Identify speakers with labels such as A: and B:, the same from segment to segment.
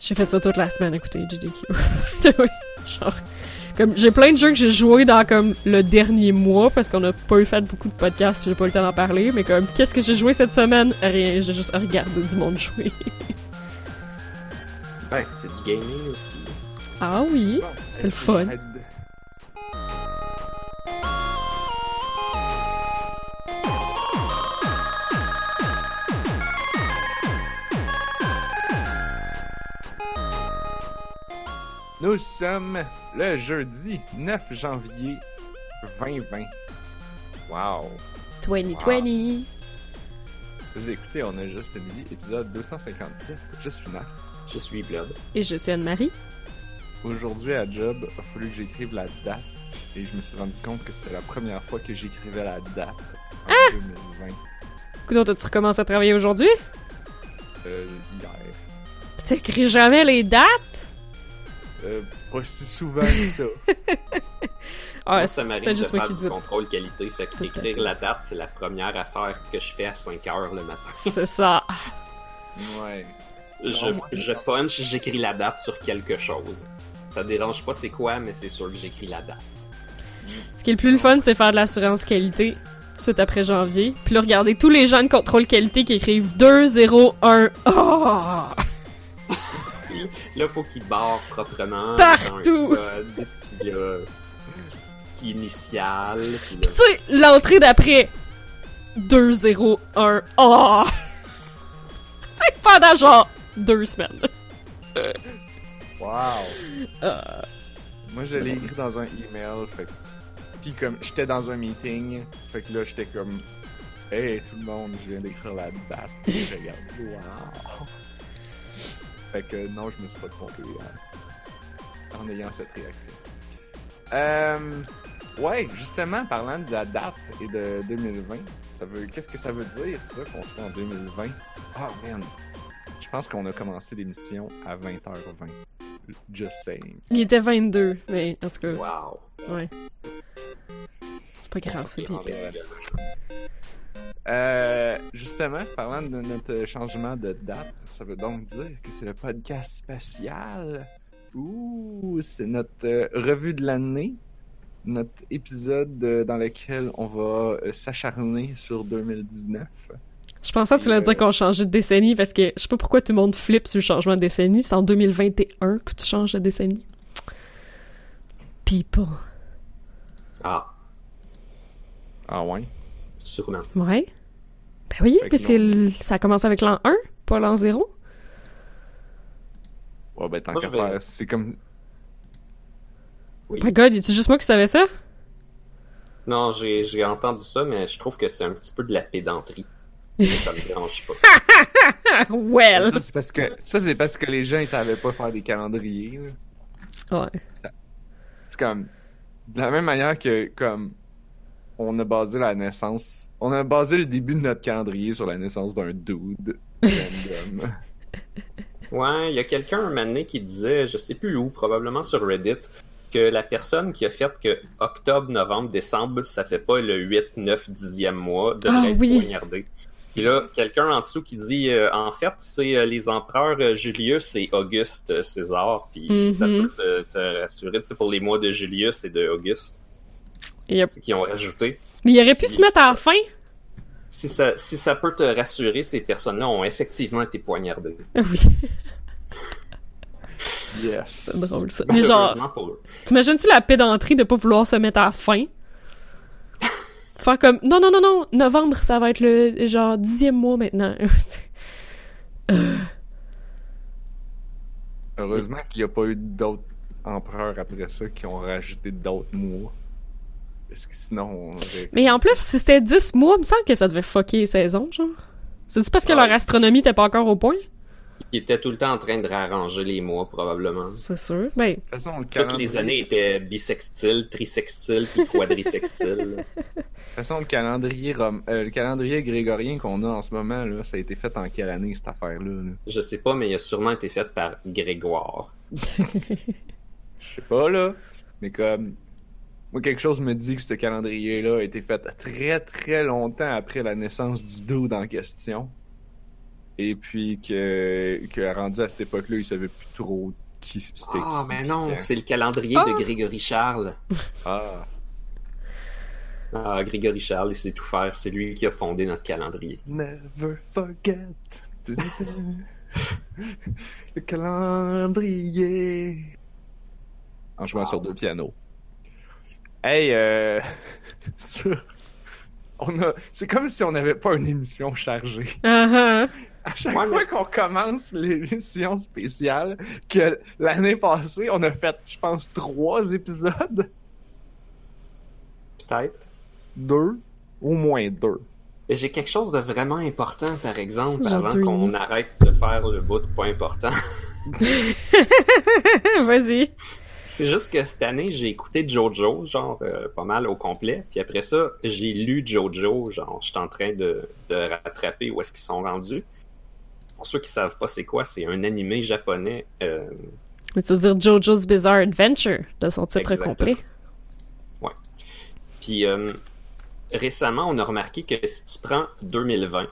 A: J'ai fait ça toute la semaine, écoutez, GDQ. oui, genre... Comme, j'ai plein de jeux que j'ai joué dans, comme, le dernier mois, parce qu'on a pas eu fait beaucoup de podcasts, j'ai pas eu le temps d'en parler, mais comme, qu'est-ce que j'ai joué cette semaine? Rien, j'ai juste regardé du monde jouer.
B: Ouais, c'est du gaming aussi.
A: ah oui, c'est le fun.
C: Nous sommes le jeudi 9 janvier 2020. Wow!
A: 2020.
C: Vous écoutez, on a juste mis épisode 257. Je suis Nat.
B: Je suis Blood.
A: Et je suis Anne-Marie.
C: Aujourd'hui à Job, il a fallu que j'écrive la date et je me suis rendu compte que c'était la première fois que j'écrivais la date en 2020.
A: Écoute, t'as-tu recommencé à travailler aujourd'hui?
C: Euh, hier.
A: T'écris jamais les dates?
C: Euh, pas si souvent que ça.
A: Ah,
B: moi, ça m'arrive de
A: juste moi
B: faire
A: qui
B: du contrôle qualité. Fait que
A: Tout à
B: écrire la date, c'est la première affaire que je fais à 5 heures le matin.
A: C'est ça.
C: Ouais.
B: Je,
C: Non, moi, c'est
B: je punch, j'écris la date sur quelque chose. Ça dérange pas c'est quoi, mais c'est sûr que j'écris la date.
A: Ce qui est le plus le fun, c'est faire de l'assurance qualité tout de suite après janvier. Puis là, regarder tous les gens de contrôle qualité qui écrivent 2, 0, 1. Oh!
B: Là, faut qu'il barre proprement.
A: Partout!
B: Puis là, qui initial. Puis là,
A: Tu sais, l'entrée d'après 2, 0, 1. Oh! c'est pendant genre deux semaines.
C: Wow!
A: Euh,
C: Moi, je l'ai écrit dans un email, fait que... Puis comme, j'étais dans un meeting, fait que là, j'étais comme... Hey, tout le monde, je viens d'écrire la date. Et je regarde. Wow! Fait que non, je me suis pas trompé en, en ayant cette réaction. Euh... Ouais, justement, parlant de la date et de 2020, ça veut... Qu'est-ce que ça veut dire, ça, qu'on soit en 2020? Ah, man! Je pense qu'on a commencé l'émission à 20h20. Just saying.
A: il était 22, mais en tout cas,
B: wow.
A: ouais. C'est pas grave, c'est bien.
C: Euh, justement, parlant de notre changement de date, ça veut donc dire que c'est le podcast spécial. Ouh, c'est notre euh, revue de l'année, notre épisode euh, dans lequel on va euh, s'acharner sur 2019.
A: Je pensais que tu allais dire qu'on changeait de décennie parce que je sais pas pourquoi tout le monde flippe sur le changement de décennie. C'est en 2021 que tu changes de décennie. People.
B: Ah,
C: Ah ouais?
B: sûrement.
A: Ouais. Ben oui,
C: Fait
A: parce que ça commence avec l'an 1, pas l'an 0.
C: Ouais, ben tant qu'à faire, c'est comme...
B: Oui.
A: My god, y juste moi qui savais ça?
B: Non, j'ai j'ai entendu ça, mais je trouve que c'est un petit peu de la pédanterie. Mais ça me dérange pas.
A: well!
C: Ça, c'est parce que, ça, c'est parce que les gens, ils savaient pas faire des calendriers. là.
A: Ouais.
C: C'est comme de la même manière que comme on a basé la naissance, on a basé le début de notre calendrier sur la naissance d'un dude random.
B: Ouais, il y a quelqu'un un moment donné qui disait, je sais plus où, probablement sur Reddit, que la personne qui a fait que octobre, novembre, décembre, ça fait pas le 8, 9, 10e mois, devrait
A: Ah,
B: être
A: oui.
B: poignardé. Puis là, quelqu'un en dessous qui dit, euh, en fait, c'est euh, les empereurs euh, Julius et Auguste euh, César. Puis si ça
A: Mhm.
B: peut te, te rassurer, tu sais, pour les mois de Julius et de Auguste,
A: Yep.
B: qui ont rajouté.
A: Mais il aurait pu se mettre à la fin.
B: Si ça, si ça peut te rassurer, ces personnes-là ont effectivement été poignardées.
A: Oui,
C: Yes.
A: c'est drôle ça. Mais genre,
B: Malheureusement pour eux.
A: t'imagines-tu la pédanterie de pas vouloir se mettre à la fin? Faire comme, non, non, non, non, novembre, ça va être le genre dixième mois maintenant. Euh,
C: Heureusement qu'il n'y a pas eu d'autres empereurs après ça qui ont rajouté d'autres mois. Parce que sinon, on aurait...
A: Mais en plus, si c'était 10 mois, il me semble que ça devait fucker les saisons, genre. C'est-tu parce que
B: Ouais.
A: leur astronomie était pas encore au point?
B: Ils étaient tout le temps en train de réarranger les mois, probablement.
A: C'est sûr. Ben,
C: De toute façon, le
B: Toutes
C: calendrier...
B: les années étaient bisextiles, trisextiles, puis quadrisextiles.
C: De toute façon, le calendrier, rom- euh, le calendrier grégorien qu'on a en ce moment, là, ça a été fait en quelle année, cette affaire-là? là?
B: Je sais pas, mais il a sûrement été fait par Grégoire.
C: Je sais pas, là. Mais comme... Moi, quelque chose me dit que ce calendrier-là a été fait très, très longtemps après la naissance du dude en question. Et puis que, que rendu à cette époque-là, il savait plus trop qui c'était.
B: Ah,
C: qui,
B: mais non, c'est le calendrier
A: Ah!
B: de Grégory Charles.
C: Ah,
B: Ah, Grégory Charles, il sait tout faire. C'est lui qui a fondé notre calendrier.
C: never forget. Le calendrier. En jouant
B: Wow.
C: sur deux pianos. Hey, euh. sur- On a... C'est comme si on n'avait pas une émission chargée.
A: Ah.
C: À chaque
B: Ouais,
C: fois
B: mais-
C: qu'on commence l'émission spéciale, que l'année passée, on a fait, je pense, trois épisodes.
B: Peut-être.
C: Deux. Au moins deux.
B: Et J'ai quelque chose de vraiment important, par exemple, avant qu'on arrête de faire le bout de pas important.
A: Vas-y.
B: C'est juste que cette année, j'ai écouté Jojo, genre euh, pas mal au complet. Puis après ça, j'ai lu Jojo, genre je suis en train de, de rattraper où est-ce qu'ils sont rendus. Pour ceux qui savent pas c'est quoi, c'est un animé japonais. euh,
A: Mais tu veux dire JoJo's Bizarre Adventure de son titre
B: Exactement.
A: complet?
B: Puis euh, récemment, on a remarqué que si tu prends 2020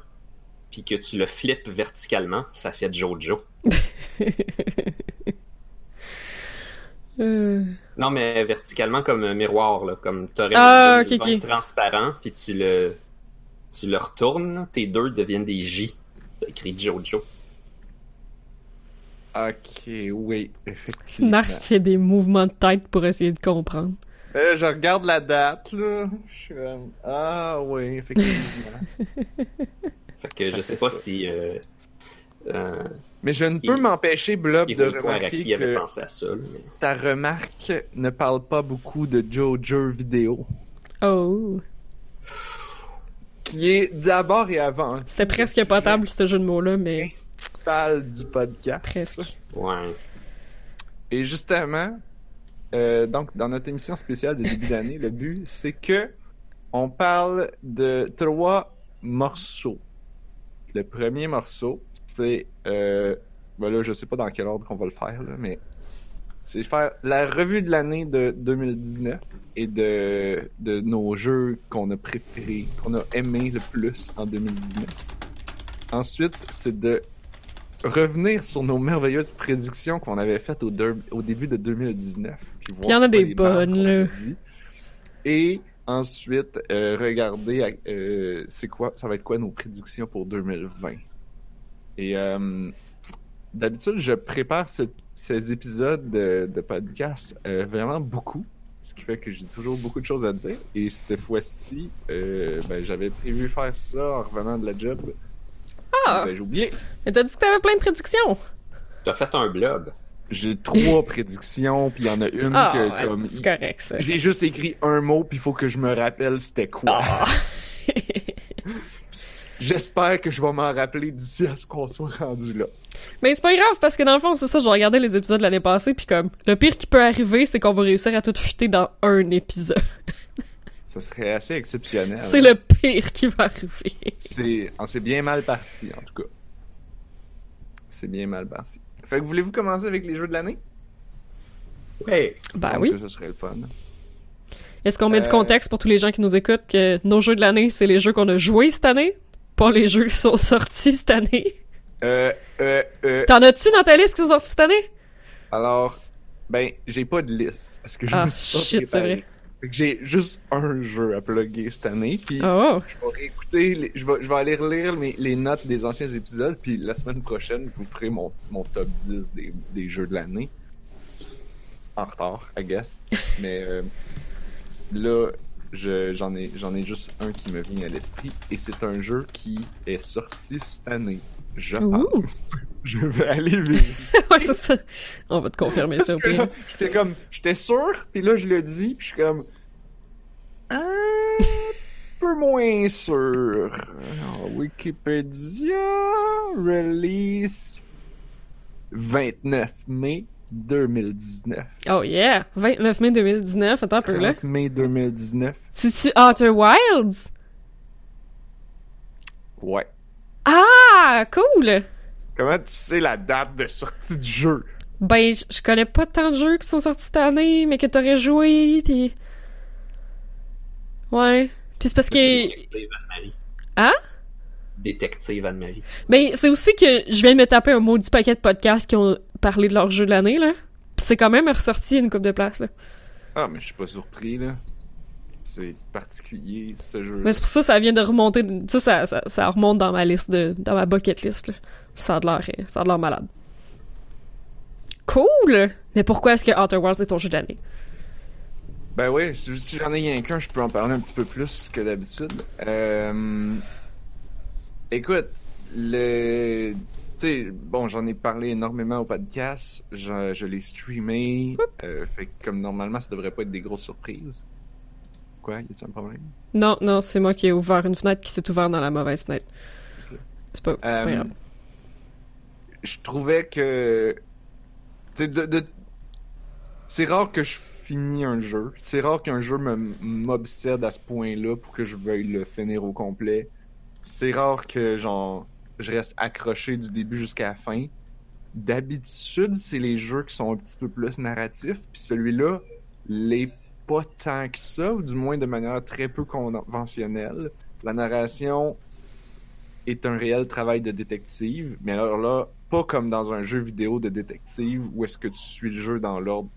B: puis que tu le flippes verticalement, ça fait Jojo.
A: Euh,
B: Non, mais verticalement comme un miroir, là, comme t'aurais
A: Ah,
B: le
A: ok,
B: 2020
A: ok.
B: transparent, puis tu le, tu le retournes, tes deux deviennent des J. Écrit Jojo.
C: Ok, oui, effectivement.
A: Narc fait des mouvements de tête pour essayer de comprendre.
C: Euh, je regarde la date, là. Je suis comme, Ah, oui, effectivement.
B: Fait que
C: Ça
B: je sais pas
C: ça.
B: si euh, euh,
C: Mais je ne peux m'empêcher, Blob, de remarquer que
B: pensé à ça. mais-
C: ta remarque ne parle pas beaucoup de Jojo vidéo.
A: Oh.
C: Qui est d'abord et avant
A: C'était presque potable, ce jeu de mots-là, mais
C: parle du podcast.
A: presque.
B: Ouais.
C: Et justement, euh, donc dans notre émission spéciale de début d'année, le but c'est que on parle de trois morceaux. Le premier morceau, c'est euh, ben là je sais pas dans quel ordre qu'on va le faire là, mais c'est faire la revue de l'année de 2019 et de de nos jeux qu'on a préférés, qu'on a aimés le plus en 2019. Ensuite, c'est de revenir sur nos merveilleuses prédictions qu'on avait faites au, début de 2019. Puis voir
A: il y en a des bonnes, là.
C: Et ensuite, euh, regarder euh, c'est quoi, ça va être quoi nos prédictions pour 2020. Et euh, d'habitude, je prépare ce- ces épisodes de, de podcast euh, vraiment beaucoup. Ce qui fait que j'ai toujours beaucoup de choses à dire. Et cette fois-ci, euh, ben, j'avais prévu faire ça en revenant de la job.
A: Ah!
C: Ben, j'ai oublié.
A: Mais t'as dit que t'avais plein de prédictions!
B: T'as fait un blob.
C: J'ai trois prédictions, puis il y en a une
A: Ah,
C: que
A: ouais,
C: comme
A: c'est correct, ça.
C: j'ai juste écrit un mot, puis il faut que je me rappelle c'était quoi.
A: Ah.
C: J'espère que je vais m'en rappeler d'ici à ce qu'on soit rendu là.
A: Mais c'est pas grave, parce que dans le fond, c'est ça, je regardais les épisodes de l'année passée, puis comme, le pire qui peut arriver, c'est qu'on va réussir à tout chuter dans un épisode.
C: Ça serait assez exceptionnel.
A: C'est le pire qui va arriver.
C: C'est on s'est bien mal parti en tout cas. C'est bien mal parti. Fait que voulez-vous commencer avec les jeux de l'année?
B: Ouais.
A: Ben
C: Donc,
A: oui.
C: Ça serait le fun.
A: Est-ce qu'on met du
C: Euh,
A: contexte pour tous les gens qui nous écoutent que nos jeux de l'année, c'est les jeux qu'on a joués cette année, pas les jeux qui sont sortis cette année?
C: Euh, euh, euh,
A: T'en as-tu dans ta liste qui sont sortis cette année?
C: alors, ben, j'ai pas de liste. Parce que je
A: Ah,
C: me suis pas
A: shit, c'est vrai.
C: Fait que j'ai juste un jeu à plugger cette année, puis
A: Oh,
C: je vais réécouter, les- je, vais, je vais aller relire mes- les notes des anciens épisodes, puis la semaine prochaine, je vous ferai mon, mon top 10 des, des jeux de l'année. En retard, I guess. Mais euh, là, je- j'en ai, j'en ai juste un qui me vient à l'esprit, et c'est un jeu qui est sorti cette année. Je pense. Je vais aller vérifier.
A: ouais, c'est ça. On va te confirmer ça au pire.
C: J'étais comme, j'étais sûr, puis là je le dis, puis je suis comme, un peu moins sûr. Alors, Wikipédia release 29 mai 2019.
A: Oh yeah! 29 mai 2019, attends un peu là.
C: 30 mai 2019.
A: C'est-tu Outer Wilds?
C: Ouais.
A: Ah, cool!
C: Comment tu sais la date de sortie du jeu?
A: Ben, je je connais pas tant de jeux qui sont sortis cette année, mais que t'aurais joué, pis... Ouais. Pis c'est parce que...
B: Anne-Marie.
A: Hein?
B: détective à de ma vie.
A: Mais c'est aussi que je viens de me taper un maudit paquet de podcasts qui ont parlé de leur jeu de l'année, là. Pis c'est quand même ressorti une coupe de place, là.
C: Ah, mais je suis pas surpris, là. C'est particulier, ce jeu.
A: Mais c'est pour ça que ça vient de remonter. Ça, ça, ça, ça remonte dans ma liste, de, dans ma bucket list, là. Ça a de l'air, euh, ça a de l'air malade. Cool! Mais pourquoi est-ce que Outer Worlds est ton jeu de l'année?
C: Ben oui, si, j'en ai rien qu'un, je peux en parler un petit peu plus que d'habitude. Euh... Écoute, le. Tu sais, bon, j'en ai parlé énormément au podcast. Je, je l'ai streamé. Euh, fait que comme normalement, ça devrait pas être des grosses surprises. Quoi? Y a-tu un problème?
A: Non, non, c'est moi qui ai ouvert une fenêtre qui s'est ouverte dans la mauvaise fenêtre. C'est pas,
C: Euh,
A: grave.
C: je trouvais que de, de- c'est rare que je finis un jeu c'est rare qu'un jeu me m'obsède à ce point-là pour que je veuille le finir au complet c'est rare que genre je reste accroché du début jusqu'à la fin d'habitude c'est les jeux qui sont un petit peu plus narratifs puis celui-là l'est pas tant que ça ou du moins de manière très peu conventionnelle la narration est un réel travail de détective, mais alors là, pas comme dans un jeu vidéo de détective où est-ce que tu suis le jeu dans l'ordre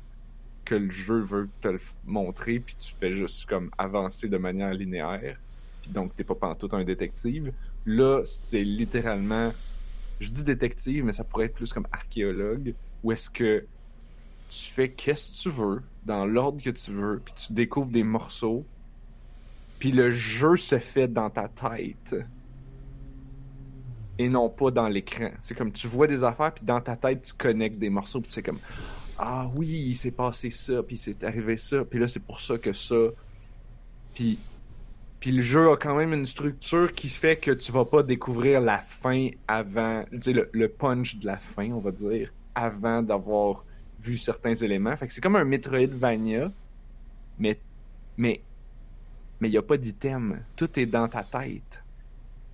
C: que le jeu veut te le montrer, puis tu fais juste comme avancer de manière linéaire, puis donc t'es pas pantoute un détective. Là, c'est littéralement, je dis détective, mais ça pourrait être plus comme archéologue, où est-ce que tu fais qu'est-ce que tu veux, dans l'ordre que tu veux, puis tu découvres des morceaux, puis le jeu se fait dans ta tête et non pas dans l'écran. C'est comme tu vois des affaires, puis dans ta tête, tu connectes des morceaux, puis sais comme Ah oui, il s'est passé ça, puis c'est arrivé ça, puis là, c'est pour ça que ça. Puis, puis le jeu a quand même une structure qui fait que tu vas pas découvrir la fin avant, le punch de la fin, on va dire, avant d'avoir vu certains éléments. C'est comme un Metroidvania, mais mais mais il y a pas d'item. Tout est dans ta tête.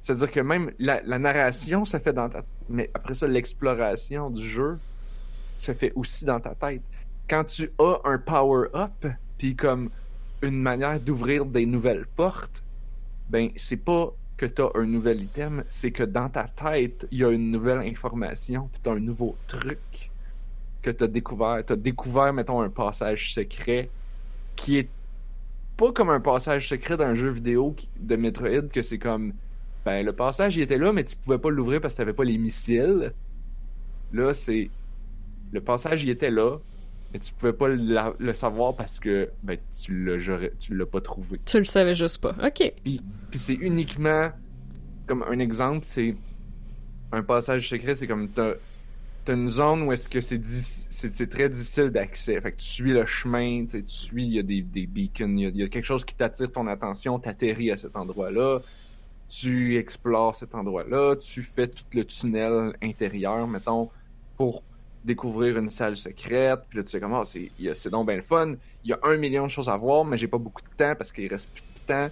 C: C'est-à-dire que même la, narration se fait dans ta mais après ça, l'exploration du jeu se fait aussi dans ta tête. Quand tu as un power-up, puis comme une manière d'ouvrir des nouvelles portes, ben c'est pas que tu as un nouvel item, c'est que dans ta tête, il y a une nouvelle information, puis tu as un nouveau truc que tu as découvert. Tu as découvert, mettons, un passage secret qui est pas comme un passage secret d'un jeu vidéo de Metroid, que c'est comme ben, le passage, il était là, mais tu pouvais pas l'ouvrir parce que t'avais pas les missiles. Là, c'est. Le passage, il était là, mais tu pouvais pas la- le savoir parce que ben, tu l'as j'aurais- tu l'as pas trouvé.
A: Tu le savais juste pas. Ok.
C: Puis, puis c'est uniquement. Comme un exemple, c'est. Un passage secret, c'est comme. Une zone où est-ce que c'est c'est très difficile d'accès. Fait que tu suis le chemin, tu suis, il y a des, des beacons, il y a, quelque chose qui t'attire ton attention, t'atterris à cet endroit-là, tu explores cet endroit-là, tu fais tout le tunnel intérieur, mettons, pour découvrir une salle secrète. Puis là, tu il y a- c'est donc bien le fun. Il y a un million de choses à voir, mais j'ai pas beaucoup de temps parce qu'il reste plus de temps.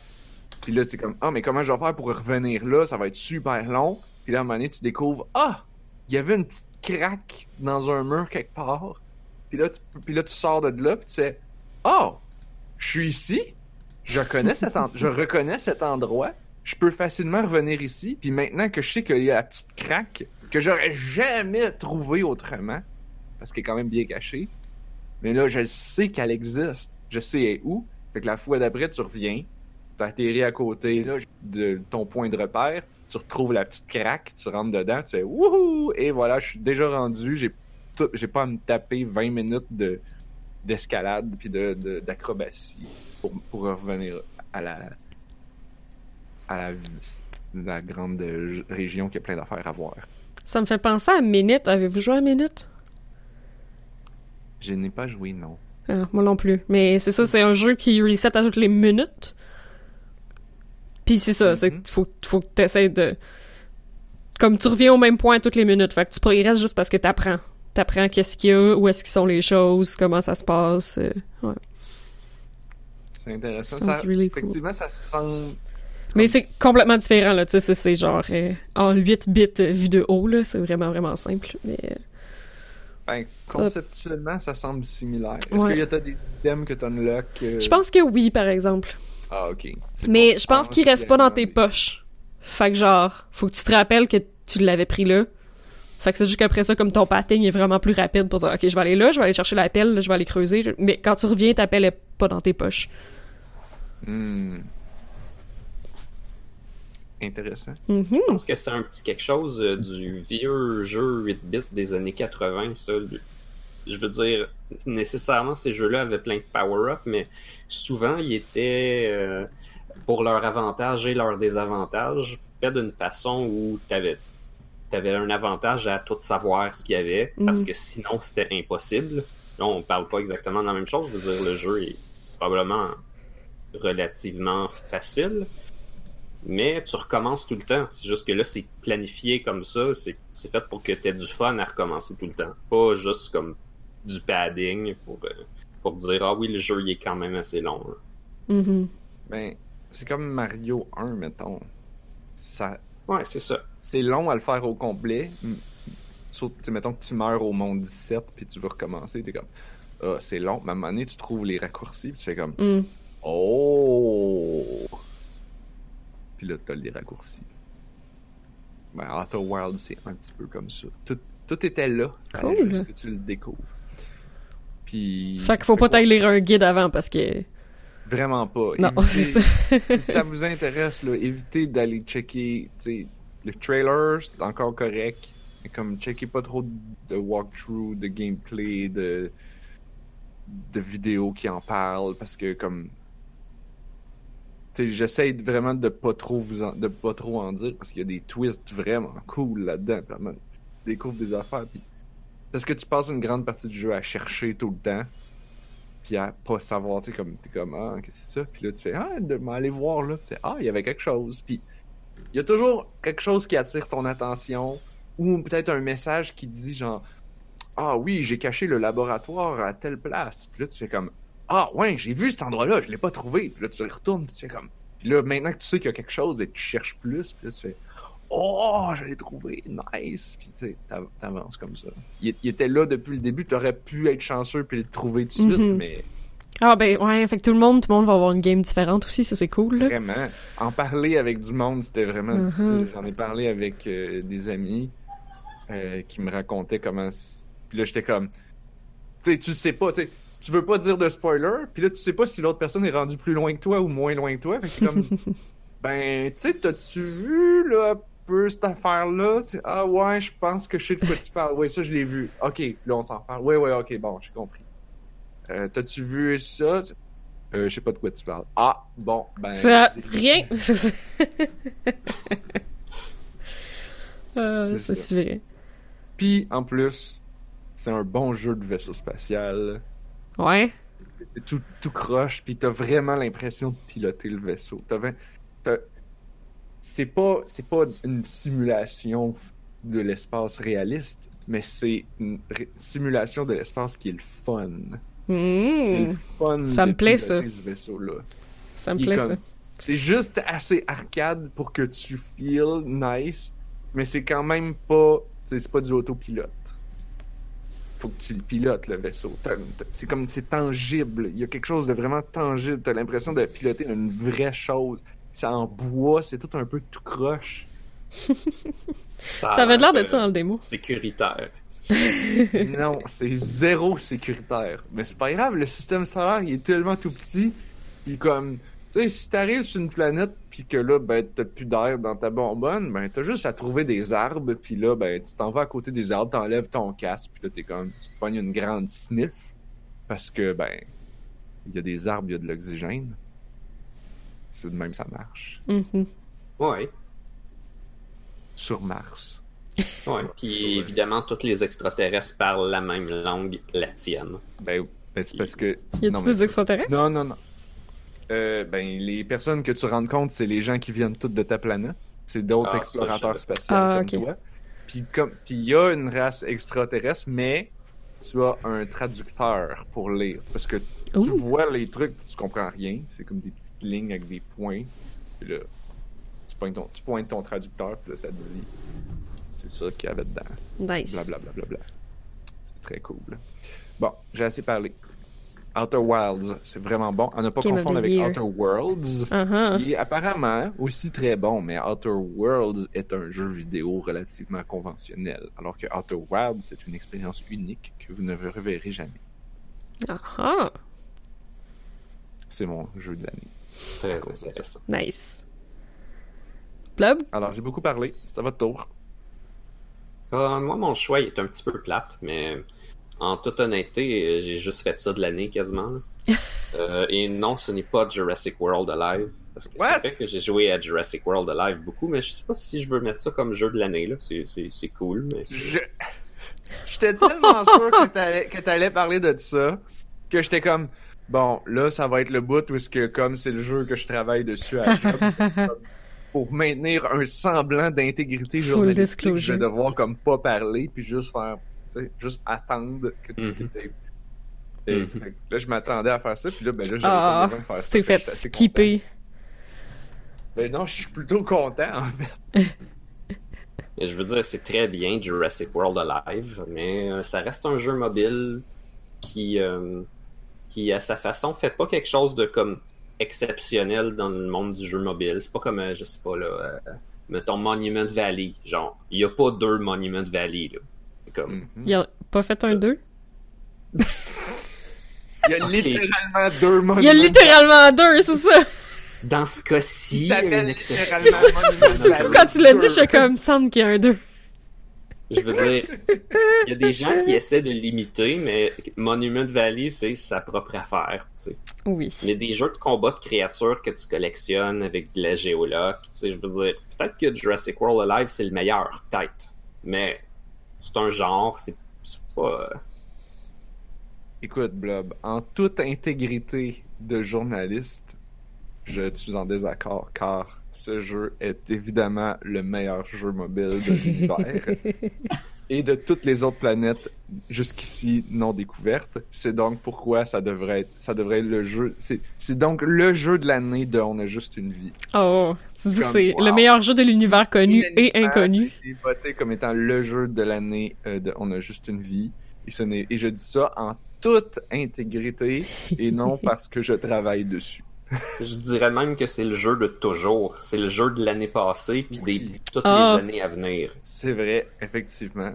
C: Puis là, c'est comme, ah, mais comment je vais faire pour revenir là? Ça va être super long. Puis là, à un moment donné, tu découvres, ah, il y avait une petite craque dans un mur quelque part. Puis là, tu, puis là, tu sors de là, puis tu fais, oh, je suis ici. Je connais cet je reconnais cet endroit. Je peux facilement revenir ici. Puis maintenant que je sais qu'il y a la petite craque que j'aurais jamais trouvée autrement, parce qu'elle est quand même bien cachée, mais là, je sais qu'elle existe. Je sais elle est où. Fait que la fois d'après, tu reviens, tu atterris à côté là, de ton point de repère, tu retrouves la petite craque, tu rentres dedans, tu fais wouhou! Et voilà, je suis déjà rendu. J'ai tout- j'ai pas à me taper 20 minutes de d'escalade puis de, de- d'acrobatie pour, pour revenir à la à la, la grande région qui a plein d'affaires à voir.
A: Ça me fait penser à Minute. Avez-vous joué à Minute?
C: Je n'ai pas joué, non.
A: Ah, moi non plus. Mais c'est ça, c'est un jeu qui reset à toutes les minutes. Puis c'est ça, c'est
C: Mhm.
A: qu'il faut, faut que t'essayes de... Comme tu reviens au même point toutes les minutes, fait que tu progresses juste parce que t'apprends. T'apprends qu'est-ce qu'il y a, où est-ce qu'ils sont les choses, comment ça se passe. euh, ouais.
C: C'est intéressant. Ça,
A: really cool.
C: effectivement, ça semble.
A: Mais c'est complètement différent, là, tu sais, c'est- genre euh, en 8 bits euh, vu de haut, là, c'est vraiment, vraiment simple. Mais euh,
C: Ben, conceptuellement, ça semble similaire. Est-ce
A: Ouais.
C: qu'il y a des thèmes que tu unlock euh,
A: je pense que oui, par exemple.
C: Ah, ok.
A: Mais je pense qu'il reste pas dans tes poches. Fait que genre, faut que tu te rappelles que tu l'avais pris là. Fait que c'est juste qu'après ça, comme ton patin est vraiment plus rapide pour dire, ok, je vais aller là, je vais aller chercher la pelle, là, je vais aller creuser. Mais quand tu reviens, ta pelle est pas dans tes poches.
C: Hmm. Intéressant.
A: Mhm.
B: Je pense que c'est un petit quelque chose euh, du vieux jeu 8 bits des années 80, ça. Je veux dire, nécessairement, ces jeux-là avaient plein de power-up, mais souvent, ils étaient euh, pour leur avantage et leur désavantage, fait d'une façon où t'avais avais un avantage à tout savoir ce qu'il y avait, parce
A: Mhm.
B: que sinon, c'était impossible. Là, on parle pas exactement de la même chose. Je veux dire, le jeu est probablement relativement facile. Mais tu recommences tout le temps. C'est juste que là, c'est planifié comme ça. C'est fait pour que tu aies du fun à recommencer tout le temps. Pas juste comme du padding pour, euh, pour dire Ah oui, le jeu il est quand même assez long. là.
A: Mhm.
C: Ben, c'est comme Mario 1, mettons. Ça,
B: Ouais, c'est ça.
C: c'est long à le faire au complet. Sauf, tu sais, mettons que tu meurs au monde 17 puis tu veux recommencer, t'es comme, ah, c'est long. Mais à un moment donné, tu trouves les raccourcis puis tu fais comme,
A: Mm.
C: oh! Puis là, t'as les raccourcis. Ben, Outer Wild, c'est un petit peu comme ça. Tout, tout était là.
A: Cool.
C: juste que tu le découvres. Puis.
A: Fait qu'il faut pas t'aller lire un guide avant parce que.
C: Vraiment pas.
A: Non, c'est ça.
C: si ça vous intéresse, là, évitez d'aller checker le trailer, c'est encore correct. Mais comme checkez pas trop de walkthrough, de gameplay, de de vidéos qui en parlent parce que comme j'essaie vraiment de pas trop vous en, de pas trop en dire parce qu'il y a des twists vraiment cool là-dedans. Découvres des affaires puis parce que tu passes une grande partie du jeu à chercher tout le temps puis à pas savoir, tu sais, comme, t'es comme, ah, qu'est-ce que c'est ça? Puis là, tu fais, ah, de m'aller voir, là, tu sais, ah, il y avait quelque chose. Puis, il y a toujours quelque chose qui attire ton attention, ou peut-être un message qui dit, genre, ah oui, j'ai caché le laboratoire à telle place. Puis là, tu fais comme, ah, ouais, j'ai vu cet endroit-là, je l'ai pas trouvé. Puis là, tu retournes, puis tu fais comme, puis là, maintenant que tu sais qu'il y a quelque chose, ben, tu cherches plus, puis là, tu fais, oh, je l'ai trouvé, nice. Puis, tu t'avances comme ça. Il, il était là depuis le début, t'aurais pu être chanceux puis le trouver tout de suite,
A: Mhm.
C: mais.
A: Ah ben ouais, fait que tout le monde, tout le monde va avoir une game différente aussi, ça c'est cool là.
C: Vraiment. En parler avec du monde, c'était vraiment
A: Mhm.
C: difficile. J'en ai parlé avec euh, des amis euh, qui me racontaient comment. Puis là, j'étais comme. Tu sais, tu sais pas, tu sais, tu veux pas dire de spoiler, puis là, tu sais pas si l'autre personne est rendue plus loin que toi ou moins loin que toi. Fait que comme. ben, tu sais, t'as-tu vu, là, peu cette affaire-là? Ah ouais, je pense que je sais de quoi tu parles. Ouais, ça, je l'ai vu. Ok, là, on s'en parle. Ouais, ouais, ok, bon, j'ai compris. Euh, T'as-tu vu ça? Euh, je sais pas de quoi tu parles. Ah, bon, ben.
A: Ça,
C: c'est-
A: rien. C'est ça. Ah,
C: C'est
A: c'est
C: ça.
A: si vrai.
C: Puis, en plus, c'est un bon jeu de vaisseau spatial.
A: Ouais.
C: C'est tout, tout croche, puis t'as vraiment l'impression de piloter le vaisseau. T'as- C'est pas, c'est pas une simulation de l'espace réaliste, mais c'est une simulation de l'espace qui est le fun. C'est le fun
A: Ça me plaît, ça.
C: ce.
A: Ça me plaît
C: comme-
A: ça.
C: C'est juste assez arcade pour que tu feel nice, mais c'est quand même pas. C'est pas du autopilote. Faut que tu le pilotes, le vaisseau. C'est comme. C'est tangible. Il y a quelque chose de vraiment tangible. T'as l'impression de piloter une vraie chose. C'est en bois, c'est tout un peu tout croche.
A: Ça avait l'air de ça dans le démo.
B: Sécuritaire.
C: non, c'est zéro sécuritaire. Mais c'est pas grave, le système solaire, il est tellement tout petit. Puis comme, tu sais, si t'arrives sur une planète, puis que là, ben, t'as plus d'air dans ta bonbonne, ben, t'as juste à trouver des arbres, puis là, ben, tu t'en vas à côté des arbres, t'enlèves ton casque, puis là, t'es comme, tu te pognes une grande sniff, parce que, ben, il y a des arbres, il y a de l'oxygène. C'est de même, ça marche.
A: Mhm.
B: Ouais.
C: Sur Mars.
B: Ouais. Puis évidemment, tous les extraterrestres parlent la même langue, la tienne.
C: Ben, ben, c'est parce que
A: Y
C: mais
A: des extraterrestres?
C: Non, non, non. Euh, ben, les personnes que tu rends compte, c'est les gens qui viennent toutes de ta planète. C'est d'autres
B: Ah,
C: explorateurs spatiaux
A: Ah,
C: comme
A: ok.
C: toi. Puis comme, puis il y a une race extraterrestre, mais tu as un traducteur pour lire, parce que tu vois les trucs, tu comprends rien. C'est comme des petites lignes avec des points. Puis là, tu pointes ton, tu pointes ton traducteur, puis là, ça te dit, c'est ça qu'il y avait dedans.
A: Nice.
C: Blablabla. Bla, bla, bla. C'est très cool. Bon, j'ai assez parlé. Outer Wilds, c'est vraiment bon. À ne pas
A: Game
C: confondre avec
A: Year.
C: Outer Worlds,
A: Uh-huh.
C: qui est apparemment aussi très bon, mais Outer Worlds est un jeu vidéo relativement conventionnel, alors que Outer Wilds, c'est une expérience unique que vous ne reverrez jamais.
A: Ah,
C: C'est mon jeu de l'année.
B: Très intéressant.
A: nice. Blob?
C: Alors, j'ai beaucoup parlé. C'est à votre tour.
B: Euh, moi, mon choix il est un petit peu plate, mais en toute honnêteté, euh, j'ai juste fait ça de l'année quasiment. Euh, et non, ce n'est pas Jurassic World Alive. Parce que c'est vrai que j'ai joué à Jurassic World Alive beaucoup, mais je sais pas si je veux mettre ça comme jeu de l'année. là. C'est- C'est c'est cool, mais c'est-
C: Je... J'étais tellement sûr que t'allais, que t'allais parler de ça que j'étais comme bon là ça va être le bout où est-ce que comme c'est le jeu que je travaille dessus à la job, c'est comme, pour maintenir un semblant d'intégrité journalistique je vais devoir comme pas parler puis juste faire sais, juste attendre que
B: Mhm.
C: est et,
B: Mhm.
C: là je m'attendais à faire ça puis là ben là j'avais
A: Ah,
C: pas besoin de faire ça
A: tu t'es
C: fait
A: skipper.
C: ben non je suis plutôt content en fait
B: je veux dire, c'est très bien Jurassic World Alive, mais euh, ça reste un jeu mobile qui, euh, qui à sa façon, fait pas quelque chose de comme exceptionnel dans le monde du jeu mobile. C'est pas comme, euh, je sais pas, là, euh, mettons Monument Valley. Genre, il y a pas deux Monument Valley, là. Comme.
A: Il a pas fait un 2?
C: il y a littéralement deux
A: Il y a
C: monuments.
A: littéralement deux, c'est ça!
B: dans ce cas-ci,
C: Il s'appelle
B: une exception.
A: Mais ça, ça, ça, c'est
C: Monument
A: quand tu l'as dit, j'étais comme, semble qu'il y a un 2.
B: Je veux dire, il y a des gens qui essaient de l'imiter, mais Monument Valley, c'est sa propre affaire, tu sais.
A: Oui.
B: Mais des jeux de combat de créatures que tu collectionnes avec de la géologue, tu sais, je veux dire, peut-être que Jurassic World Alive c'est le meilleur, peut-être. Mais c'est un genre, c'est pas.
C: Écoute, Blob, en toute intégrité de journaliste, je suis en désaccord car ce jeu est évidemment le meilleur jeu mobile de l'univers et de toutes les autres planètes jusqu'ici non découvertes. C'est donc pourquoi ça devrait être, ça devrait être le jeu. C'est, donc le jeu de l'année de On a juste une vie.
A: Oh, tu dis
C: Comme,
A: c'est
C: wow.
A: le meilleur jeu de l'univers connu et inconnu.
C: été voté comme étant le jeu de l'année euh, de On a juste une vie. Et, ce et je dis ça en toute intégrité et non parce que je travaille dessus.
B: Je dirais même que c'est le jeu de toujours. C'est le jeu de l'année passée, puis
C: Oui.
B: des toutes
A: Ah.
B: les années à venir.
C: C'est vrai, effectivement.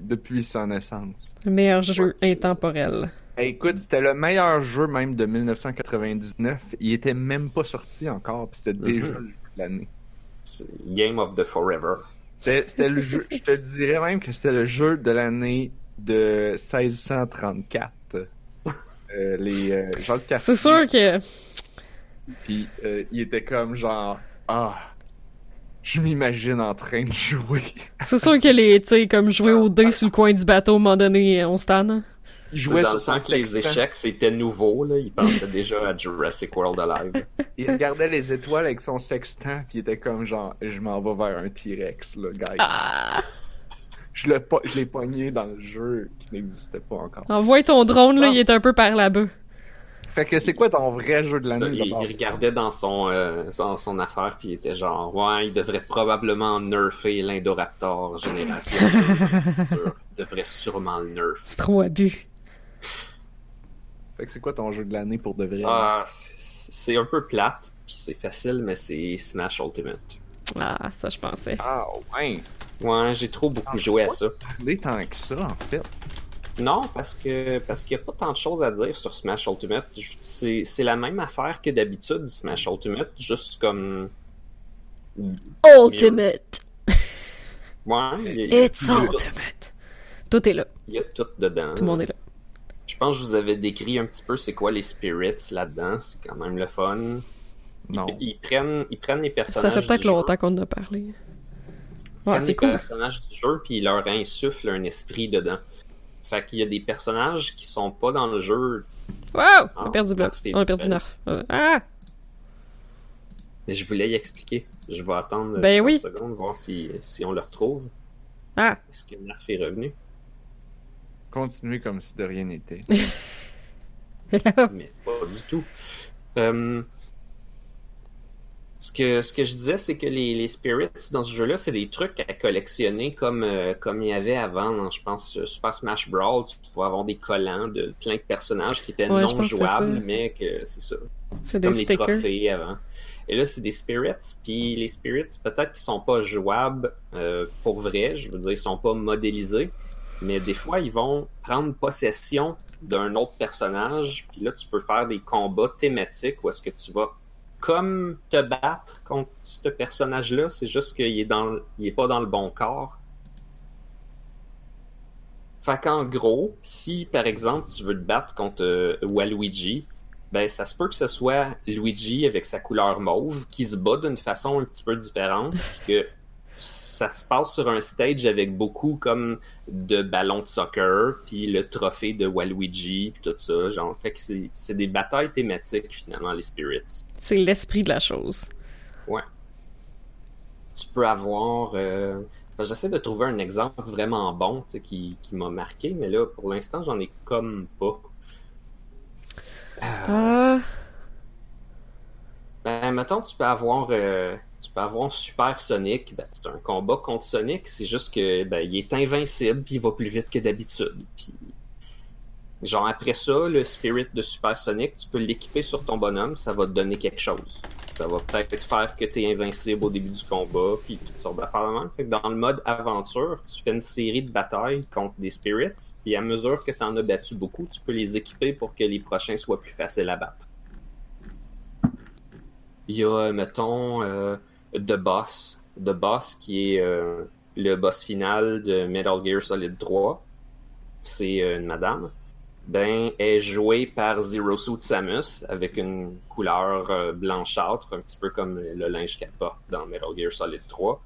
C: Depuis sa naissance.
A: Le meilleur jeu
B: Ouais,
A: intemporel.
C: Hey, écoute, c'était le meilleur jeu même de 1999. Il était même pas sorti encore, puis c'était déjà
B: Mhm.
C: le jeu de l'année.
B: C'est Game of the Forever.
C: C'était le jeu, je te dirais même que c'était le jeu de l'année de 1634. Euh, les euh, Cartier.
A: C'est sûr que
C: Puis euh, il était comme genre ah je m'imagine en train de jouer.
A: c'est sûr que les tu sais comme jouer au dé sur le coin du bateau à un moment donné on se tanne.
C: Il
B: C'est
C: jouait
B: dans
C: sur
B: le sens que les échecs, c'était nouveau, là. Il pensait déjà à Jurassic World Alive.
C: Il regardait les étoiles avec son sextant puis il était comme genre je m'en vais vers un T-Rex là guys.
A: Ah!
C: Je l'ai po- je l'ai pogné dans le jeu qui n'existait pas encore.
A: Envoie ton drone là,
C: Ah.
A: il est un peu par là-bas.
C: Fait que c'est quoi ton vrai jeu de l'année
B: il, il regardait dans son, euh, son, son affaire, puis il était genre, ouais, il devrait probablement nerfer l'Indoraptor génération. Il devrait sûrement le nerf.
A: C'est trop abus.
C: Fait que c'est quoi ton jeu de l'année pour de vrai?
B: Ah, c'est c'est un peu plate, puis c'est facile, mais c'est Smash Ultimate.
A: Ah, ça je pensais.
C: Ah ouais!
B: Ouais, j'ai trop beaucoup
C: Ah,
B: joué à ça.
C: Parler tant que ça en fait.
B: Non, parce que parce qu'il n'y a pas tant de choses à dire sur Smash Ultimate. C'est c'est la même affaire que d'habitude, Smash Ultimate, juste comme.
A: Ultimate.
B: Ouais, il y a,
A: It's
B: il y a tout-
A: ultimate. Tout est là.
B: il y a tout dedans.
A: Tout le monde est là.
B: Je pense que je vous avais décrit un petit peu c'est quoi les spirits là-dedans. C'est quand même le fun.
C: Non.
B: Ils prennent, ils prennent les
A: Ça
B: personnages.
A: fait peut-être longtemps qu'on en a parlé. Ouais, c'est
B: les
A: cool.
B: personnages du jeu puis ils leur insufflent un esprit dedans. Fait qu'il y a des personnages qui sont pas dans le jeu.
A: Wow! On a perdu Bluff.
B: Ah, c'est
A: On a perdu. Euh, Ah!
B: Mais je voulais y expliquer. Je vais attendre
A: Ben
B: 30
A: oui.
B: secondes, voir si, si on le retrouve.
A: Ah!
B: Est-ce que Nerf est revenu?
C: Continuez comme si de rien n'était.
B: Mais pas du tout. Euh, Ce que, ce que je disais, c'est que les, les spirits dans ce jeu-là, c'est des trucs à collectionner comme, euh, comme il y avait avant, dans, je pense, euh, Super Smash Brawl. Tu pouvais avoir des collants de plein de personnages qui étaient
A: Ouais,
B: non
A: que
B: jouables, mais que c'est ça.
A: C'est
B: comme les trophées avant. Et là, c'est des spirits. Puis les spirits, peut-être qu'ils sont pas jouables euh, pour vrai. Je veux dire, ils sont pas modélisés. Mais des fois, ils vont prendre possession d'un autre personnage. Puis là, tu peux faire des combats thématiques où est-ce que tu vas comme te battre contre ce personnage-là. C'est juste qu'il est, dans, il est pas dans le bon corps. Fait qu'en gros, si par exemple tu veux te battre contre euh, Waluigi, ben ça se peut que ce soit Luigi avec sa couleur mauve qui se bat d'une façon un petit peu différente, que ça se passe sur un stage avec beaucoup comme de ballons de soccer, puis le trophée de Waluigi, puis tout ça, genre fait que c'est des batailles thématiques finalement les spirits.
A: C'est l'esprit de la chose.
B: tu peux avoir. euh, J'essaie de trouver un exemple vraiment bon qui, qui m'a marqué, mais là, pour l'instant, j'en ai comme pas. Euh,
A: Ah,
B: ben, mettons, tu peux avoir. Tu peux avoir Super Sonic. Ben, c'est un combat contre Sonic, c'est juste que ben, il est invincible, puis il va plus vite que d'habitude. Genre, après ça, le Spirit de Super Sonic, tu peux l'équiper sur ton bonhomme, ça va te donner quelque chose. Ça va peut-être faire que tu es invincible au début du combat, puis toutes sortes d'affaires même. Dans le mode aventure, tu fais une série de batailles contre des spirits, puis à mesure que tu en as battu beaucoup, tu peux les équiper pour que les prochains soient plus faciles à battre. Il y a, mettons, euh, The Boss. The Boss qui est euh, le boss final de Metal Gear Solid 3. C'est euh, une madame ben, est jouée par Zero Suit Samus avec une couleur euh, blanchâtre, un petit peu comme le linge qu'elle porte dans Metal Gear Solid 3.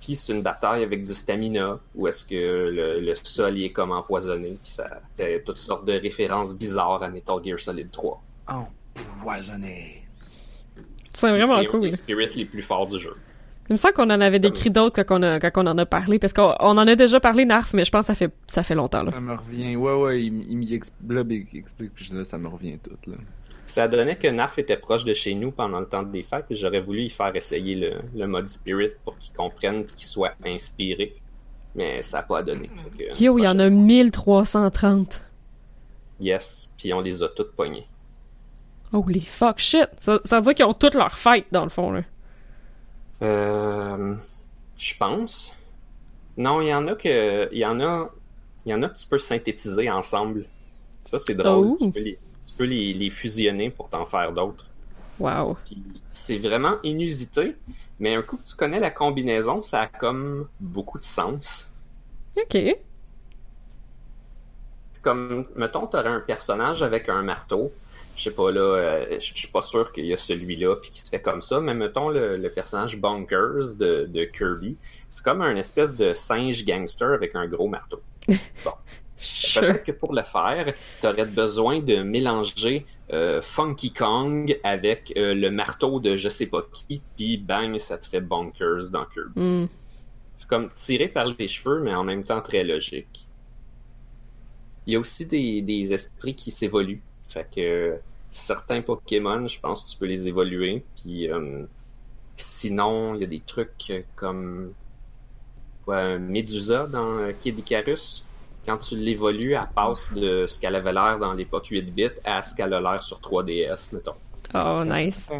B: Puis c'est une bataille avec du stamina, où est-ce que le, le sol il est comme empoisonné, puis ça fait toutes sortes de références bizarres à Metal Gear Solid 3.
C: Empoisonné.
A: C'est vraiment cool.
B: des spirits les plus forts du jeu.
A: Il me semble qu'on en avait décrit d'autres quand on, a, quand on en a parlé, parce qu'on on en a déjà parlé, Narf, mais je pense que ça fait, ça fait longtemps. Là.
C: Ça me revient. Ouais, ouais, il, il m'y expl- là, il explique, puis là, ça me revient tout, là.
B: Ça donnait que Narf était proche de chez nous pendant le temps des fêtes, et j'aurais voulu y faire essayer le, le mode Spirit pour qu'il comprenne et qu'il soit inspiré. Mais ça n'a pas donné. Que,
A: Yo, il y en a
B: prochaine-
A: 1330.
B: Yes, puis on les a toutes pognées.
A: Holy fuck shit. Ça, ça veut dire qu'ils ont toutes leurs fêtes, dans le fond, là.
B: Euh, je pense. Non, il y en a que, il y en a, il y en a que tu peux synthétiser ensemble. Ça c'est drôle.
A: Oh.
B: Tu peux, les, tu peux les, les fusionner pour t'en faire d'autres.
A: Wow.
B: Puis c'est vraiment inusité, mais un coup que tu connais la combinaison, ça a comme beaucoup de sens.
A: Ok.
B: C'est comme, mettons, t'aurais un personnage avec un marteau. Je sais pas, là, euh, je suis pas sûr qu'il y a celui-là puis qui se fait comme ça, mais mettons le, le personnage Bonkers de, de Kirby. C'est comme un espèce de singe gangster avec un gros marteau.
A: Sure.
B: Peut-être que pour le faire, t'aurais besoin de mélanger euh, Funky Kong avec euh, le marteau de je sais pas qui, puis bang, ça te fait Bonkers dans Kirby.
A: Hmm.
B: C'est comme tiré par les cheveux, mais en même temps très logique. Il y a aussi des, des esprits qui s'évoluent. Fait que certains Pokémon, je pense que tu peux les évoluer. Puis euh, sinon, il y a des trucs comme ouais, Medusa dans euh, Kid Icarus. Quand tu l'évolues, elle passe de ce qu'elle avait l'air dans l'époque 8 bits à ce qu'elle a l'air sur 3DS, mettons.
A: Oh, nice.
B: Il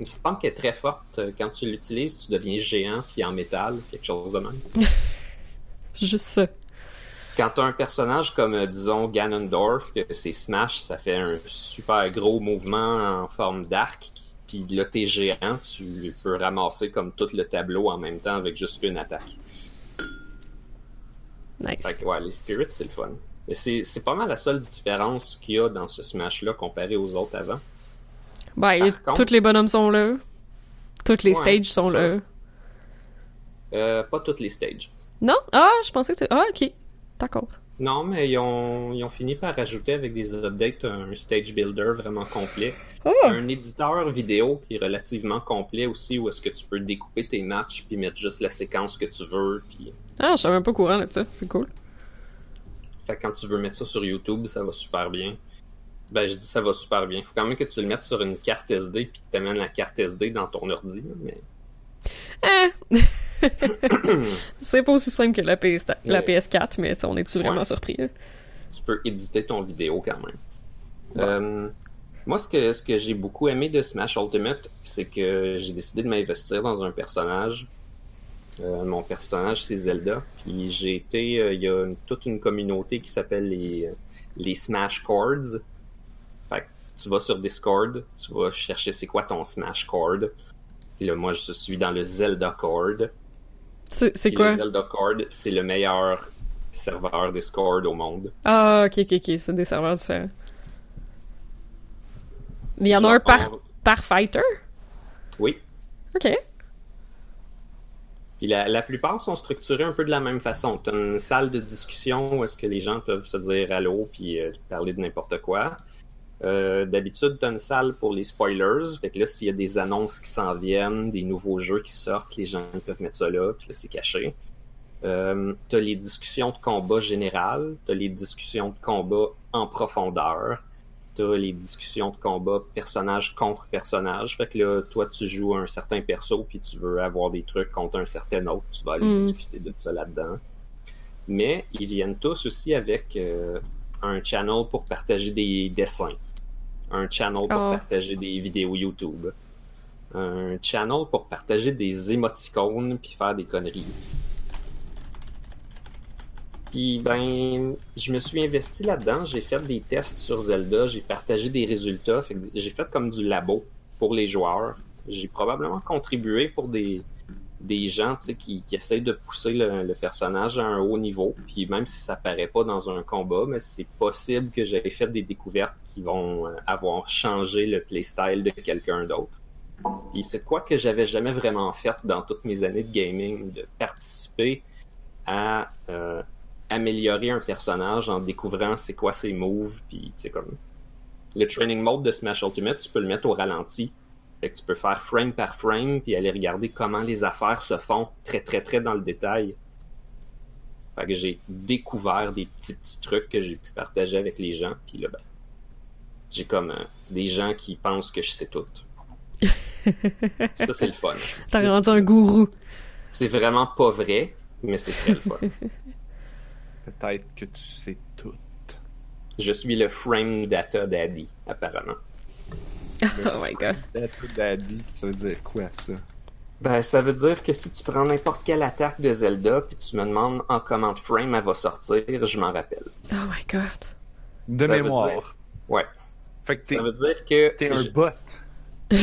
B: me semble qu'elle est très forte. Quand tu l'utilises, tu deviens géant puis en métal, quelque chose de même.
A: Juste ça.
B: Quand t'as un personnage comme, euh, disons, Ganondorf, que c'est Smash, ça fait un super gros mouvement en forme d'arc, puis là, t'es géant, tu peux ramasser comme tout le tableau en même temps avec juste une attaque. Fait
A: Nice.
B: que, ouais, les spirits, c'est le fun. Mais c'est pas mal la seule différence qu'il y a dans ce Smash-là comparé aux autres avant.
A: Ben,
B: contre-
A: tous les bonhommes sont là. Toutes les
B: Ouais,
A: stages sont
B: ça.
A: là.
B: Euh, pas toutes les stages.
A: Non? Ah, je pensais que tu... Ah, ok. D'accord.
B: Non, mais ils ont, ils ont fini par rajouter avec des updates un stage builder vraiment complet.
A: Ah!
B: un éditeur vidéo qui est relativement complet aussi, où est-ce que tu peux découper tes matchs puis mettre juste la séquence que tu veux. Puis,
A: Ah, je suis même pas au courant de ça. C'est cool.
B: fait que quand tu veux mettre ça sur YouTube, ça va super bien. Ben, je dis ça va super bien. Faut quand même que tu le mettes sur une carte SD puis que tu amènes la carte SD dans ton ordi. Mais...
A: Eh! c'est pas aussi simple que la, PS la
B: Ouais.
A: PS4, mais on est-tu vraiment
B: Ouais.
A: surpris? hein?
B: tu peux éditer ton vidéo quand même. Euh, moi, ce que, ce que j'ai beaucoup aimé de Smash Ultimate, c'est que j'ai décidé de m'investir dans un personnage. Euh, mon personnage, c'est Zelda. Puis j'ai été. euh, Il y a une- toute une communauté qui s'appelle les, les Smash Chords. Fait que tu vas sur Discord, tu vas chercher c'est quoi ton Smash Chord. Puis là, moi, je suis dans le Zelda Chord.
A: C'est quoi?
B: C'est le meilleur serveur Discord au monde.
A: Ah, ok, ok, ok, c'est des serveurs différents. Il y en a un par fighter?
B: Oui.
A: Ok.
B: Puis la, la plupart sont structurés un peu de la même façon. Tu as une salle de discussion où est-ce que les gens peuvent se dire allô puis euh, parler de n'importe quoi. Euh, D'habitude, tu as une salle pour les spoilers. Fait que là, s'il y a des annonces qui s'en viennent, des nouveaux jeux qui sortent, les gens peuvent mettre ça là, puis là, c'est caché. Euh, tu as les discussions de combat générales, tu as les discussions de combat en profondeur, tu as les discussions de combat personnage contre personnage. Fait que là, toi, tu joues un certain perso, puis tu veux avoir des trucs contre un certain autre, tu vas aller
A: Mm.
B: discuter de ça là-dedans. Mais ils viennent tous aussi avec euh, un channel pour partager des dessins, un channel pour
A: Oh.
B: partager des vidéos YouTube, un channel pour partager des émoticônes puis faire des conneries. Puis ben, je me suis investi là-dedans, j'ai fait des tests sur Zelda, j'ai partagé des résultats, j'ai fait comme du labo pour les joueurs. J'ai probablement contribué pour des, des gens qui, essayent de pousser le, personnage à un haut niveau. Puis même si ça paraît pas dans un combat, mais c'est possible que j'ai fait des découvertes qui vont euh, avoir changé le playstyle de quelqu'un d'autre. Puis c'est quoi que j'avais jamais vraiment fait dans toutes mes années de gaming, de participer à euh, améliorer un personnage en découvrant c'est quoi ses moves, puis comme le training mode de Smash Ultimate, tu peux le mettre au ralenti. Fait que tu peux faire frame par frame, puis aller regarder comment les affaires se font très très très dans le détail. Fait que j'ai découvert des petits petits trucs que j'ai pu partager avec les gens, puis là ben j'ai comme euh, des gens qui pensent que je sais tout. Ça c'est le fun.
A: T'as rendu un gourou.
B: C'est vraiment pas vrai, mais c'est très le fun.
C: Peut-être que tu sais tout.
B: Je suis le frame data daddy, apparemment.
A: Oh my god.
C: Daddy, ça veut dire quoi ça?
B: Ben, ça veut dire que si tu prends n'importe quelle attaque de Zelda, puis tu me demandes en comment de frame elle va sortir, je m'en rappelle.
A: Oh my god.
C: De
B: Ça
C: mémoire.
B: dire- Ouais.
C: Fait que t'es
B: Ça veut dire que.
C: t'es un
B: je-
C: bot.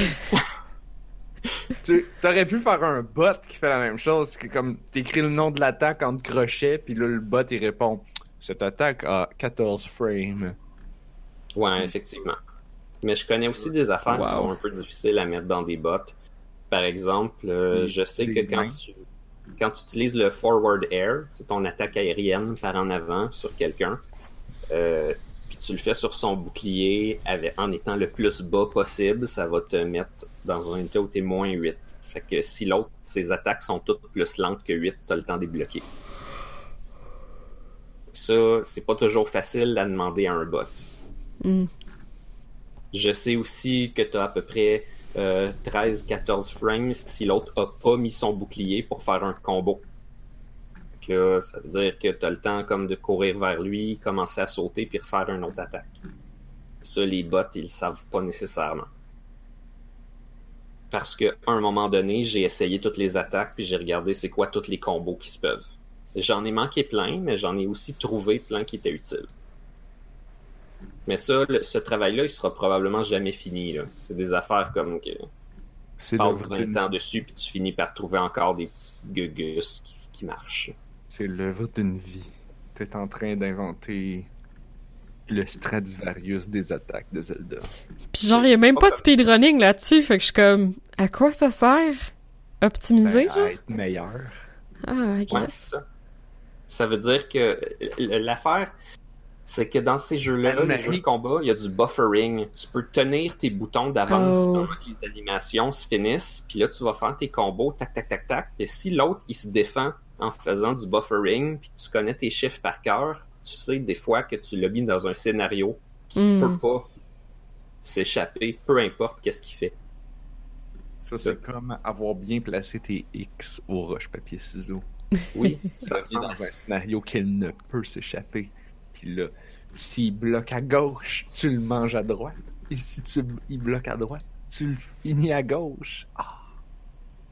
C: tu t'aurais pu faire un bot qui fait la même chose, que comme t'écris le nom de l'attaque en crochet, puis là le bot il répond cette attaque a 14 frames.
B: Ouais, effectivement. Mais je connais aussi des affaires
A: Wow.
B: qui sont un peu difficiles à mettre dans des bots. Par exemple, euh,
C: Des-
B: je sais que quand tu, quand tu utilises le forward air, c'est ton attaque aérienne par en avant sur quelqu'un, euh, puis tu le fais sur son bouclier avec, en étant le plus bas possible, ça va te mettre dans un état où t'es moins 8. Fait que si l'autre, ses attaques sont toutes plus lentes que 8, t'as le temps de les bloquer. Ça, c'est pas toujours facile à demander à un bot.
A: Hmm.
B: Je sais aussi que tu as à peu près euh, 13-14 frames si l'autre a pas mis son bouclier pour faire un combo. Que là, ça veut dire que tu as le temps comme de courir vers lui, commencer à sauter puis refaire une autre attaque. Ça, les bots, ils le savent pas nécessairement. Parce que à un moment donné, j'ai essayé toutes les attaques puis j'ai regardé c'est quoi tous les combos qui se peuvent. J'en ai manqué plein, mais j'en ai aussi trouvé plein qui étaient utiles. Mais ça, le- ce travail-là, il sera probablement jamais fini. là. C'est des affaires comme que tu
C: C'est
B: passes
C: l'œuvre
B: 20
C: d'une-
B: ans dessus, puis tu finis par trouver encore des petits gugus qui, qui marchent.
C: C'est l'œuvre d'une vie. T'es en train d'inventer le Stradivarius des attaques de Zelda.
A: Puis genre, y a
B: C'est
A: même
B: pas
A: pas de speedrunning là-dessus, fait que je suis comme, à quoi ça sert? Optimiser,
C: Ben,
A: genre?
C: à être meilleur.
A: Ah, I guess.
B: ça. Ça veut dire que l'affaire, c'est que dans ces jeux-là, les
C: Anne-Marie-
B: jeux de combat, il y a du buffering. Tu peux tenir tes boutons d'avance
A: Oh.
B: pendant que les animations se finissent, puis là, tu vas faire tes combos, tac, tac, tac, tac. Et si l'autre, il se défend en faisant du buffering, puis tu connais tes chiffres par cœur, tu sais des fois que tu l'as mis dans un scénario qui
A: Mm.
B: peut pas s'échapper, peu importe qu'est-ce qu'il fait.
C: Ça, c'est comme avoir bien placé tes X au roche-papier-ciseaux.
B: Oui,
C: Ça
B: ça
C: dans un scénario qu'il ne peut s'échapper. Puis là, s'il bloque à gauche, tu le manges à droite. Et si tu, il bloque à droite, tu le finis à gauche. Ah,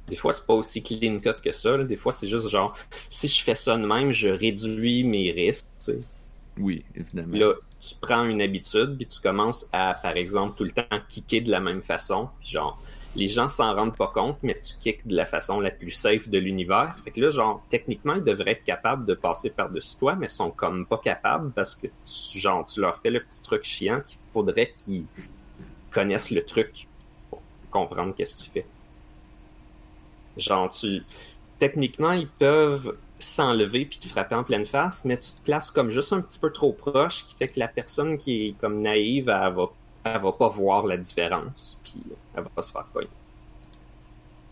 B: Des fois, c'est pas aussi clean cut que ça. là. Des fois, c'est juste genre, si je fais ça de même, je réduis mes risques.
C: oui, évidemment.
B: Là, tu prends une habitude, puis tu commences à, par exemple, tout le temps kicker de la même façon. Puis Genre, les gens s'en rendent pas compte, mais tu kicks de la façon la plus safe de l'univers. Fait que là, genre, techniquement, ils devraient être capables de passer par-dessus toi, mais ils sont comme pas capables parce que, tu, genre, tu leur fais le petit truc chiant qu'il faudrait qu'ils connaissent le truc pour comprendre qu'est-ce que tu fais. Genre, tu... Techniquement, ils peuvent s'enlever puis te frapper en pleine face, mais tu te places comme juste un petit peu trop proche, qui fait que la personne qui est comme naïve, elle va, elle va pas voir la différence, puis elle va pas se faire pogner.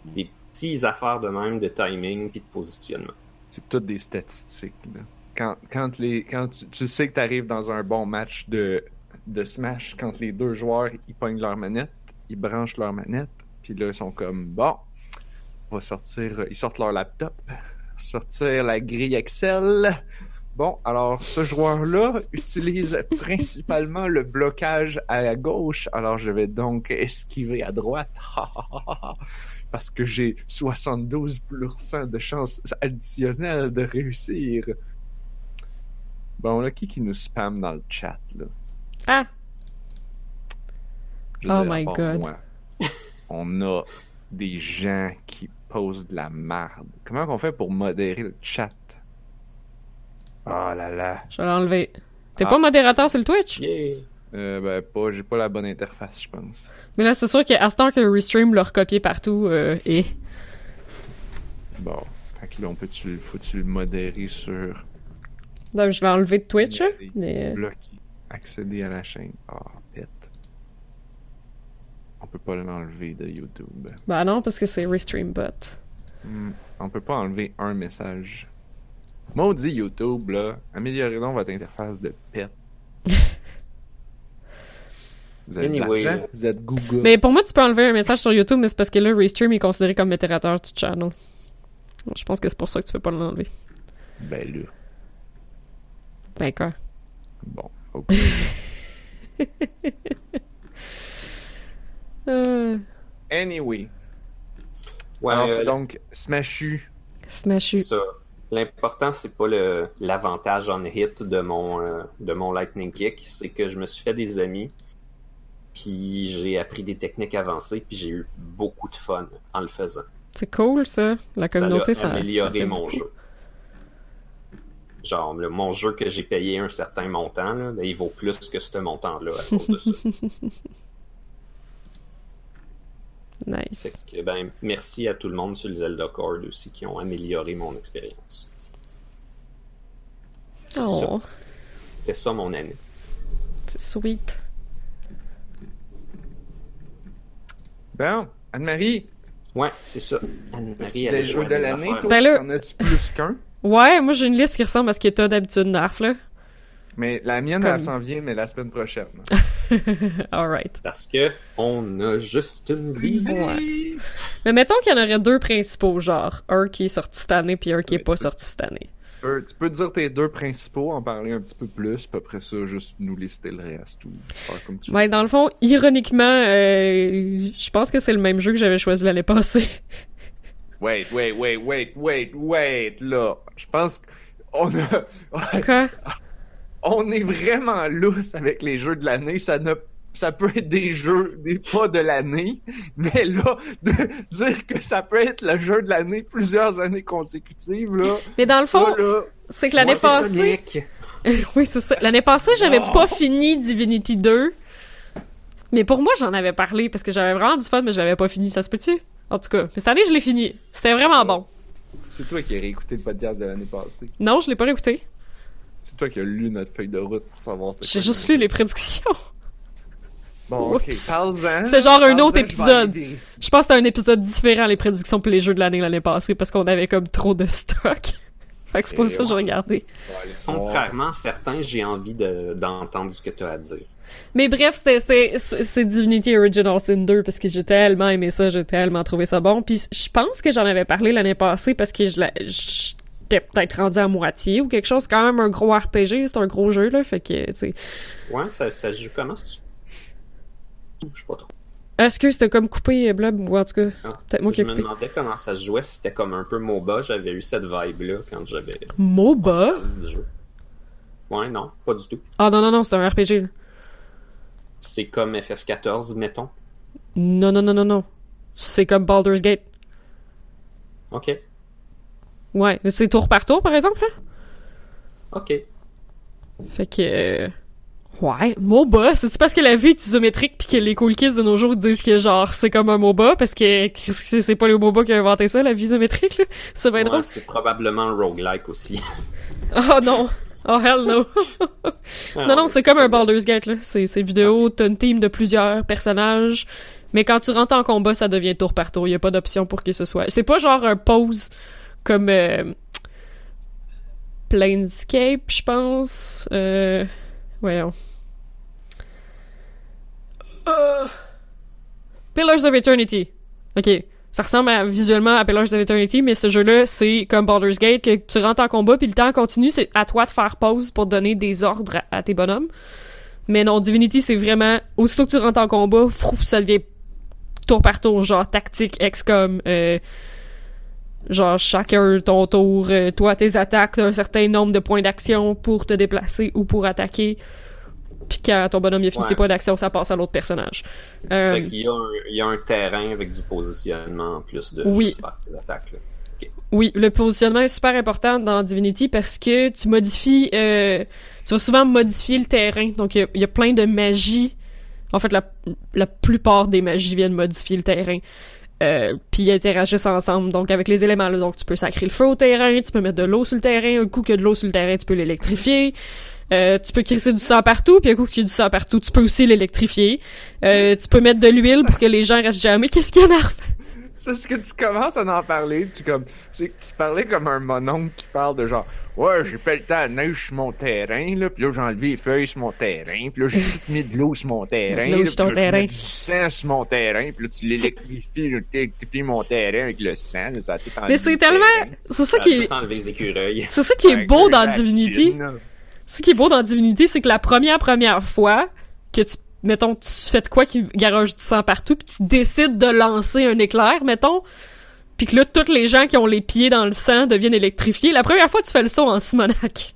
B: Des petites affaires de même de timing puis de positionnement.
C: C'est toutes des statistiques. Là. Quand, quand, tu sais que tu arrives dans un bon match de, de Smash, quand les deux joueurs ils pognent leur manette, ils branchent leur manette, puis là ils sont comme bon, on va sortir, ils sortent leur laptop, sortir la grille Excel. Bon, alors ce joueur-là utilise le- principalement le blocage à la gauche, alors je vais donc esquiver à droite. Parce que j'ai 72% de chances additionnelles de réussir. Bon, là, qui qui nous spam dans le chat, là?
A: Ah! Oh my God.
C: moi, on a des gens qui posent de la merde. Comment qu'on fait pour modérer le chat? Oh là là.
A: Je vais l'enlever. T'es
C: Ah.
A: pas modérateur sur le Twitch?
B: Yeah!
C: Euh, ben, pas, j'ai pas la bonne interface, je pense.
A: Mais là, c'est sûr qu'à ce temps que Restream l'a recopié partout, euh, et...
C: Bon. Fait que là, on peut-tu, faut-tu le modérer sur
A: Donc, je vais enlever de Twitch, hein, mais...
C: bloquer, accéder à la chaîne? Ah, pète. On peut pas l'enlever de YouTube.
A: Bah non, parce que c'est Restream Bot.
C: Hmm, On peut pas enlever un message. Maudit YouTube, là. Améliorez donc votre interface de pète. Vous avez
B: Anyway.
C: l'argent? Vous êtes Google.
A: Mais pour moi, tu peux enlever un message sur YouTube, mais c'est parce que là, Restream est considéré comme modérateur du channel. Donc, Je pense que c'est pour ça que tu peux pas l'enlever.
C: Ben là.
A: Ben quoi?
C: Bon, ok.
A: Euh,
C: anyway.
B: Ouais,
C: Alors,
B: euh,
C: c'est donc Smashu.
A: Smashu.
B: C'est ça. L'important, c'est pas le l'avantage en hit de mon, euh, de mon Lightning Kick, c'est que je me suis fait des amis, puis j'ai appris des techniques avancées, puis j'ai eu beaucoup de fun en le faisant.
A: C'est cool, ça. La communauté,
B: ça a
A: ça
B: amélioré mon
A: beaucoup.
B: jeu. Genre, le, mon jeu que j'ai payé un certain montant, là, ben, il vaut plus que ce montant-là à cause de ça.
A: Nice.
B: Que, ben, merci à tout le monde sur le Zelda Cord aussi qui ont amélioré mon expérience. C'est ça.
A: Oh,
B: C'était ça mon année.
A: c'est sweet.
C: Bon, Anne-Marie,
B: Ouais, c'est ça. Anne-Marie, elle a
C: jeux de l'année, toi?
A: Ben là-
C: En as-tu plus qu'un?
A: Ouais, moi j'ai une liste qui ressemble à ce que t'as d'habitude, Narf, là.
C: Mais la mienne,
A: Comme-
C: elle s'en vient, mais la semaine prochaine.
A: Alright.
B: Parce que on a juste une vie.
A: Ouais. Mais mettons qu'il y en aurait deux principaux, genre un qui est sorti cette année puis un qui est
C: Ouais,
A: pas
C: tu
A: sorti cette année.
C: Tu peux- tu peux dire tes deux principaux, en parler un petit peu plus, puis après ça, juste nous lister le reste ou faire comme tu
A: Ouais, dans le fond, ironiquement, euh, je pense que c'est le même jeu que j'avais choisi l'année passée.
C: Wait, wait, wait, wait, wait, wait, là. Je pense qu'on a...
A: Quoi?
C: on est vraiment lousse avec les jeux de l'année. Ça ne, ça peut être des jeux, des pas de l'année, mais là, de dire que ça peut être le jeu de l'année plusieurs années consécutives, là.
A: Mais dans le fond,
C: là,
A: c'est que l'année passée...
B: Sonic.
A: oui, c'est ça. L'année passée, j'avais pas fini Divinity 2. Mais pour moi, j'en avais parlé parce que j'avais vraiment du fun, mais j'avais pas fini. Ça se peut-tu? En tout cas, mais cette année, je l'ai fini. C'était vraiment bon.
C: c'est toi qui as réécouté le podcast de l'année passée.
A: Non, je l'ai pas réécouté.
C: C'est toi qui as lu notre feuille de route pour savoir c'était
A: J'ai juste lu les prédictions.
C: Bon, ok, parle-en.
A: C'est genre un autre
C: je
A: épisode. Je pense que c'était un épisode différent, les prédictions pour les jeux de l'année l'année passée, parce qu'on avait comme trop de stock. Fait que c'est pour
C: Et
A: ça que j'ai regardé.
B: Contrairement à certains, j'ai envie de- d'entendre ce que tu as à dire.
A: Mais bref, c'était c'était- c'est Divinity Original Sin 2 parce que j'ai tellement aimé ça, j'ai tellement trouvé ça bon. Puis je pense que j'en avais parlé l'année passée parce que je la- j'étais peut-être rendu à moitié ou quelque chose. C'est quand même un gros RPG, c'est un gros jeu là, fait que tu sais.
B: Ouais, ça, ça se joue comment. Je sais pas trop.
A: Est-ce que c'était comme coupé Blob ou en tout cas
B: Ah,
A: peut-être moi qui
B: je me demandais comment ça se jouait, si c'était comme un peu MOBA, j'avais eu cette vibe-là quand j'avais
A: MOBA?
B: Ouais, non, pas du tout.
A: Ah non non non, c'est un RPG. là.
B: C'est comme FF14, mettons.
A: Non non non non non. C'est comme Baldur's Gate.
B: Ok,
A: Ouais, mais c'est tour par tour par exemple là.
B: ok.
A: Fait que. euh, Ouais, MOBA, c'est-tu parce que la vue est isométrique pis que les cool kids de nos jours disent que genre c'est comme un MOBA parce que c'est pas le MOBA qui a inventé ça, la vue isométrique là? C'est bien
B: Ouais,
A: drôle.
B: c'est probablement un roguelike aussi.
A: Oh non! Oh hell no! non, non, c'est comme un Baldur's Gate là. C'est c'est vidéo, t'as une team de plusieurs personnages. Mais quand tu rentres en combat, ça devient tour par tour. Y a pas d'option pour que ce soit. C'est pas genre un pause comme euh, Planescape, je pense. Euh, voyons. Euh, Pillars of Eternity. Ok. Ça ressemble visuellement à Pillars of Eternity, mais ce jeu-là, c'est comme Baldur's Gate, que tu rentres en combat, puis le temps continue, c'est à toi de faire pause pour donner des ordres à, tes bonhommes. Mais non, Divinity, c'est vraiment, aussitôt que tu rentres en combat, frou, ça devient tour par tour, genre tactique, XCOM, euh, genre chacun ton tour, euh, toi tes attaques, un certain nombre de points d'action pour te déplacer ou pour attaquer. Puis quand ton bonhomme il a fini
B: Ouais.
A: ses points d'action, ça passe à l'autre personnage. Euh,
B: Fait qu'il y a, un, il y a un terrain avec du positionnement en plus de
A: Oui.
B: juste faire tes attaques. Là.
A: Oui, le positionnement est super important dans Divinity parce que tu modifies, euh, tu vas souvent modifier le terrain. Donc il y a- il y, a plein de magies. En fait, la, la plupart des magies viennent modifier le terrain. Euh, puis ils interagissent ensemble, donc avec les éléments. Là. Donc tu peux sacrer le feu au terrain, tu peux mettre de l'eau sur le terrain. Un coup qu'il y a de l'eau sur le terrain, tu peux l'électrifier. Euh, tu peux crisser du sang partout, puis un coup qu'il y a du sang partout, tu peux aussi l'électrifier. Euh, tu peux mettre de l'huile pour que les gens restent jamais. Qu'est-ce qu'il y en a?
C: C'est parce que tu commences à en parler, tu comme, tu parlais comme un mononcle qui parle de genre, ouais, j'ai pas le temps de neige sur mon terrain, là, pis là, j'ai enlevé les feuilles sur mon terrain, pis là, j'ai tout mis de l'eau sur mon terrain,
A: De l'eau
C: là,
A: sur ton
C: là, du sang sur mon terrain, pis là, tu l'électrifies, tu électrifies mon terrain avec le sang, là, ça a tout enlevé
A: Mais c'est
C: le
A: tellement, c'est ça qui est, c'est ça qui est beau dans Divinity. Ce qui est beau dans Divinity, c'est que la première première fois que tu mettons tu fais de quoi qui garage du sang partout puis tu décides de lancer un éclair mettons puis que là tous les gens qui ont les pieds dans le sang deviennent électrifiés. La première fois tu fais le saut en Simonac.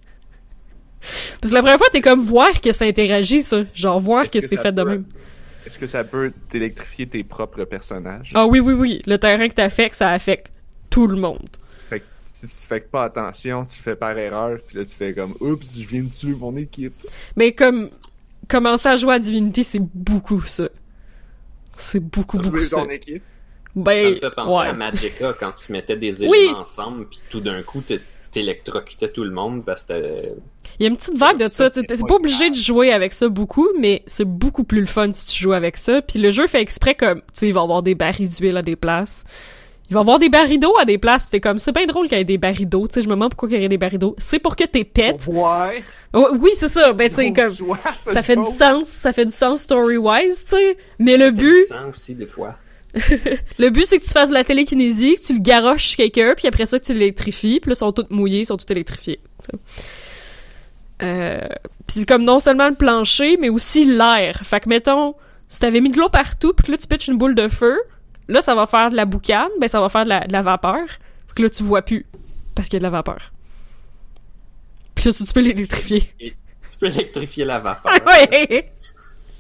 A: Parce que la première fois t'es comme voir que ça interagit ça. Genre voir que,
C: que
A: c'est fait de même.
C: Est-ce que ça peut t'électrifier tes propres personnages?
A: ah oui oui oui. Le terrain que t'affectes ça affecte tout le monde.
C: Fait que si tu fais pas attention, tu le fais par erreur, puis là, tu fais comme, oups, je viens de tuer mon équipe.
A: mais comme commencer à jouer à Divinity c'est beaucoup ça c'est beaucoup beaucoup ça
C: ton équipe.
B: Ça
A: ben
B: me fait penser
A: ouais
B: à Magica quand tu mettais des éléments
A: Oui.
B: ensemble, puis tout d'un coup, t'é- t'électrocutais tout le monde parce que t'avais-
A: Il y a une petite vague de ça.
C: Ça,
A: T'es
C: pas
A: pas obligé de jouer avec ça beaucoup, mais c'est beaucoup plus le fun si tu joues avec ça. Puis le jeu fait exprès comme, tu sais, il va y avoir des barils d'huile à des places. Il va y avoir des barils d'eau à des places. Pis t'es comme, c'est bien drôle qu'il y ait des barils d'eau. Tu sais, je me demande pourquoi il y aurait des barils d'eau. C'est pour que t'es
C: Pour
A: pètes. Oh, oui, c'est ça. Ben, tu sais,
C: Ils ont
A: comme,
C: soif,
A: ça fait du sens. Ça fait du sens story-wise, tu sais. Mais le
B: Fait du
A: but,
B: sang aussi, des fois.
A: le but, c'est que tu fasses de la télékinésie, que tu le garoches chez quelqu'un, puis après ça, que tu l'électrifies, puis là, ils sont tous mouillés, ils sont tous électrifiés. tu sais. Euh, puis c'est comme non seulement le plancher, mais aussi l'air. Fait que, mettons, si t'avais mis de l'eau partout, puis que là, tu pitches une boule de feu, là, ça va faire de la boucane, ben ça va faire de la, de la vapeur. Puis que là, tu vois plus, parce qu'il y a de la vapeur. Puis là, tu tu peux l'électrifier.
B: Tu peux électrifier la vapeur.
A: ouais!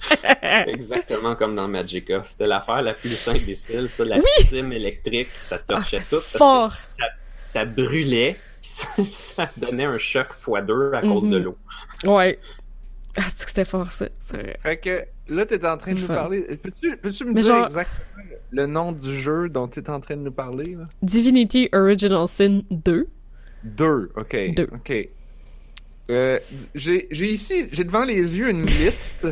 B: Exactement comme dans Magica. C'était l'affaire la plus imbécile, ça, la
A: Oui!
B: cime électrique, ça torchait
A: Ah,
B: tout. parce que
A: Fort!
B: Ça, ça brûlait, puis ça, ça donnait un choc x2 à cause
A: Mhm.
B: de l'eau.
A: Ouais. Ah, c'est que c'était fort, ça. C'est vrai.
C: Fait que là, t'es en train de nous
A: fun.
C: parler. Peux-tu peux me
A: Mais
C: dire
A: genre-
C: exactement le nom du jeu dont t'es en train de nous parler? Là?
A: Divinity Original Sin 2.
C: Deux, ok.
A: Deux.
C: Ok. Euh, j'ai ici, j'ai devant les yeux une liste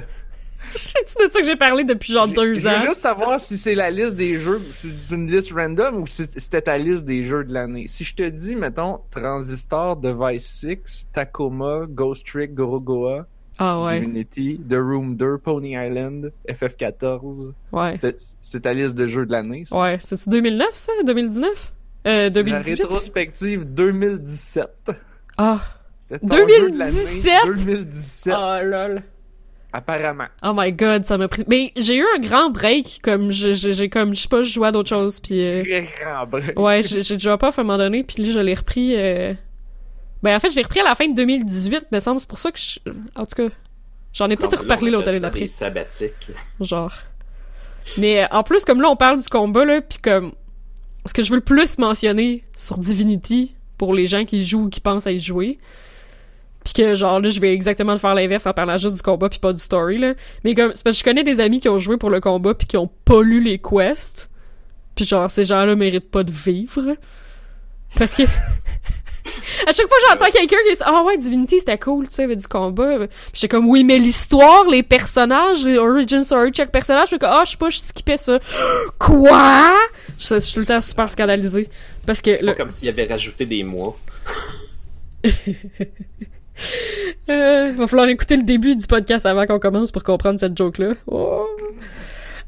A: Je sais-tu de ça que j'ai parlé depuis genre deux
C: Je
A: ans?
C: veux juste savoir si c'est la liste des jeux, c'est une liste random ou si c'était ta liste des jeux de l'année. Si je te dis, mettons, Transistor, Device 6, Tacoma, Ghost Trick, Gorogoa,
A: Ah ouais,
C: Divinity, The Room 2, Pony Island, FF14,
A: ouais.
C: c'est- ta liste de jeux de l'année, ça?
A: Ouais, c'est-tu 2009 ça? 2019? Euh,
C: La
A: 2018?
C: rétrospective 2017.
A: Ah.
C: C'est ton jeu de l'année
A: 2017?
C: 2017,
A: Oh lol.
C: apparemment.
A: Oh my god, ça m'a pris. Mais j'ai eu un grand break, comme j'ai comme je sais pas, je jouais à d'autres choses, puis euh,
C: grand break.
A: ouais, j'ai j'ai déjà pas à un moment donné, puis là je l'ai repris. Euh... Ben en fait, je l'ai repris à la fin de 2018, me semble. C'est pour ça que je... en tout cas, j'en ai peut-être reparlé l'autre année d'après,
B: des sabbatiques.
A: genre. Mais euh, en plus, comme là on parle du combat là, puis comme ce que je veux le plus mentionner sur Divinity pour les gens qui y jouent ou qui pensent à y jouer. Puis que genre là je vais exactement faire l'inverse en parlant juste du combat puis pas du story là. Mais comme c'est parce que je connais des amis qui ont joué pour le combat puis qui ont pas lu les quests. Puis genre ces gens-là méritent pas de vivre. Parce que à chaque fois j'entends quelqu'un qui dit "Ah ouais, Divinity c'était cool, tu sais, avec du combat." Puis j'étais comme "Oui, mais l'histoire, les personnages, les origin story chaque personnage, je suis comme "Ah, je sais pas, je skippais ça." Quoi? Je, je suis tout le temps super scandalisée parce que le,
B: pas comme s'il avait rajouté des mois.
A: Euh, va falloir écouter le début du podcast avant qu'on commence pour comprendre cette joke-là. Oh.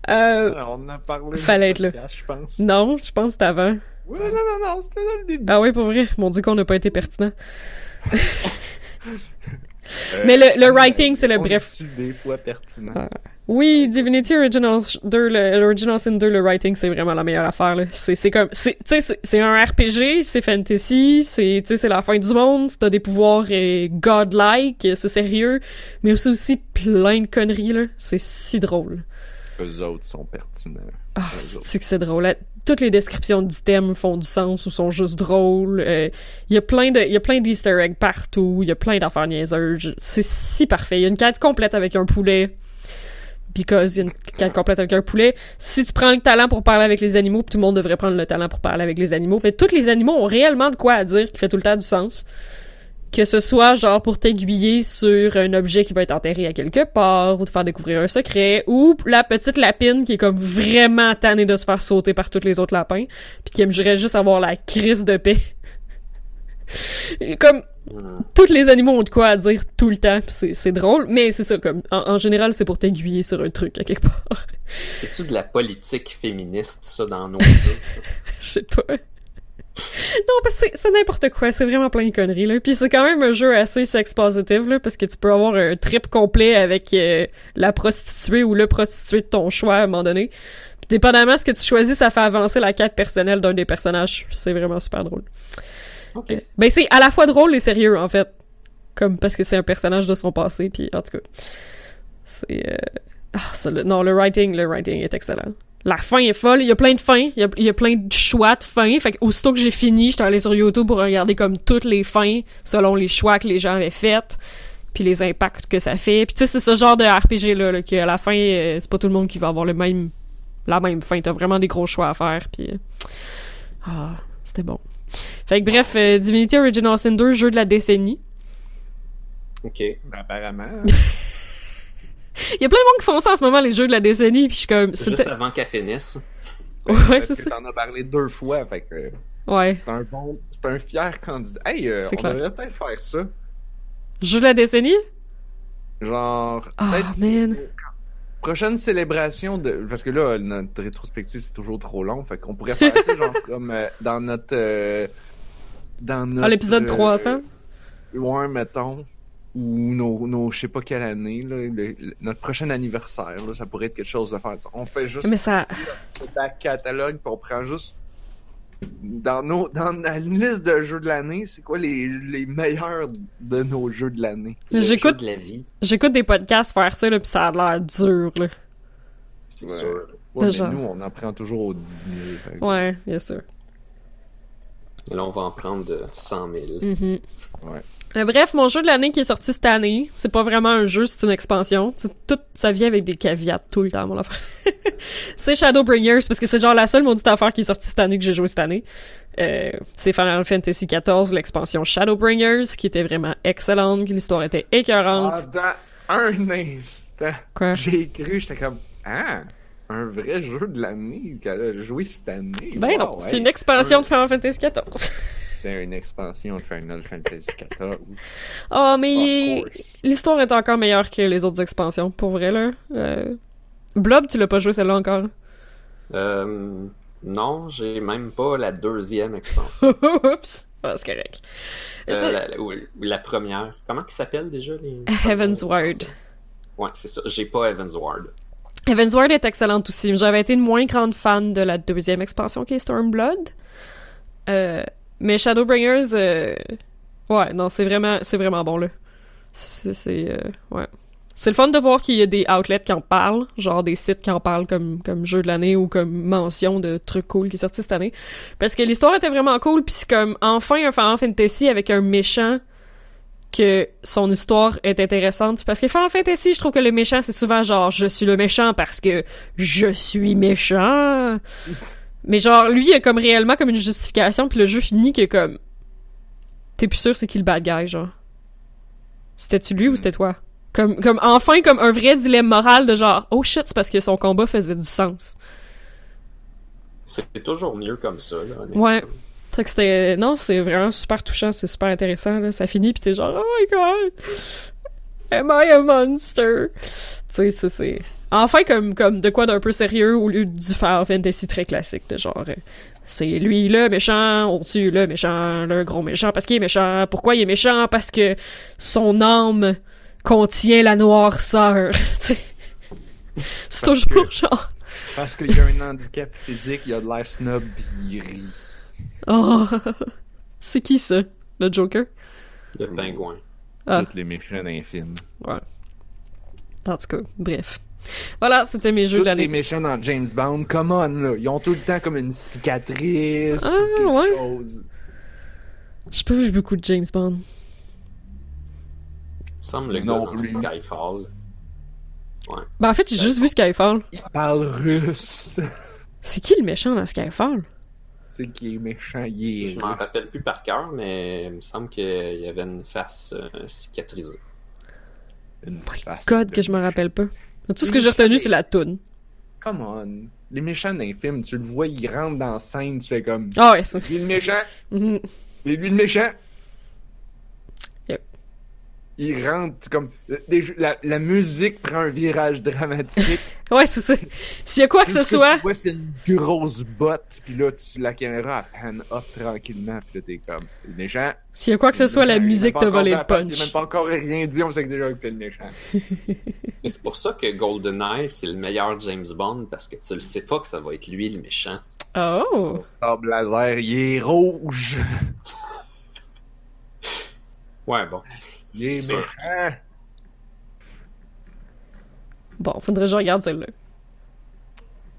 A: Euh,
C: On en a parlé.
A: Fallait être là.
C: podcast, Je pense.
A: non, je pense que c'était avant.
C: Ouais, non, non, non, c'était dans le début.
A: Ah oui, pour vrai. Mon dieu qu'on n'a pas été pertinent.
C: Euh,
A: Mais le, le writing, c'est le
C: on
A: bref.
C: des fois pertinent?
A: Ah. Oui, Divinity Original 2, le, l'Original Sin 2, le writing, c'est vraiment la meilleure affaire. C'est, comme, c'est, tu sais, c'est, c'est un RPG, c'est fantasy, c'est, la fin du monde, t'as des pouvoirs euh, godlike, c'est sérieux, mais c'est aussi plein de conneries, là. C'est si drôle.
C: Eux autres sont pertinents.
A: Ah, c'est que c'est drôle. Là, Toutes les descriptions d'items font du sens ou sont juste drôles. Euh, Il y a plein de, y a plein d'easter eggs partout. Il y a plein d'affaires niaiseuses. C'est si parfait. Il y a une quête complète avec un poulet. Because il y a une quête complète avec un poulet. Si tu prends le talent pour parler avec les animaux, tout le monde devrait prendre le talent pour parler avec les animaux. Mais tous les animaux ont réellement de quoi à dire qui fait tout le temps du sens. Que ce soit genre pour t'aiguiller sur un objet qui va être enterré à quelque part, ou te faire découvrir un secret, ou la petite lapine qui est comme vraiment tannée de se faire sauter par tous les autres lapins, puis qui aimerait juste avoir la crise de paix. Comme tous les animaux ont de quoi à dire tout le temps, c'est drôle, mais c'est ça comme en, en général c'est pour t'aiguiller sur un truc à quelque part.
B: C'est-tu de la politique féministe, ça, dans nos jeux?
A: Je sais pas. Non, parce que c'est- n'importe quoi, c'est vraiment plein de conneries, là. Puis c'est quand même un jeu assez sex-positive, là, parce que tu peux avoir un trip complet avec euh, la prostituée ou le prostitué de ton choix à un moment donné. Puis dépendamment de ce que tu choisis, ça fait avancer la quête personnelle d'un des personnages. C'est vraiment super drôle.
B: Ok.
A: Euh, ben c'est à la fois drôle et sérieux, en fait. Comme parce que c'est un personnage de son passé, puis en tout cas. C'est... euh, Ah, le... Non, le writing, le writing est excellent. La fin est folle. Il y a plein de fins. Il y a, il y a plein de choix de fins. Fait que aussitôt que j'ai fini, j'étais allé sur YouTube pour regarder comme toutes les fins selon les choix que les gens avaient faits puis les impacts que ça fait. Puis tu sais, c'est ce genre de RPG là, là qu'à la fin, euh, c'est pas tout le monde qui va avoir le même la même fin. T'as vraiment des gros choix à faire. Puis euh, ah, c'était bon. Fait que bref, euh, Divinity Original Sin 2, jeu de la décennie.
B: Ok.
C: Ben, apparemment.
A: Il y a plein de monde qui font ça en ce moment, les jeux de la décennie, puis je suis comme...
B: Juste avant qu'elle finisse.
A: Ouais, c'est ça.
C: t'en as parlé deux fois, fait que
A: Ouais.
C: c'est un bon, c'est un fier candidat. Hey, euh, on
A: clair.
C: devrait peut-être faire ça.
A: Jeu de la décennie?
C: Genre,
A: Ah,
C: peut-être
A: man.
C: prochaine célébration de, parce que là, notre rétrospective c'est toujours trop long, fait qu'on pourrait faire ça genre comme euh, dans notre, euh, dans notre.
A: Ah, l'épisode
C: euh,
A: 300?
C: Ouais, mettons. Ou nos, nos je sais pas quelle année, là, le- le- notre prochain anniversaire, là, ça pourrait être quelque chose de faire. On fait juste
A: Mais ça...
C: le back catalogue, puis on prend juste dans nos dans la liste de jeux de l'année, c'est quoi les, les meilleurs de nos jeux de l'année?
A: J'écoute-
B: de la vie,
A: J'écoute des podcasts faire ça, là, pis ça a l'air dur, là.
B: c'est
C: Ouais.
B: sûr.
C: Ouais, mais
A: Genre.
C: nous, on en prend toujours aux 10 000. fait que-
A: Ouais, bien sûr.
B: Et là, on va en prendre de 100 000.
A: Mhm.
C: Ouais.
A: Bref, mon jeu de l'année qui est sorti cette année, c'est pas vraiment un jeu, c'est une expansion. C'est tout, ça vient avec des caveats tout le temps, mon affaire. c'est Shadowbringers, parce que c'est genre la seule maudite affaire qui est sortie cette année que j'ai joué cette année. Euh, c'est Final Fantasy XIV, l'expansion Shadowbringers, qui était vraiment excellente, que l'histoire était écœurante.
C: Ah, dans- un instant,
A: Quoi?
C: j'ai cru, j'étais comme, ah, un vrai jeu de l'année qu'elle a joué cette année?
A: Ben non, c'est une expansion
C: Un-
A: de Final Fantasy XIV.
C: C'était une expansion de Final Fantasy XIV.
A: oh, mais
C: Of course.
A: l'histoire est encore meilleure que les autres expansions, pour vrai, là. Euh... Blob, tu l'as pas joué celle-là encore?
B: Euh, non, j'ai même pas la deuxième expansion.
A: Oups! Ah, c'est correct.
B: Euh, la, ou la première. Comment ils s'appellent déjà les.
A: Heaven's Ward.
B: Ouais, c'est ça. J'ai pas Heaven's Ward.
A: Heaven's Ward est excellente aussi. J'avais été une moins grande fan de la deuxième expansion qui est Stormblood. Euh, mais Shadowbringers, euh, ouais, non, c'est vraiment, c'est vraiment bon là. C'est, euh, ouais. C'est le fun de voir qu'il y a des outlets qui en parlent, genre des sites qui en parlent comme, comme jeu de l'année ou comme mention de trucs cool qui est sorti cette année. Parce que l'histoire était vraiment cool, puis c'est comme enfin un Final Fantasy avec un méchant que son histoire est intéressante. Parce que Final Fantasy, je trouve que le méchant, c'est souvent genre, je suis le méchant parce que je suis méchant. Mais genre, lui, il a comme réellement comme une justification, puis le jeu finit que comme... T'es plus sûr c'est qui le bad guy, genre. C'était-tu lui ou c'était toi? Comme, comme, enfin, comme un vrai dilemme moral de genre, oh shit, c'est parce que son combat faisait du sens.
B: C'est toujours mieux comme ça, là.
A: Ouais. C'est que c'était... Non, c'est vraiment super touchant, c'est super intéressant, là. Ça finit, pis t'es genre, oh my god! Am I a monster? Tu sais, c'est... c'est... Enfin, comme, comme de quoi d'un peu sérieux au lieu du Final Fantasy très classique, de genre... euh, c'est lui le méchant, on tue le méchant, le gros méchant parce qu'il est méchant. Pourquoi il est méchant? Parce que son âme contient la noirceur. Tu sais. c'est
C: Parce
A: toujours
C: que-
A: genre...
C: Parce qu'il y a un handicap physique, il a de l'air snob, pis il rit.
A: Oh! c'est qui ça? Le Joker?
B: Le pingouin.
A: Ah.
C: Tous les méchants d'un film.
A: Ouais. En tout cas, bref. Voilà, c'était mes jeux
C: Tous
A: de
C: les méchants dans James Bond, come on, là. Ils ont tout le temps comme une cicatrice
A: Ah,
C: ou quelque
A: ouais.
C: chose.
A: J'ai pas vu beaucoup de James Bond.
B: Il me semble le gars
C: Non
B: dans
C: plus.
B: Skyfall.
A: Ben, en fait, j'ai juste vu Skyfall.
C: Il parle russe.
A: C'est qui le méchant dans Skyfall?
C: C'est qui est méchant, il est
B: Je m'en rappelle plus par cœur, mais il me semble qu'il y avait une face euh, cicatrisée.
C: Une face
A: God,
C: de
A: que je me rappelle pas. Tout ce que j'ai retenu, c'est la toune.
C: Come on. Les méchants d'un film, tu le vois, ils rentrent dans la scène, tu fais comme.
A: Ah ouais, c'est...
C: C'est lui le méchant,
A: Mhm.
C: c'est lui le méchant. Il rentre comme. des jeux- la, la musique prend un virage dramatique.
A: Ouais, c'est ça. S'il y a quoi que ce soit...
C: vois, c'est une grosse botte, puis là, tu, la caméra, elle pan up tranquillement, puis là, t'es comme. C'est le méchant.
A: S'il y a quoi que ce soit, la musique t'a volé le punch.
C: même pas encore rien dit, on sait que déjà que c'est le méchant.
B: Et c'est pour ça que GoldenEye, c'est le meilleur James Bond, parce que tu le sais pas que ça va être lui le méchant.
A: Oh!
C: Son laser, il est rouge.
B: Ouais, bon.
C: Il est
B: C'est sûr.
C: méchant.
A: Bon, faudrait que je regarde celle-là.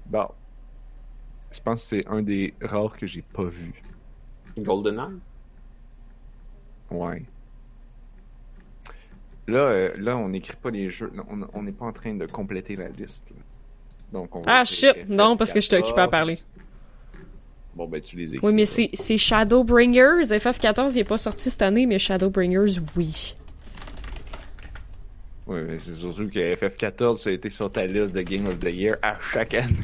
C: Bon. Je pense que c'est un des rares que j'ai pas vu.
B: GoldenEye?
C: Ouais. Là, euh, là, on n'écrit pas les jeux. Non, on- n'est pas en train de compléter la liste. là. Donc, on va
A: Ah
C: écrire
A: shit! Non, parce que j'étais occupé à
C: 14.
A: parler.
C: Bon, ben, tu les écris.
A: Oui, mais c'est, c'est Shadowbringers. FF14, il est pas sorti cette année, mais Shadowbringers, oui.
C: Oui, mais c'est surtout que FF14, ça a été sur ta liste de Game of the Year à chaque année.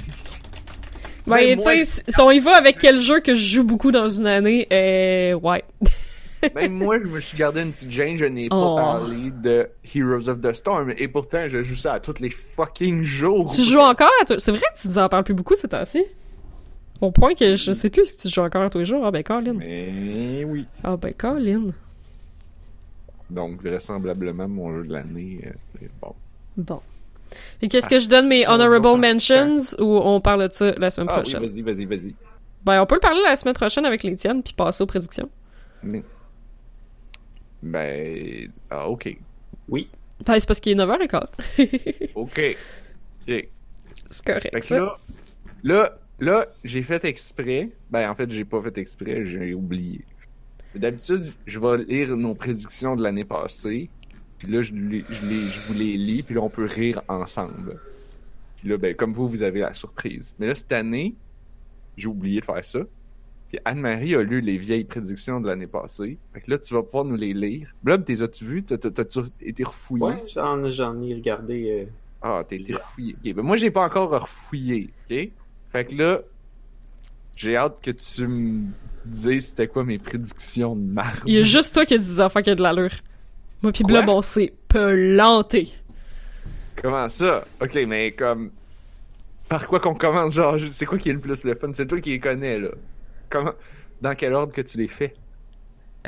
A: Ben,
C: Mais
A: tu sais, si on y va avec quel jeu que je joue beaucoup dans une année, euh, ouais.
C: Même moi, je me suis gardé une petite gêne, je n'ai pas
A: Oh.
C: parlé de Heroes of the Storm, et pourtant, je joue ça à tous les fucking jours.
A: Tu joues encore à toi? C'est vrai que tu nous en parles plus beaucoup ces temps-ci? Au point que je sais plus si tu joues encore à tous les jours. Ah ben, Colin.
C: Mais oui.
A: Ah ben, Colin.
C: Donc, vraisemblablement, mon jeu de l'année, euh, c'est bon.
A: Bon. Et qu'est-ce que je donne mes
C: va
A: honorable mentions ou on parle de ça la semaine
C: Ah oui,
A: prochaine?
C: vas-y, vas-y, vas-y.
A: ben, on peut le parler la semaine prochaine avec les tiennes puis passer aux prédictions.
C: Mais... Ben... Ah, ok.
B: Oui.
A: Ben, c'est parce qu'il est 9h15.
C: Ok. Ok.
A: c'est correct, ça.
C: là, là, là, j'ai fait exprès. Ben, en fait, j'ai pas fait exprès, j'ai oublié. D'habitude, je vais lire nos prédictions de l'année passée. Puis là, je, les- je, les, je vous les lis, puis là, on peut rire ensemble. Puis là, ben, comme vous, vous avez la surprise. Mais là, cette année, j'ai oublié de faire ça. Puis Anne-Marie a lu les vieilles prédictions de l'année passée. Fait que là, tu vas pouvoir nous les lire. Blob, t'es as-tu vu? T'as- t'as- T'as-tu été refouillé?
B: Ouais, j'en, ai regardé. euh,
C: Ah, t'as été refouillé. Ok, ben moi, j'ai pas encore refouillé, ok? Fait que là, j'ai hâte que tu me dises c'était quoi mes prédictions de marde.
A: Il y a juste toi qui as des affaires qui a de l'allure. Moi pis? Blob, on s'est planté.
C: Comment ça? Ok, mais comme... Par quoi qu'on commence? Genre, c'est quoi qui est le plus le fun? C'est toi qui les connais, là. Comment... Dans quel ordre que tu les fais?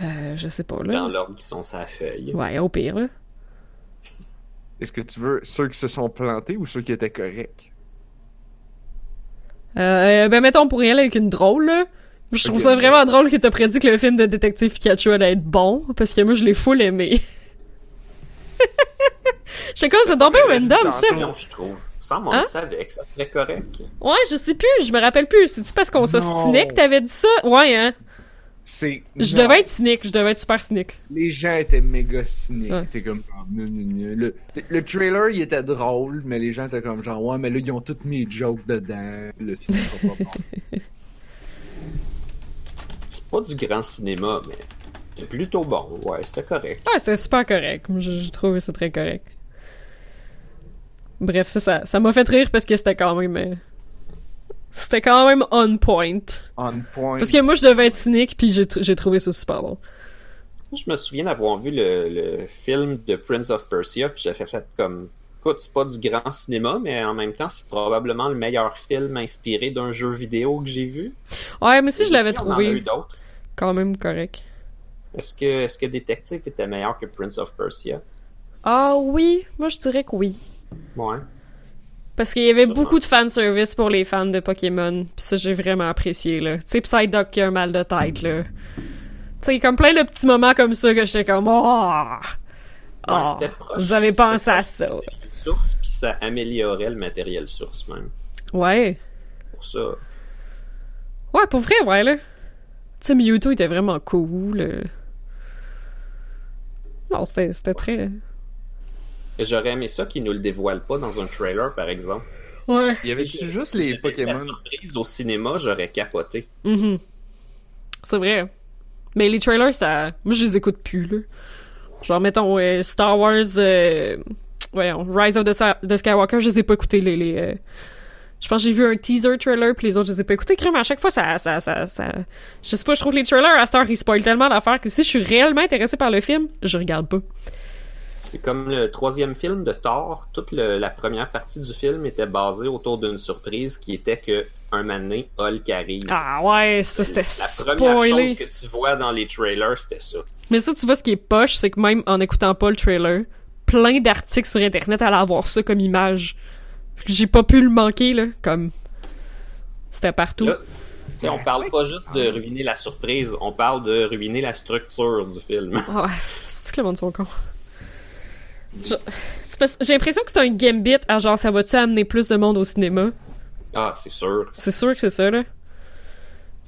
A: Euh, je sais pas,
B: dans
A: là.
B: l'ordre qui sont sa feuille.
A: Ouais, au pire, là.
C: Est-ce que tu veux ceux qui se sont plantés ou ceux qui étaient corrects?
A: Euh, ben mettons pour y aller avec une drôle, là. Je trouve ça vraiment drôle que t'as prédit que le film de Détective Pikachu allait être bon, parce que moi je l'ai full aimé. Je sais quoi, c'est tombé random, ça.
B: je trouve. Ça, on
A: Hein?
B: le savait que ça serait correct.
A: Ouais, je sais plus, je me rappelle plus. C'est-tu parce qu'on s'ostinait que t'avais dit ça? Ouais, hein.
C: C'est...
A: Je
C: non.
A: devais être cynique, je devais être super cynique.
C: Les gens étaient méga cyniques.
A: Ouais.
C: Étaient comme... gna, gna. Le, le trailer, il était drôle, mais les gens étaient comme genre, ouais, mais là, ils ont toutes mes jokes dedans. Le film sera pas bon.
B: C'est pas du grand cinéma, mais c'est plutôt bon. Ouais, c'était correct.
A: Ouais, c'était super correct. Je, je trouvais ça très correct. Bref, c'est ça. Ça m'a fait rire parce que c'était quand même... C'était quand même on point.
C: On point.
A: Parce que moi, je devais être cynique, puis j'ai tr- j'ai trouvé ça super bon.
B: Je me souviens d'avoir vu le, le film de Prince of Persia, puis j'avais fait comme. Écoute, c'est pas du grand cinéma, mais en même temps, c'est probablement le meilleur film inspiré d'un jeu vidéo que j'ai vu.
A: Ouais, mais si je l'avais
B: on en a eu
A: trouvé
B: d'autres.
A: quand même correct.
B: Est-ce que, est-ce que Détective était meilleur que Prince of Persia?
A: Ah oui, moi je dirais que oui.
B: Ouais.
A: Parce qu'il y avait
B: Sûrement.
A: beaucoup de fanservice pour les fans de Pokémon, pis ça j'ai vraiment apprécié, là. Tu sais, Psyduck qui a un mal de tête, là. Tu sais, comme plein de petits moments comme ça que j'étais comme « Oh! Oh,
B: proche.
A: Vous avez pensé à ça.
B: source, puis ça améliorait le matériel source même. »
A: Ouais.
B: Pour ça.
A: Ouais, pour vrai, ouais, là. Tu sais, Mewtwo était vraiment cool. euh. Non, c'était c'était très...
B: Et J'aurais aimé ça qu'ils nous le dévoilent pas dans un trailer, par exemple.
A: Ouais.
C: Il y avait
B: Si
C: juste les
B: La
C: Pokémon.
B: surprise au cinéma, j'aurais capoté.
A: Mhm. C'est vrai. Mais les trailers, ça. Moi, je les écoute plus, là. Genre, mettons, euh, Star Wars. Euh... Ouais, Rise of the, Sa- the Skywalker, je les ai pas écoutés, les. les euh, Je pense que j'ai vu un teaser trailer, puis les autres, je les ai pas écoutés. Crème, à chaque fois, ça, ça, ça, ça. Je sais pas, je trouve que les trailers à Star, ils spoilent tellement d'affaires que si je suis réellement intéressé par le film, je regarde pas.
B: C'est comme le troisième film de Thor. Toute le- la première partie du film était basée autour d'une surprise qui était que un donné, Hulk arrive.
A: Ah ouais, ça, c'était
B: La première
A: spoilé.
B: chose que tu vois dans les trailers, c'était ça.
A: Mais ça, tu vois, ce qui est poche, c'est que même en écoutant pas le trailer, plein d'articles sur Internet allaient avoir ça comme image. J'ai pas pu le manquer, là, comme... C'était partout.
B: Là, on parle pas juste de ruiner la surprise, on parle de ruiner la structure du film.
A: Ah ouais, c'est que le monde sont cons? J'ai l'impression que c'est un gambit à genre, ça va-tu amener plus de monde au cinéma?
B: Ah, c'est sûr.
A: C'est sûr que c'est ça, là.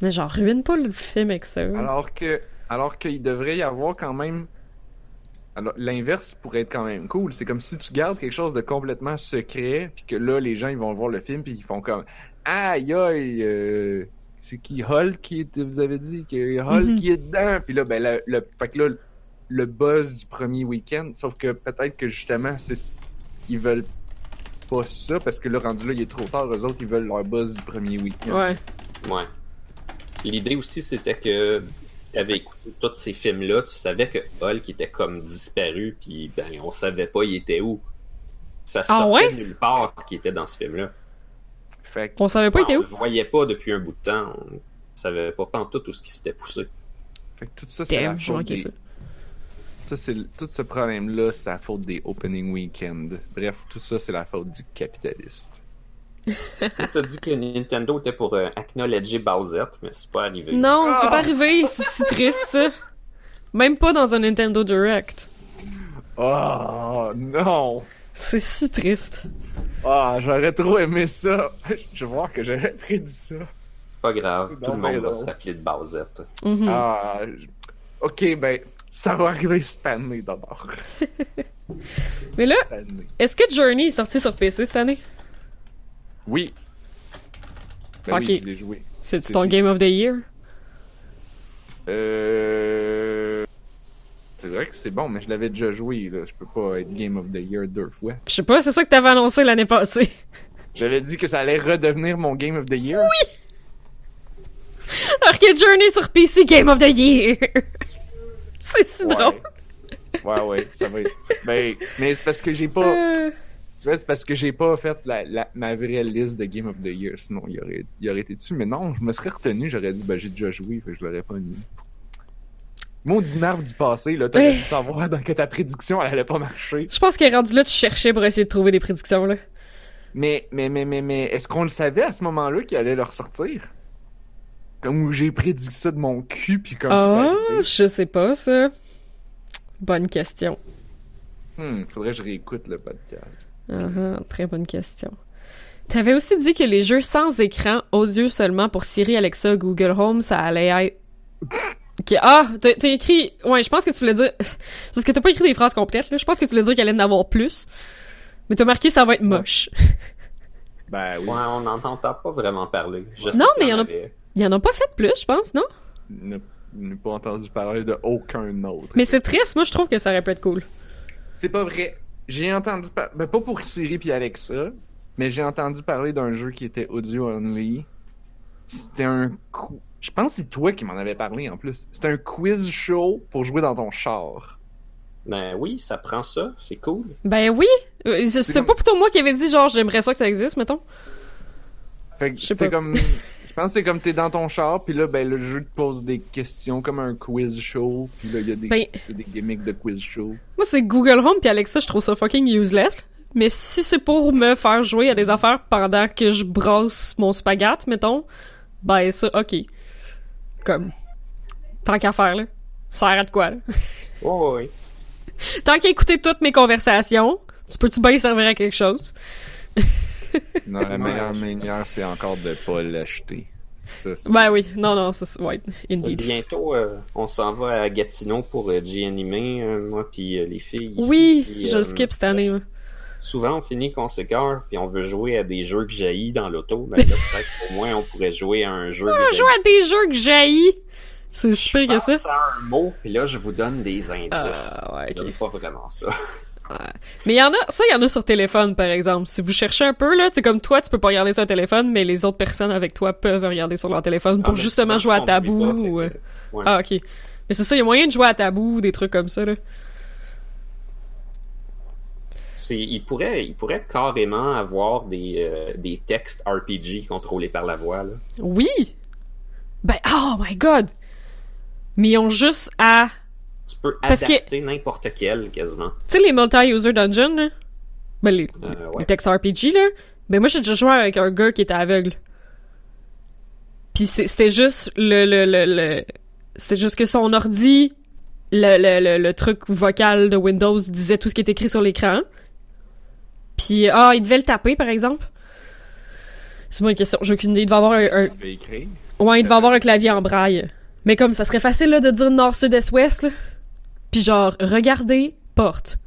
A: Mais genre, ruine pas le film avec ça.
C: Alors que, alors qu'il devrait y avoir quand même. Alors, l'inverse pourrait être quand même cool. C'est comme si tu gardes quelque chose de complètement secret, puis que là, les gens, ils vont voir le film, puis ils font comme Aïe, aïe, euh, c'est qui Hulk qui est, vous avez dit, que Hulk
A: Mhm.
C: qui est dedans, puis là, ben, le, le- fait que là, le buzz du premier week-end, sauf que peut-être que justement, c'est, ils veulent pas ça, parce que là, rendu là, il est trop tard, eux autres, ils veulent leur buzz du premier week-end.
A: Ouais.
B: Ouais. L'idée aussi, c'était que tu avais écouté tous ces films-là, tu savais que Hulk était comme disparu, puis ben, on savait pas il était où. Ça
A: Ah
B: sortait
A: ouais?
B: de nulle part qui était dans ce film-là.
C: Fait que,
A: On savait pas, il était
B: on
A: où?
B: le voyait pas depuis un bout de temps. On savait pas tout tout ce qui s'était poussé.
C: fait que tout ça, c'est la faute des- ça. C'est tout ce problème-là, c'est la faute des opening weekends. Bref, tout ça, c'est la faute du capitaliste.
B: T'as dit que Nintendo était pour euh, acknowledger Bowsette, mais c'est pas arrivé.
A: Non, c'est
C: Ah!
A: pas arrivé, c'est si triste, ça. Même pas dans un Nintendo Direct.
C: Oh non!
A: C'est si triste.
C: Ah, j'aurais trop aimé ça. Je vais voir que j'aurais prédit ça.
B: C'est pas grave,
C: C'est
B: tout le monde va
C: drôle.
B: se rappeler de Bowsette.
A: Mhm.
C: Ah, ok, ben, ça va arriver cette année d'abord.
A: Mais là, est-ce que Journey est sorti sur PC cette année?
C: Oui. Ben
A: Ok.
C: oui, je l'ai joué.
A: C'est-tu
C: C'était-
A: ton Game of the Year?
C: Euh... C'est vrai que c'est bon, mais je l'avais déjà joué, là. Je peux pas être Game of the Year deux fois.
A: Je sais pas, c'est ça que t'avais annoncé l'année passée.
C: J'avais dit que ça allait redevenir mon Game of the Year.
A: Oui! Arcade Journey sur PC Game of the Year! c'est si
C: Ouais.
A: drôle.
C: Ouais, ouais, ça va être. Ben, mais c'est parce que j'ai pas.
A: Euh,
C: Tu vois, c'est parce que j'ai pas fait la, la- ma vraie liste de Game of the Year, sinon il aurait, il aurait été dessus. Mais non, je me serais retenu, j'aurais dit, ben j'ai déjà joué, fait je l'aurais pas mis. Maudit nerf du passé, là, t'aurais dû savoir dans que ta prédiction, elle allait pas marcher.
A: Je pense qu'elle est rendue là, tu cherchais pour essayer de trouver des prédictions, là.
C: Mais, mais, mais, mais, mais, est-ce qu'on le savait à ce moment-là qu'il allait le ressortir? Comme où j'ai prédit ça de mon cul, puis comme
A: Ah,
C: c'est arrivé.
A: je sais pas, ça. Bonne question.
C: Hmm, faudrait que je réécoute le podcast.
A: Ah, ah, très bonne question. T'avais aussi dit que les jeux sans écran, audio seulement pour Siri, Alexa, Google Home, ça allait être... Ok, Ah, t'as t'as écrit... Ouais, je pense que tu voulais dire... C'est parce que t'as pas écrit des phrases complètes, là. Je pense que tu voulais dire qu'il allait en avoir plus. Mais t'as marqué ça va être moche.
C: Ben oui.
B: Ouais, on n'entend pas vraiment parler. Je
A: Non, mais il y en a-
B: avait.
A: Il y en a pas fait plus, je pense, non?
C: Ne- n'ai pas entendu parler de aucun autre.
A: Mais c'est triste, moi je trouve que ça aurait pu être cool.
C: C'est pas vrai. J'ai entendu parler, ben pas pour Siri puis Alexa, mais j'ai entendu parler d'un jeu qui était audio only. C'était un cou- je pense que c'est toi qui m'en avais parlé en plus. C'était un quiz show pour jouer dans ton char.
B: Ben oui, ça prend ça, c'est cool.
A: Ben oui! Euh, C'est
C: comme-
A: pas plutôt moi qui avait dit genre j'aimerais ça que ça existe, mettons.
C: Fait que
A: Je sais
C: c'était
A: pas.
C: comme je pense que c'est comme t'es dans ton char puis là ben le jeu te pose des questions comme un quiz show puis là il y a des,
A: Ben-
C: c'est des gimmicks de quiz show.
A: Moi c'est Google Home puis Alexa, je trouve ça fucking useless. Mais si c'est pour me faire jouer à des affaires pendant que je brosse mon spaghette, mettons, ben ça, ok. Comme. Tant qu'à faire, là. Ça sert à de quoi, là?
B: Ouais, ouais, ouais.
A: Tant qu'à écouter toutes mes conversations, tu peux-tu bien servir à quelque chose?
C: Non, la meilleure
B: je-
C: manière c'est encore de pas l'acheter. Ça,
A: Ben oui, non, non, ça, c'est- ouais, indeed.
B: Bientôt, euh, on s'en va à Gatineau pour euh, G-Animé, euh, moi puis euh, les filles. ici.
A: Oui, je
B: euh,
A: le skip cette année, moi.
B: Souvent, on finit qu'on s'écœure, puis on veut jouer à des jeux que jaillit dans l'auto. Ben là, peut-être qu'au moins, on pourrait jouer à un jeu
A: Je joue à des jeux que j'haïs! C'est si pire que ça.
B: pense à un mot, puis là, je vous donne des indices.
A: Ah, ouais, ok.
B: J'aime pas vraiment ça.
A: Mais il y en a, ça, il y en a sur téléphone, par exemple. Si vous cherchez un peu, là, sais, comme toi, tu peux pas regarder sur un téléphone, mais les autres personnes avec toi peuvent regarder sur leur téléphone pour
B: Ah, mais
A: justement jouer à tabou
B: pas, fait
A: ou...
B: que,
A: euh,
B: ouais.
A: Ah, ok. Mais c'est ça, il y a moyen de jouer à tabou, des trucs comme ça, là.
B: C'est, il pourrait, il pourrait carrément avoir des, euh, des textes RPG contrôlés par la voix. Là.
A: Oui! Ben, oh my god! Mais ils ont juste à...
B: Tu peux
A: Parce que-
B: adapter n'importe quel quasiment.
A: Tu sais, les multi-user dungeons, là? Ben, les,
B: Euh,
A: les
B: ouais.
A: textes RPG, là? Ben, moi, j'ai déjà joué avec un gars qui était aveugle. Puis c'était juste le... le, le, le- C'était juste que son ordi, le, le, le, le truc vocal de Windows disait tout ce qui est écrit sur l'écran. Puis, ah, il devait le taper, par exemple. C'est moi une question. J'ai aucune idée. Il devait avoir un-. Ouais, il devait avoir un clavier en braille. Mais comme ça serait facile là, de dire nord, sud, est, ouest. Là. Puis genre, regardez, porte.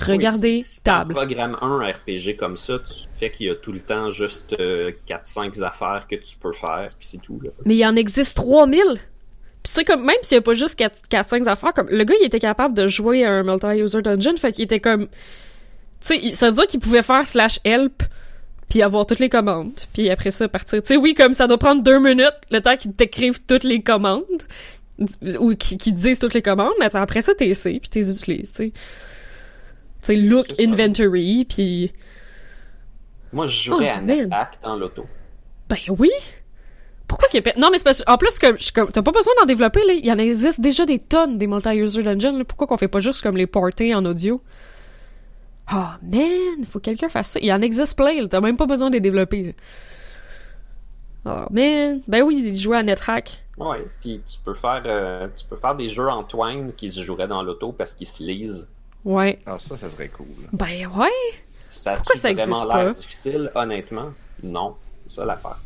A: Regardez,
B: Oui, si, si
A: table.
B: programmes un RPG comme ça, tu fais qu'il y a tout le temps juste 4-5 affaires que tu peux faire, puis c'est tout. Là.
A: Mais il en existe 3000. Puis tu sais, comme, même s'il y a pas juste 4-5 affaires, comme, le gars, il était capable de jouer à un multi-user dungeon, fait qu'il était comme, tu sais, ça veut dire qu'il pouvait faire slash help, puis avoir toutes les commandes, puis après ça, partir. Tu sais, oui, comme ça doit prendre deux minutes, le temps qu'il t'écrive toutes les commandes, ou qu'il qu'il te dise toutes les commandes, mais après ça, t'es puis t'es utilises, tu sais. Tu sais, look inventory, puis
B: Moi, je jouerais
A: Oh,
B: à. NetHack dans l'auto.
A: Ben oui! Pourquoi qu'il y a Non, mais c'est parce en plus, comme t'as pas besoin d'en développer, là. Il y en existe déjà des tonnes des multi-user dungeons, là. Pourquoi qu'on fait pas juste comme les porter en audio? Oh, man! Faut que quelqu'un fasse ça. Il en existe plein, là. T'as même pas besoin de les développer, là. Oh, man! Ben oui, jouer à NetHack.
B: Ouais, puis tu peux faire euh, tu peux faire des jeux en twine qui se joueraient dans l'auto parce qu'ils se lisent.
A: Ouais.
C: Ah, ça, ça serait cool.
A: Ben ouais!
B: Ça
A: Pourquoi
B: a
A: ça
B: vraiment
A: existe
B: l'air
A: pas?
B: difficile, honnêtement? Non. C'est ça l'affaire.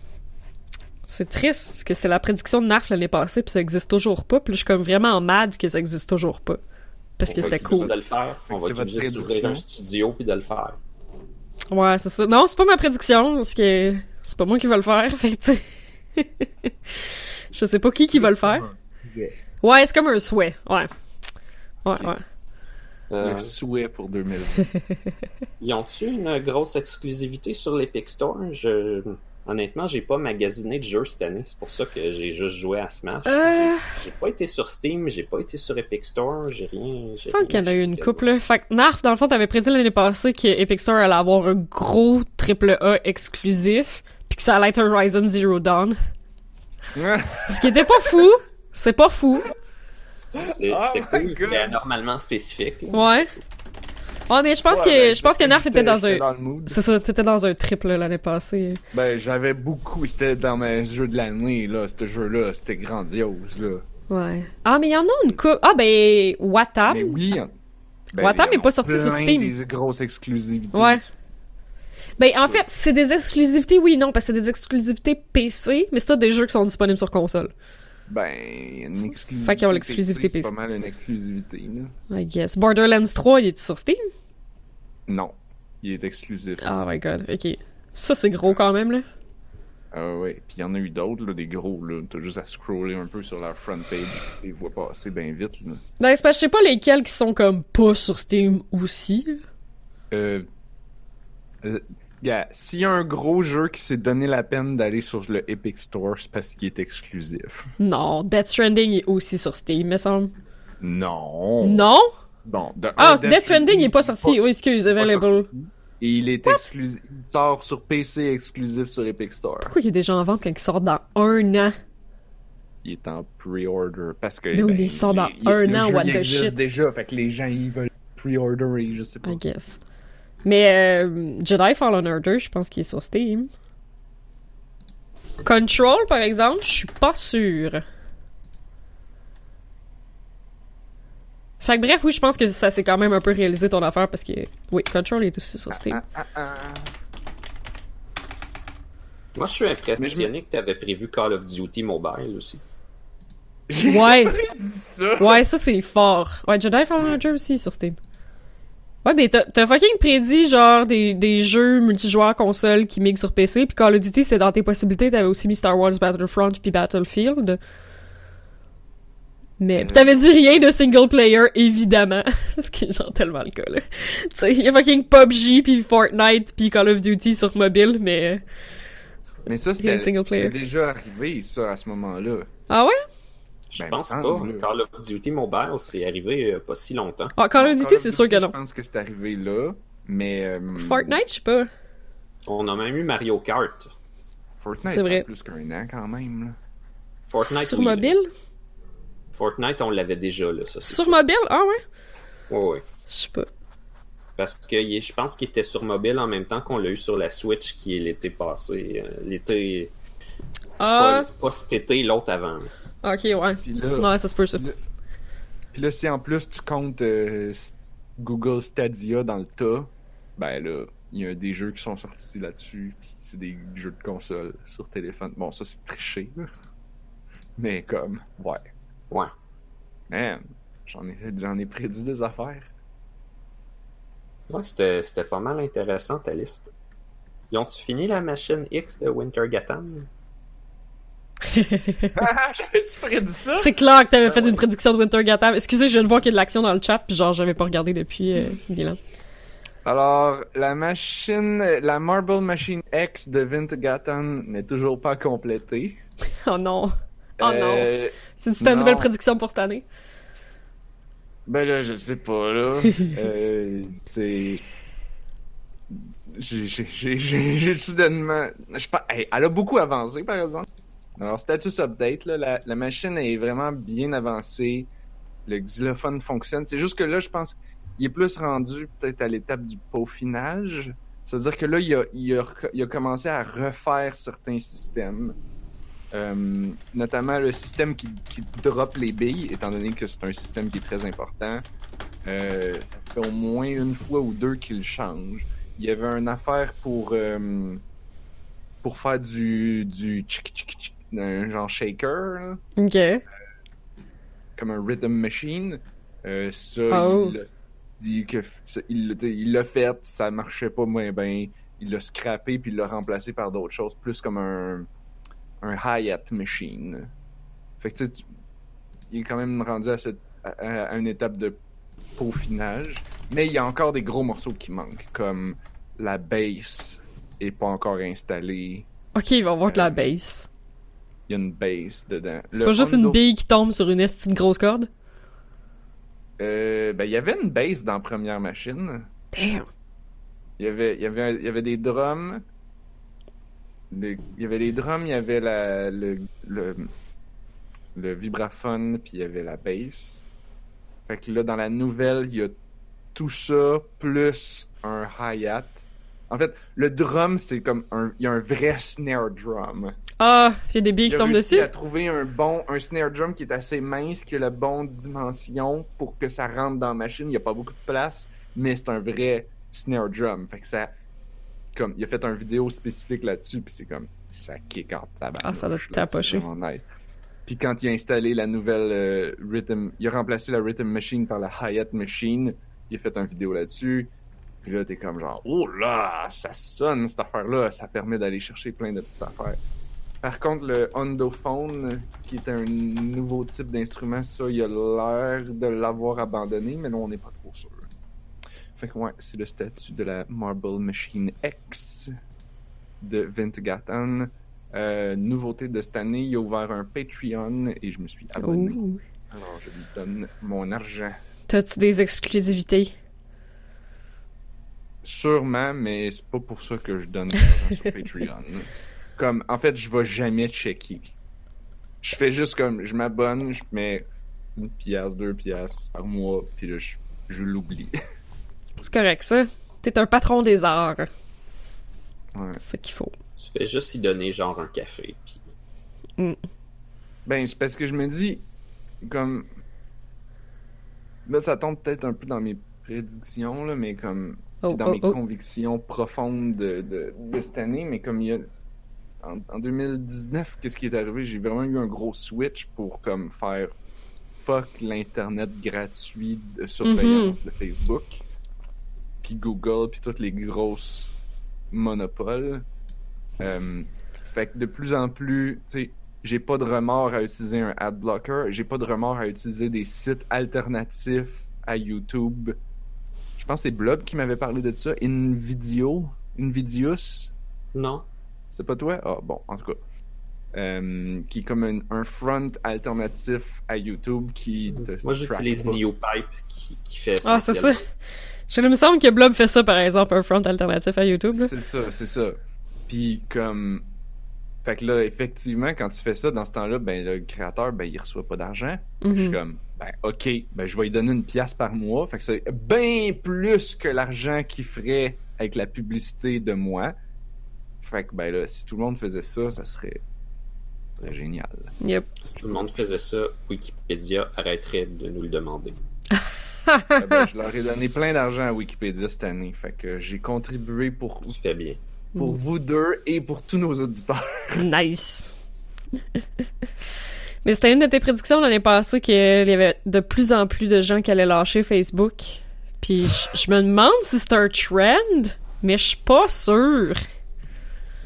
A: C'est triste, parce que c'est la prédiction de Narf l'année passée, puis ça existe toujours pas. Puis là, je suis comme vraiment en mad que ça existe toujours pas. Parce que
B: On va
A: c'était cool.
B: de le faire. On va être obligé
C: prédiction?
B: un studio puis de le faire.
A: Ouais, c'est ça. Non, c'est pas ma prédiction, parce que c'est pas moi qui va le faire, fait que tu sais. Je sais pas qui qui va le faire. Ouais, c'est comme un souhait. Ouais. Ouais, ouais.
B: Euh,
C: Le souhait pour 2020.
B: ils ont-tu une grosse exclusivité sur l'Epic Store? Je... Honnêtement, j'ai pas magasiné de jeux cette année. C'est pour ça que j'ai juste joué à Smash.
A: Euh.
B: J'ai- pas été sur Steam, j'ai pas été sur Epic Store, j'ai rien.
A: Semble
B: rien
A: qu'il y en a eu une couple. là. Fait que Narf, dans le fond, t'avais prédit l'année passée que Epic Store allait avoir un gros triple A exclusif, puis que ça allait être Horizon Zero Dawn. Ce qui était pas fou. C'est pas fou.
B: C'est-
C: Oh
B: C'était cool, anormalement spécifique.
A: Ouais. Ouais, mais je pense
C: Ouais,
A: que
C: ben,
A: je pense que Narf était dans un. C'est ça, t'étais dans un triple l'année passée.
C: Ben, j'avais beaucoup. C'était dans mes jeux de l'année, là. Ce jeu-là, c'était grandiose, là.
A: Ouais. Ah, mais il y en a une couple. Ah, ben, Watam.
C: Mais oui. hein. Ben,
A: Watam est pas
C: a
A: sorti sur Steam.
C: des grosses exclusivités.
A: Ouais. Ben, en fait, c'est des exclusivités, oui, non, parce que c'est des exclusivités PC, mais c'est des jeux qui sont disponibles sur console.
C: Ben, une exclusivité.
A: Fait qu'ils ont l'exclusivité
C: C'est
A: PC.
C: pas mal une exclusivité, là.
A: I guess. Borderlands 3, il est sur Steam?
C: Non. Il est exclusif.
A: Oh my god, ok. Ça, c'est gros quand même, là.
C: Ah ouais. Puis il y en a eu d'autres, là, des gros, là. T'as juste à scroller un peu sur leur front page. Et vois passer bien vite, là.
A: Ben, c'est que je sais pas lesquels qui sont comme pas sur Steam aussi.
C: Euh. euh, gars, s'il y a un gros jeu qui s'est donné la peine d'aller sur le Epic Store, c'est parce qu'il est exclusif.
A: Non, Death Stranding est aussi sur Steam, me semble.
C: Non.
A: Non?
C: Bon, de
A: Ah,
C: un,
A: Death Stranding est pas sorti. Oui, excuse,
C: pas
A: available.
C: Et il est exclusif. Il sort sur PC exclusif sur Epic Store.
A: Pourquoi il y a des gens en vente quand ils sortent dans un an?
C: Il est en pre-order parce que. Ben,
A: il sort dans
C: il-
A: un
C: le
A: an, what
C: il
A: the
C: existe
A: shit.
C: déjà, fait que les gens ils veulent pre-order, je sais pas.
A: I guess. Mais euh, Jedi Fallen Order, je pense qu'il est sur Steam. Control, par exemple, je suis pas sûre. Fait que bref, oui, je pense que ça s'est quand même un peu réalisé ton affaire parce que oui, Control est aussi sur Steam.
C: Ah, ah, ah.
B: Moi, je suis impressionné que tu avais prévu Call of Duty Mobile aussi.
A: Ouais.
C: ça.
A: Ouais, ça c'est fort. Ouais, Jedi Fallen Order aussi sur Steam. Ouais, mais t'as t'as fucking prédit genre des, des jeux multijoueurs console qui migrent sur PC, puis Call of Duty c'était dans tes possibilités, t'avais aussi mis Star Wars Battlefront puis Battlefield. Mais
C: Euh.
A: pis t'avais dit rien de single player, évidemment. Ce qui est genre tellement le cas, là. Tu sais, y a fucking PUBG puis Fortnite puis Call of Duty sur mobile, mais...
C: Mais ça, c'était déjà arrivé, ça, à ce moment-là.
A: Ah ouais?
B: Je
C: Ben,
B: pense pas.
C: là.
B: Call of Duty Mobile, c'est arrivé euh, pas si longtemps.
A: Ah, Call of Duty, c'est sûr que non.
C: Je pense que c'est arrivé là, mais. euh,
A: Fortnite, je sais pas.
B: On a même eu Mario Kart.
C: Fortnite,
A: C'est
C: c'est
A: vrai.
C: plus qu'un an quand même, là.
B: Fortnite,
A: Sur
B: oui, là.
A: mobile?
B: Fortnite, on l'avait déjà, là, ça,
A: Sur
B: sûr.
A: mobile? Ah ouais?
B: Ouais, ouais.
A: Je sais pas.
B: Parce que je pense qu'il était sur mobile en même temps qu'on l'a eu sur la Switch qui est l'été passé. euh, l'été.
A: Ah,
B: Pas, pas cet été, l'autre avant.
A: Ok, ouais.
C: Puis là,
A: Non, ça se peut, ça.
C: puis là, si en plus tu comptes euh, Google Stadia dans le tas, ben là, il y a des jeux qui sont sortis là-dessus, puis c'est des jeux de console sur téléphone. Bon, ça c'est triché, là. Mais comme, ouais.
B: Ouais.
C: Man, j'en ai, j'en ai prédit des affaires.
B: Ouais, c'était, c'était pas mal intéressant ta liste. Ils ont-tu fini la machine X de Wintergatan?
C: J'avais-tu prédit ça?
A: C'est clair que t'avais
C: Ah
A: fait
C: ouais.
A: une prédiction de Winter Gatham. Excusez, je viens de voir qu'il y a de l'action dans le chat, puis genre, j'avais pas regardé depuis euh, mille ans.
C: Alors, la machine, la Marble Machine X de Vintegaton n'est toujours pas complétée.
A: Oh non. Oh non.
C: Euh,
A: C'est-tu ta nouvelle prédiction pour cette année?
C: Ben là, je sais pas, là. euh, c'est... J'ai, soudainement... Je pas... Hey, elle a beaucoup avancé, par exemple. Alors, status update, là, la, la machine est vraiment bien avancée. Le xylophone fonctionne. C'est juste que là, je pense qu'il est plus rendu peut-être à l'étape du peaufinage. C'est-à-dire que là, il a, il, a, il a commencé à refaire certains systèmes. Euh, notamment le système qui, qui drop les billes, étant donné que c'est un système qui est très important. Euh, ça fait au moins une fois ou deux qu'il change. Il y avait une affaire pour euh, pour faire du du tchic tchic, un genre shaker, là,
A: Ok.
C: comme un rhythm machine. Euh, ça,
A: Oh.
C: il l'a il l'a- il l'a fait, ça marchait pas bien bien. Il l'a scrappé puis il l'a remplacé par d'autres choses, plus comme un un hi-hat machine. Fait que tu sais, il est quand même rendu à, cette, à, à une étape de peaufinage. Mais il y a encore des gros morceaux qui manquent, comme la base est pas encore installée.
A: Ok, il va voir que la
C: Euh,
A: base.
C: Il y a une base dedans.
A: C'est pas juste une bille qui tombe sur une esti de grosse corde?
C: Euh, ben, il y avait une base dans première machine.
A: Damn.
C: Il y avait, il y avait, il y avait des drums. Le- il y avait les drums, il y avait la, le, le, le vibraphone, puis il y avait la bass. Fait que là, dans la nouvelle, il y a tout ça, plus un hi-hat. En fait, le drum, c'est comme un, il y a un vrai snare drum.
A: Ah, il y a des billes
C: Il
A: qui
C: a
A: tombent dessus?
C: à trouver un bon, un snare drum qui est assez mince, qui a la bonne dimension pour que ça rentre dans la machine. Il n'y a pas beaucoup de place, mais c'est un vrai snare drum. Fait que ça, comme, il a fait un vidéo spécifique là-dessus, puis c'est comme, ça kick en tabac.
A: Ah, ça doit tapocher.
C: Nice. Puis quand il a installé la nouvelle euh, rhythm, il a remplacé la rhythm machine par la hi-hat machine. Il a fait une vidéo là-dessus. Puis là, t'es comme genre, oh là, ça sonne cette affaire-là. Ça permet d'aller chercher plein de petites affaires. Par contre, le Hondophone, qui est un nouveau type d'instrument, ça, il a l'air de l'avoir abandonné, mais là, on n'est pas trop sûr. Fait que ouais, c'est le statut de la Marble Machine X de Ventgatan. Euh, nouveauté de cette année, il a ouvert un Patreon et je me suis abonné. Alors, je lui donne mon argent.
A: T'as-tu des exclusivités?
C: Sûrement, mais c'est pas pour ça que je donne de l'argent sur Patreon. Comme, en fait, je vais jamais checker. Je fais juste comme, je m'abonne, je mets une pièce, deux pièces par mois, puis là, je, je l'oublie.
A: C'est correct, ça. T'es un patron des arts.
C: Ouais.
A: C'est ce qu'il faut.
B: Tu fais juste y donner genre un café. Puis...
C: Ben, c'est parce que je me dis, comme. Là, ça tombe peut-être un peu dans mes prédictions, là, mais comme.
A: Oh,
C: dans
A: oh,
C: mes
A: oh.
C: convictions profondes de, de, de cette année, mais comme il y a. En, en 2019, qu'est-ce qui est arrivé? J'ai vraiment eu un gros switch pour comme faire fuck l'internet gratuit de surveillance de Facebook, puis Google, puis toutes les grosses monopoles. Euh, fait que de plus en plus, tu sais, j'ai pas de remords à utiliser un ad blocker, j'ai pas de remords à utiliser des sites alternatifs à YouTube. Je pense que c'est Blob qui m'avait parlé de ça. Invidio, Invidious,
B: Non.
C: c'est pas toi? Ah bon, en tout cas. Euh, qui est comme un, un front alternatif à YouTube qui te
B: Moi, j'utilise. Neopipe qui, qui fait
A: Ah, c'est ça. Je me semble que Blob fait ça, par exemple, un front alternatif à YouTube.
C: C'est ça, c'est ça. Puis comme fait que là effectivement quand tu fais ça dans ce temps-là, ben le créateur ben il reçoit pas d'argent. Je suis
A: Mhm.
C: comme ben OK, ben je vais lui donner une pièce par mois, fait que c'est bien plus que l'argent qu'il ferait avec la publicité de moi. Fait que ben là si tout le monde faisait ça, ça serait ça serait génial.
A: Yep.
B: Si tout le monde faisait ça, Wikipédia arrêterait de nous le demander.
C: Euh, ben, je leur ai donné plein d'argent à Wikipédia cette année, fait que j'ai contribué pour
B: Tu fais bien.
C: pour vous deux et pour tous nos auditeurs.
A: Nice. Mais c'était une de tes prédictions l'année passée qu'il y avait de plus en plus de gens qui allaient lâcher Facebook. Puis je, je me demande si c'est un trend, mais je suis pas sûre.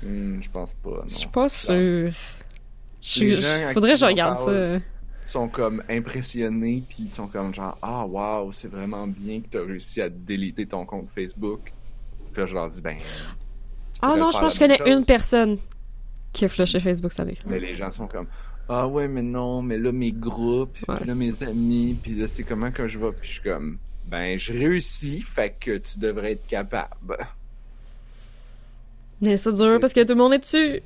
C: Hmm, je pense pas. Non.
A: Je suis pas
C: à
A: faudrait que je regarde
C: parle,
A: ça.
C: sont comme impressionnés puis ils sont comme genre ah wow c'est vraiment bien que t'as réussi à déliter ton compte Facebook puis là je leur dis ben
A: Ah non, je pense que je connais une personne qui a flushé Facebook cette année.
C: mais les gens sont comme ah ouais mais non mais là mes groupes
A: Ouais.
C: puis là mes amis puis là c'est comment que je vais puis je suis comme ben je réussis fait que tu devrais être capable
A: Mais c'est dur parce que tout le monde est dessus.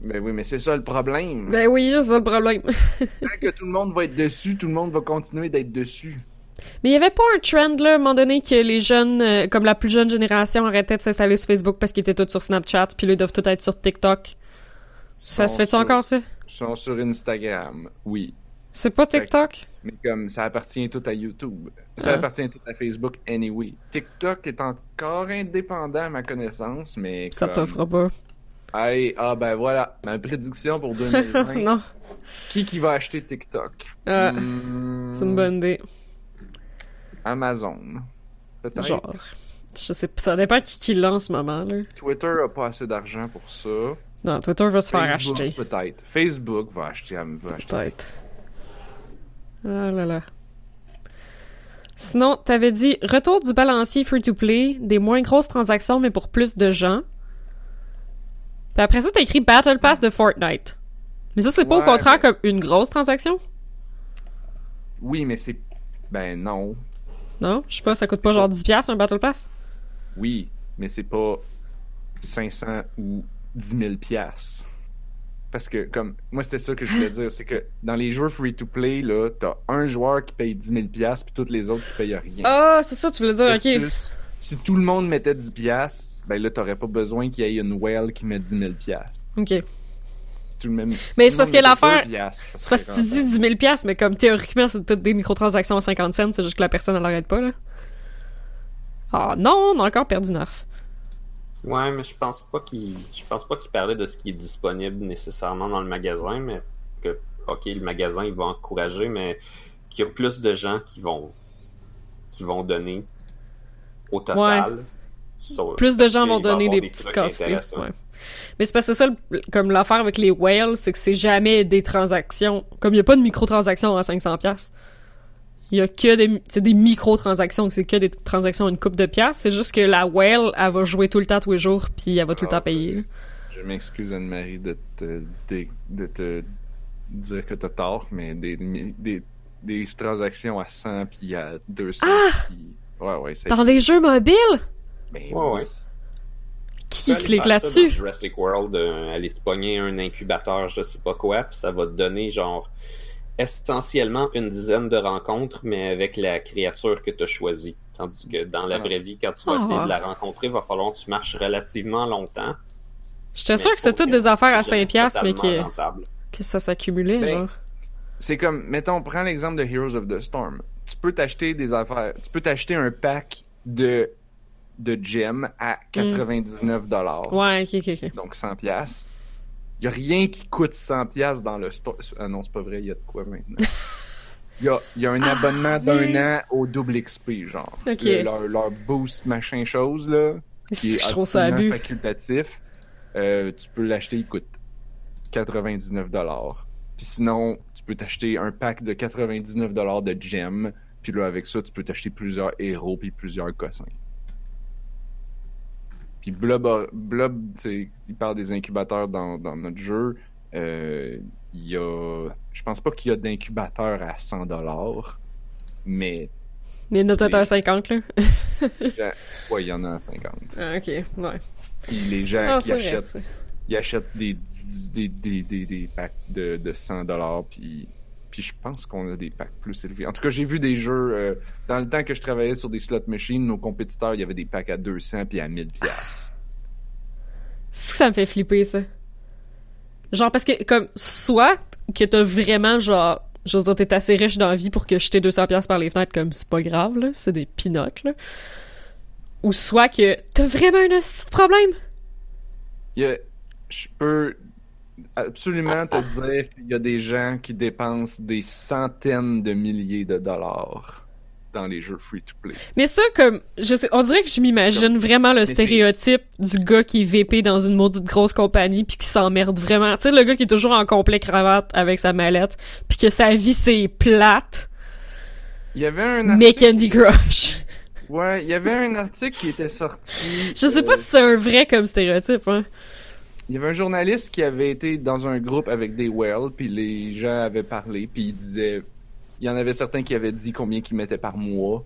C: mais oui mais c'est ça le problème
A: Ben oui, c'est ça le problème.
C: tant que tout le monde va être dessus tout le monde va continuer d'être dessus
A: Mais il y avait pas un trend là, à un moment donné, que les jeunes, euh, comme la plus jeune génération, arrêtaient de s'installer sur Facebook parce qu'ils étaient tous sur Snapchat, puis là, ils doivent tous être sur TikTok. Ça se fait-tu
C: sur-
A: encore, ça?
C: sont sur Instagram oui
A: C'est pas TikTok?
C: Mais comme ça appartient tout à YouTube. Ça
A: Ah.
C: appartient tout à Facebook anyway. TikTok est encore indépendant à ma connaissance, mais.
A: Ça
C: comme-
A: t'offre pas.
C: Hey, ah ben voilà, ma prédiction pour 2020.
A: non,
C: qui qui va acheter TikTok?
A: Ah,
C: Hmm,
A: c'est une bonne idée.
C: Amazon. Peut-être.
A: Genre, je sais pas, ça dépend qui qui l'a en ce moment, là.
C: Twitter a pas assez d'argent pour ça.
A: Non, Twitter va se faire
C: Facebook,
A: acheter.
C: peut-être. Facebook va acheter, va acheter
A: Peut-être. Ah là là. Sinon, t'avais dit retour du balancier free-to-play, des moins grosses transactions mais pour plus de gens. Puis après ça, t'as écrit Battle Pass de Fortnite. Mais ça, c'est pas au contraire
C: mais-
A: comme une grosse transaction?
C: Oui, mais c'est. Ben non.
A: Non? Je sais pas, ça coûte pas genre 10$ un Battle Pass?
C: Oui, mais c'est pas 500 ou 10 000 piastres. Parce que, comme, moi, c'était ça que je voulais dire, c'est que dans les jeux free-to-play, là, t'as un joueur qui paye 10 000 piastres, puis tous les autres qui payent rien.
A: Ah, c'est ça, tu voulais dire, ok.
C: Versus, si tout le monde mettait 10 piastres, ben là, t'aurais pas besoin qu'il y ait une whale qui mette 10 000 piastres.
A: Ok.
C: Si tout le même, si
A: Mais c'est parce que l'affaire-
C: 2 piastres, ça
A: C'est parce que tu dis 10 000 piastres, mais comme théoriquement, c'est toutes des microtransactions à 50 cents, c'est juste que la personne, elle arrête pas, là. Ah non, on a encore perdu Nerf.
B: Ouais, mais je pense pas qu'il je pense pas qu'il parlait de ce qui est disponible nécessairement dans le magasin, mais que ok le magasin il va encourager, mais qu'il y a plus de gens qui vont qui vont donner au total. Sur-
A: Plus de gens vont donner des petites quantités. Ouais. Mais c'est parce que ça, le- comme l'affaire avec les whales, c'est que c'est jamais des transactions. Comme il y a pas de microtransactions à 500 piastres. Il y a que des, c'est des microtransactions, c'est que des transactions à une coupe de piastres. C'est juste que la whale, elle va jouer tout le temps tous les jours, puis elle va tout le
C: Ah,
A: temps payer. là.
C: Je m'excuse, Anne-Marie, de te, de, de te dire que t'as tort, mais des, des, des transactions à 100 puis à 200 puis... Ouais, ouais, c'est...
A: Ah! Dans les jeux mobiles?
C: Mais
B: Ouais, ouais.
A: Qui clique là-dessus?
B: Jurassic World, euh, aller te pogner un incubateur, je sais pas quoi, puis ça va te donner genre essentiellement une dizaine de rencontres, mais avec la créature que tu as choisie. Tandis que dans la
C: Ah.
B: vraie vie, quand tu vas
A: Ah.
B: essayer de la rencontrer, il va falloir que tu marches relativement longtemps.
A: J'étais sûre que c'était
B: pour
A: toutes des affaires à
B: c'est jamais
A: 5 piastres, mais
B: totalement
A: que, ça s'accumulait,
C: Ben,
A: genre.
C: C'est comme, mettons, prends l'exemple de Heroes of the Storm. Tu peux t'acheter des affaires, tu peux t'acheter un pack de, de gems à 99 dollars.
A: Ouais, ok, ok, ok.
C: Donc 100 pièces. Il y a rien qui coûte 100 pièces dans le store. Ah non, c'est pas vrai, il y a de quoi maintenant. Il y a, y a un abonnement d'un
A: oui.
C: an au double XP, genre.
A: Ok.
C: Le- leur, leur boost machin chose, là, qui est
A: Je trouve ça
C: absolument
A: abus.
C: facultatif. Euh, tu peux l'acheter, il coûte 99 dollars. Puis sinon, tu peux t'acheter un pack de 99 dollars de gems. Puis là, avec ça, tu peux t'acheter plusieurs héros puis plusieurs cossins. Puis Blob, Blob tu sais, il parle des incubateurs dans, dans notre jeu. Euh, il y a, je pense pas qu'il y a d'incubateurs à 100 dollars, mais
A: Mais il y en a peut-être
C: Les-
A: un 50, là.
C: gens- ouais, il y en a à 50.
A: Ah, ok, ouais.
C: Puis les gens
A: Ah,
C: qui
A: c'est vrai,
C: achètent ils achètent des, des, des, des, des packs de, de 100 dollars puis puis je pense qu'on a des packs plus élevés. En tout cas, j'ai vu des jeux euh, dans le temps que je travaillais sur des slot machines, nos compétiteurs, il y avait des packs à 200 puis à 1000 pièces.
A: Ça me fait flipper, ça. Genre, parce que, comme, soit que t'as vraiment, genre, je veux dire, t'es assez riche dans la vie pour que jeter 200$ piastres par les fenêtres, comme, c'est pas grave, là, c'est des pinottes, là. Ou soit que t'as vraiment un problème.
C: Il y a, je peux absolument te dire qu'il y a des gens qui dépensent des centaines de milliers de dollars dans les jeux free-to-play.
A: Mais ça, comme, je sais, on dirait que je m'imagine vraiment le stéréotype du gars qui est VP dans une maudite grosse compagnie puis qui s'emmerde vraiment. Tu sais, le gars qui est toujours en complet cravate avec sa mallette puis que sa vie c'est plate,
C: Il y avait un
A: mais
C: article,
A: Candy Crush.
C: ouais, il y avait un article qui était sorti.
A: Je sais
C: euh,
A: pas si c'est un vrai comme stéréotype, hein.
C: Il y avait un journaliste qui avait été dans un groupe avec des whales, puis les gens avaient parlé, puis il disait... Il y en avait certains qui avaient dit combien qu'ils mettaient par mois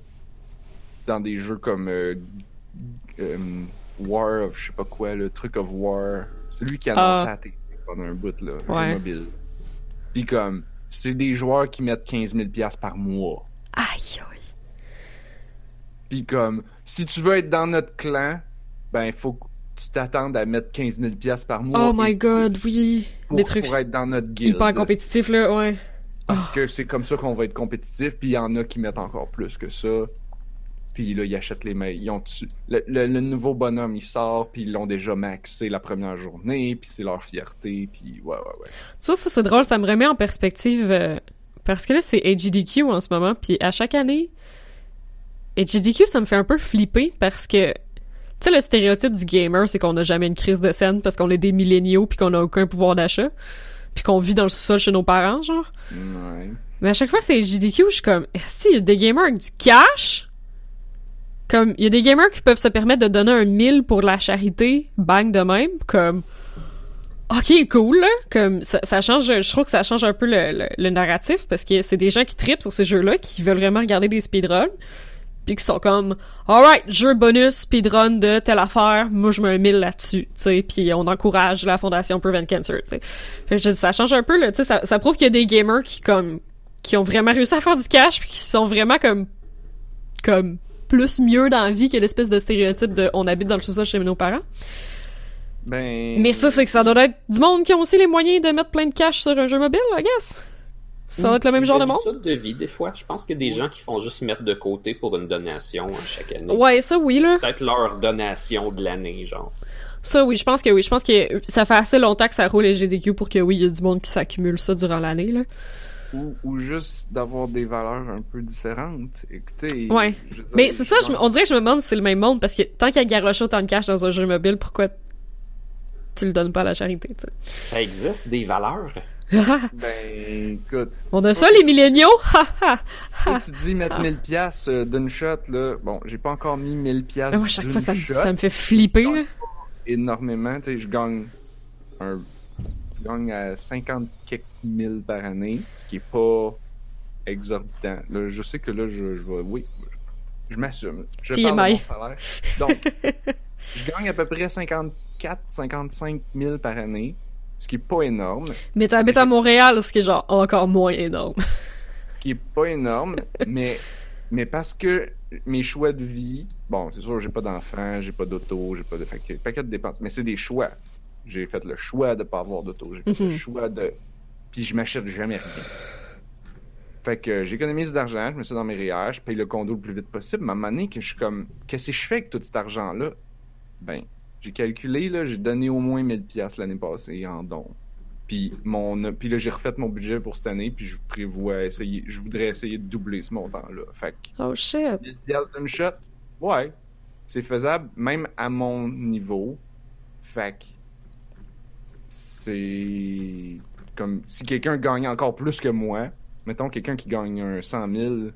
C: dans des jeux comme euh, euh, War of je sais pas quoi, le truc of War. Celui qui annonçait
A: Ah.
C: à la télé pendant un bout, là,
A: Ouais.
C: jeu mobile. Puis comme, c'est des joueurs qui mettent 15 000 piastres par mois.
A: Aïe, aïe.
C: Puis comme, si tu veux être dans notre clan, ben, il faut tu t'attendes à mettre 15 000 piastres par mois.
A: Oh my god, oui.
C: pour,
A: Des trucs
C: pour être dans notre guild.
A: hyper compétitifs, là, ouais.
C: Parce que c'est comme ça qu'on va être compétitif, puis il y en a qui mettent encore plus que ça. Puis là, ils achètent les mails. Ils ont tu- le, le- le nouveau bonhomme, il sort, puis ils l'ont déjà maxé la première journée, puis c'est leur fierté, puis ouais, ouais, ouais.
A: Ça, ça c'est drôle, ça me remet en perspective euh, parce que là, c'est HGDQ en ce moment, puis à chaque année, HGDQ, ça me fait un peu flipper parce que, sais, le stéréotype du gamer, c'est qu'on n'a jamais une crise de scène parce qu'on est des milléniaux puis qu'on n'a aucun pouvoir d'achat, puis qu'on vit dans le sous-sol chez nos parents, genre.
C: Ouais.
A: Mais à chaque fois, c'est JDQ, je suis comme, est-ce qu'il y a des gamers avec du cash? Comme, il y a des gamers qui peuvent se permettre de donner un 1000 pour la charité, bang de même, comme, ok, cool, là. Comme, ça, ça change, je trouve que ça change un peu le, le, le narratif, parce que c'est des gens qui tripent sur ces jeux-là, qui veulent vraiment regarder des speedruns, puis qui sont comme, alright, jeu bonus, speedrun de telle affaire, moi je mets un 1000 là-dessus, tu sais, puis on encourage la fondation Prevent Cancer, tu sais. Fait que je dis, ça change un peu, là, tu sais, ça, ça prouve qu'il y a des gamers qui, comme, qui ont vraiment réussi à faire du cash, puis qui sont vraiment comme, comme, plus mieux dans la vie que l'espèce de stéréotype de on habite dans le sous-sol chez nos parents.
C: Ben.
A: Mais ça, c'est que ça doit être du monde qui ont aussi les moyens de mettre plein de cash sur un jeu mobile, I guess. Ça doit être le même genre de monde?
B: de vie, des fois. Je pense qu'il y a des gens qui font juste mettre de côté pour une donation hein, chaque année.
A: Ouais, ça oui, là.
B: Peut-être leur donation de l'année, genre.
A: Ça, oui, je pense que oui. Je pense que ça fait assez longtemps que ça roule les GDQ pour que oui, il y a du monde qui s'accumule ça durant l'année, là.
C: Ou, ou juste d'avoir des valeurs un peu différentes. Écoutez.
A: Ouais. Mais c'est ça, je, on dirait que je me demande si c'est le même monde parce que tant qu'il y a garoché autant de cash dans un jeu mobile, pourquoi tu le donnes pas à la charité, tu sais?
B: Ça existe des valeurs?
C: ben, écoute.
A: On a ça, les milléniaux?
C: tu dis mettre 1000 pièces d'une shot, là. Bon, j'ai pas encore mis 1000 pièces
A: Moi, chaque fois, ça, me- ça me fait flipper, là.
C: énormément. Tu sais, je gagne un. Je gagne à 50 quelques mille par année, ce qui est pas exorbitant. Là, je sais que là, je, je vais. Oui, je m'assume. Je parle de mon salaire. Donc, je gagne à peu près 54, 55 000 par année, ce qui est pas énorme.
A: Mais t'habites à Montréal, ce qui est genre encore moins énorme.
C: Ce qui est pas énorme, mais, mais parce que mes choix de vie, bon, c'est sûr, j'ai pas d'enfant, j'ai pas d'auto, j'ai pas de. Fait que, paquet de dépenses, mais c'est des choix. J'ai fait le choix de pas avoir d'auto, j'ai fait
A: Mhm.
C: le choix de. Puis je m'achète jamais rien. Fait que j'économise de l'argent, je mets ça dans mes REER, je paye le condo le plus vite possible. Mais à un moment donné, que je suis comme, qu'est-ce que je fais avec tout cet argent-là? Ben, j'ai calculé, là, j'ai donné au moins 1000 pièces l'année passée en dons. Puis mon, puis là, j'ai refait mon budget pour cette année, puis je prévois essayer, je voudrais essayer de doubler ce montant-là. Fait que
A: Oh shit.
C: 1000 pièces d'une shot, ouais, c'est faisable, même à mon niveau. Fait que c'est comme si quelqu'un gagne encore plus que moi, mettons quelqu'un qui gagne un 100 000, tu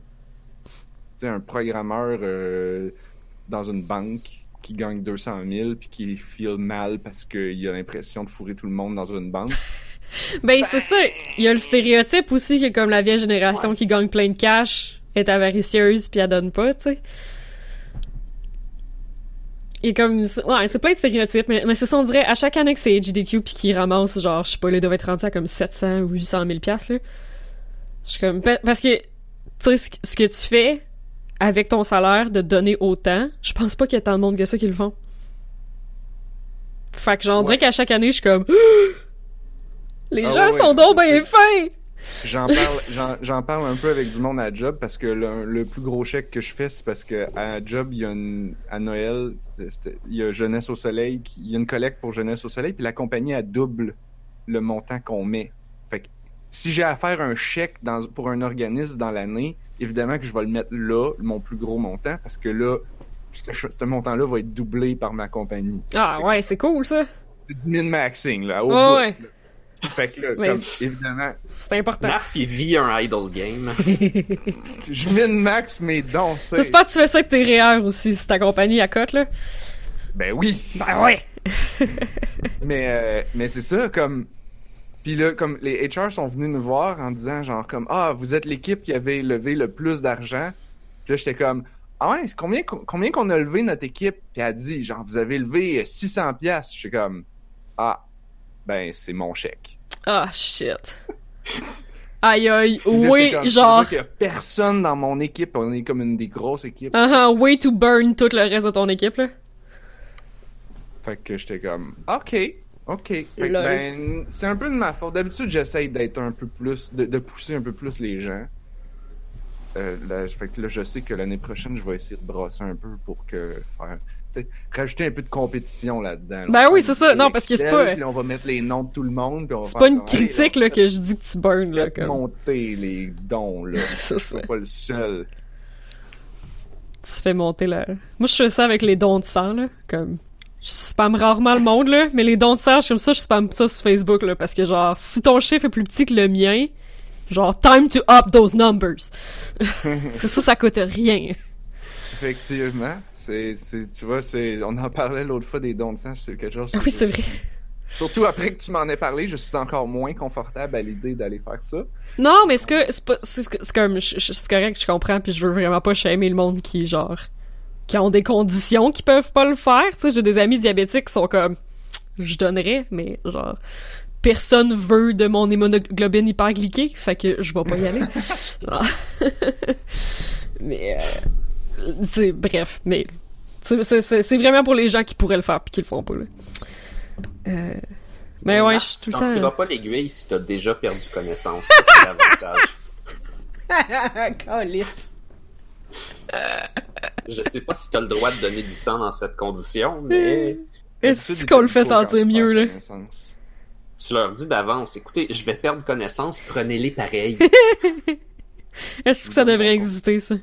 C: sais, un programmeur euh, dans une banque qui gagne 200 000 puis qui feel mal parce qu'il a l'impression de fourrer tout le monde dans une banque.
A: Ben, c'est ça. Il y a le stéréotype aussi que comme la vieille génération qui gagne plein de cash est avaricieuse puis elle donne pas, tu sais. Et comme, ouais, c'est plein de stéréotypes, mais, mais c'est ça, on dirait, à chaque année que c'est HDQ puis qu'ils ramassent, genre, je sais pas, là, ils doivent être rendus à comme 700 ou 800 000 piastres, là. Je suis comme, pa- parce que, tu sais, ce que tu fais avec ton salaire de donner autant, je pense pas qu'il y a tant de monde que ça qui le font. Fait que dirait
C: Ouais.
A: qu'à chaque année, je suis comme, les
C: Ah
A: gens
C: ouais,
A: sont
C: ouais,
A: donc bien fins!
C: J'en parle, j'en, j'en parle un peu avec du monde à job parce que le, le plus gros chèque que je fais, c'est parce que à job, il y a une, à Noël, il y a Jeunesse au Soleil, qui- il y a une collecte pour Jeunesse au Soleil, puis la compagnie a double le montant qu'on met. Si j'ai à faire un chèque dans, pour un organisme dans l'année, évidemment que je vais le mettre là, mon plus gros montant, parce que là, ce, ce montant-là va être doublé par ma compagnie.
A: Ah ouais, c'est cool ça.
C: C'est du min-maxing, là, au
A: Ouais,
C: bout,
A: ouais.
C: là. Fait que là, comme,
A: c'est-
C: évidemment,
A: C'est important.
B: Marf, il vit un idle game.
C: je min-max mes dons, tu sais.
A: J'espère que tu fais ça avec tes REER aussi, si ta compagnie à cote, là.
C: Ben oui.
A: Ben ouais!
C: Mais, euh, mais c'est ça, comme. Puis là, comme les HR sont venus nous voir en disant, genre, comme, ah, vous êtes l'équipe qui avait levé le plus d'argent. Puis là, j'étais comme, ah ouais, combien, qu'on- combien qu'on a levé notre équipe? Puis elle a dit, genre, vous avez levé 600 pièces. J'étais comme, ah, ben, c'est mon chèque.
A: Ah, shit. Aïe aïe, oui,
C: comme,
A: genre,
C: Il y a personne dans mon équipe. On est comme une des grosses équipes.
A: uh way to burn tout le reste de ton équipe, là.
C: Fait que j'étais comme, OK, OK. Ben, c'est un peu de ma faute. D'habitude, j'essaye d'être un peu plus, de, de pousser un peu plus les gens. Euh, là, fait que là, je sais que l'année prochaine, je vais essayer de brasser un peu pour que faire, peut-être rajouter un peu de compétition là-dedans. là.
A: Ben oui, c'est ça. Non, parce que c'est pas-
C: Puis là, on va mettre les noms de tout le monde.
A: C'est pas une critique, là, que je dis que tu burn, là, comme.
C: monter les dons, là.
A: C'est
C: pas le seul.
A: Tu fais monter la... Moi, je fais ça avec les dons de sang, là, comme... Je spamme rarement le monde, là, mais les dons de suis comme ça, je spamme ça sur Facebook, là, parce que, genre, si ton chiffre est plus petit que le mien, Genre, time to up those numbers. c'est ça, ça coûte rien.
C: Effectivement. C'est, tu vois, c'est, on en parlait l'autre fois des dons de sang, c'est quelque chose.
A: Ah oui, c'est vrai.
C: Surtout après que tu m'en aies parlé, je suis encore moins confortable à l'idée d'aller faire ça.
A: Non, mais ce que c'est comme c'est correct, je comprends, puis je veux vraiment pas shamer le monde qui genre qui ont des conditions qui peuvent pas le faire. Tu sais, j'ai des amis diabétiques qui sont comme je donnerais, mais genre personne veut de mon hémoglobine hyperglyquée, fait que je vais pas y aller. Genre. mais euh, c'est bref, mais c'est- vraiment pour les gens qui pourraient le faire puis qui le font pas là. Euh, mais ouais, je suis tout
B: tu
A: le temps.
B: pas l'aiguille si t'as déjà perdu connaissance. C'est l'avantage.
A: Calice.
B: Je sais pas si t'as le droit de donner du sang dans cette condition, mais
A: Est-ce qu'on le fait sentir mieux, là?
B: tu leur dis d'avance, écoutez, je vais perdre connaissance, prenez-les pareil.
A: Est-ce que ça devrait exister, ça?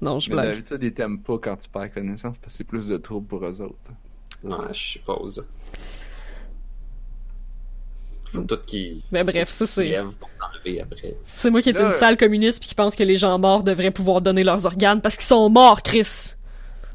A: Non, je
C: Mais
A: blague.
C: d'habitude, ils t'aiment pas quand tu perds connaissance parce que c'est plus de troubles pour eux autres.
B: Non, je suppose. Faut tout qu'ils.
A: Mais bref,
B: faut
A: ça, c'est-. C'est moi qui est
C: Là,
A: une sale communiste puis qui pense que les gens morts devraient pouvoir donner leurs organes parce qu'ils sont morts, Chris.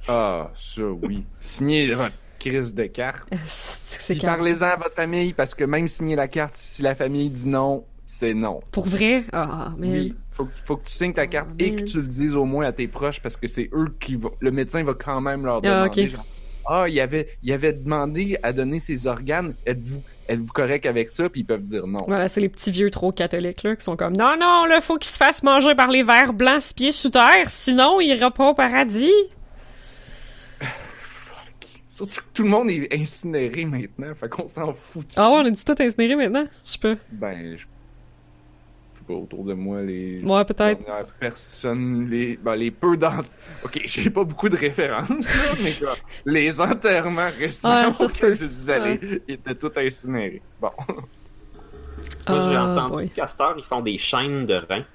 C: Ah, ça, oui. Signez votre crise de carte. Puis parlez-en à votre famille parce que même signer la carte, si la famille dit non, c'est non.
A: Pour vrai? Ah, mais...
C: Oui, faut, que- faut que tu signes ta carte
A: Ah,
C: et que tu le dises au moins à tes proches parce que c'est eux qui vont. Le médecin va quand même leur
A: Ah,
C: demander.
A: ok.
C: genre, ah, il avait, il avait demandé à donner ses organes. Êtes-vous, êtes-vous correct avec ça? Puis ils peuvent dire non.
A: Voilà, c'est les petits vieux trop catholiques, là, qui sont comme « Non, non, là, faut qu'il se fasse manger par les vers blancs pieds sous terre, sinon il ira pas au paradis.
C: Surtout que tout le monde est incinéré maintenant, fait qu'on s'en fout. »
A: Ah ouais, on est du tout incinéré maintenant? Je pas.
C: Ben, je. Pas, autour de moi, les.
A: Ouais, peut-être.
C: personnes, les, ben, les peu d'entre... Ok, j'ai pas beaucoup de références, là, mais quoi, les enterrements récents
A: Ouais,
C: auxquels je suis allé étaient tous incinérés. Bon.
B: Moi, j'ai
A: Ah,
B: entendu que Castor, ils font des chaînes de reins.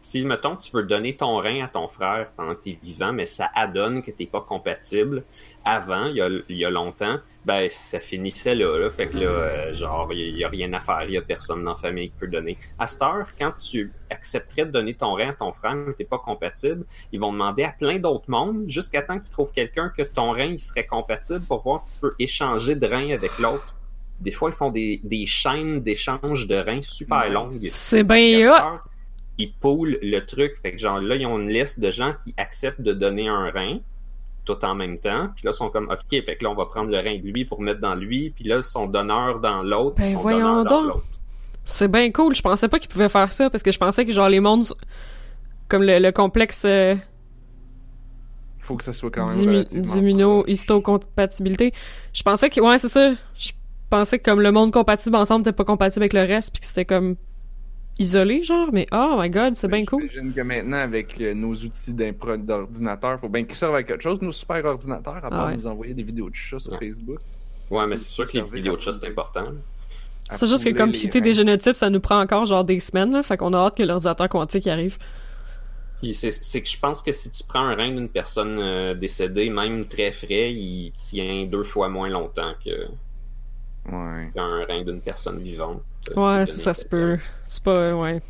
B: Si, mettons, tu veux donner ton rein à ton frère pendant que t'es vivant, mais ça adonne que t'es pas compatible, avant, il y a, il y a longtemps, ben, ça finissait là, là. Fait que là, euh, genre, il y, a rien à faire, il y a personne dans la famille qui peut donner. À cette heure, quand tu accepterais de donner ton rein à ton frère, mais t'es pas compatible, ils vont demander à plein d'autres mondes, jusqu'à temps qu'ils trouvent quelqu'un que ton rein, il serait compatible pour voir si tu peux échanger de rein avec l'autre. Des fois, ils font des, des chaînes d'échange de reins super longues.
A: C'est bien
B: Ils poulent le truc. Fait que genre là, ils ont une liste de gens qui acceptent de donner un rein tout en même temps. Puis là, ils sont comme OK, fait que là, on va prendre le rein de lui pour mettre dans lui. Puis là, son donneur dans l'autre.
A: Ben,
B: son
A: voyons
B: donneur dans
A: donc.
B: l'autre.
A: C'est bien cool. Je pensais pas qu'ils pouvaient faire ça parce que je pensais que genre les mondes comme le, le complexe euh,
C: Faut que ça soit quand même
A: d'immuno-histocompatibilité, je pensais que ouais, c'est ça. Je pensais que comme le monde compatible ensemble n'était pas compatible avec le reste puis que c'était comme isolé genre mais oh my god, c'est bien cool.
C: J'imagine que maintenant, avec euh, nos outils d'impro d'ordinateur, faut bien qu'ils servent à quelque chose, nos super ordinateurs, à part
A: ouais.
C: nous envoyer des vidéos de chats sur
B: Ouais.
C: Facebook.
B: Ouais, mais c'est sûr que les vidéos de
C: à
B: chat, c'est important.
A: C'est juste que comme fitter des génotypes, ça nous prend encore genre des semaines là, fait qu'on a hâte que l'ordinateur quantique arrive.
B: C'est que je pense que si tu prends un rein d'une personne euh, décédée, même très frais, il tient deux fois moins longtemps que
C: Ouais.
B: qu'un rein d'une personne vivante.
A: Ouais, ça, ça se peut. C'est pas ouais.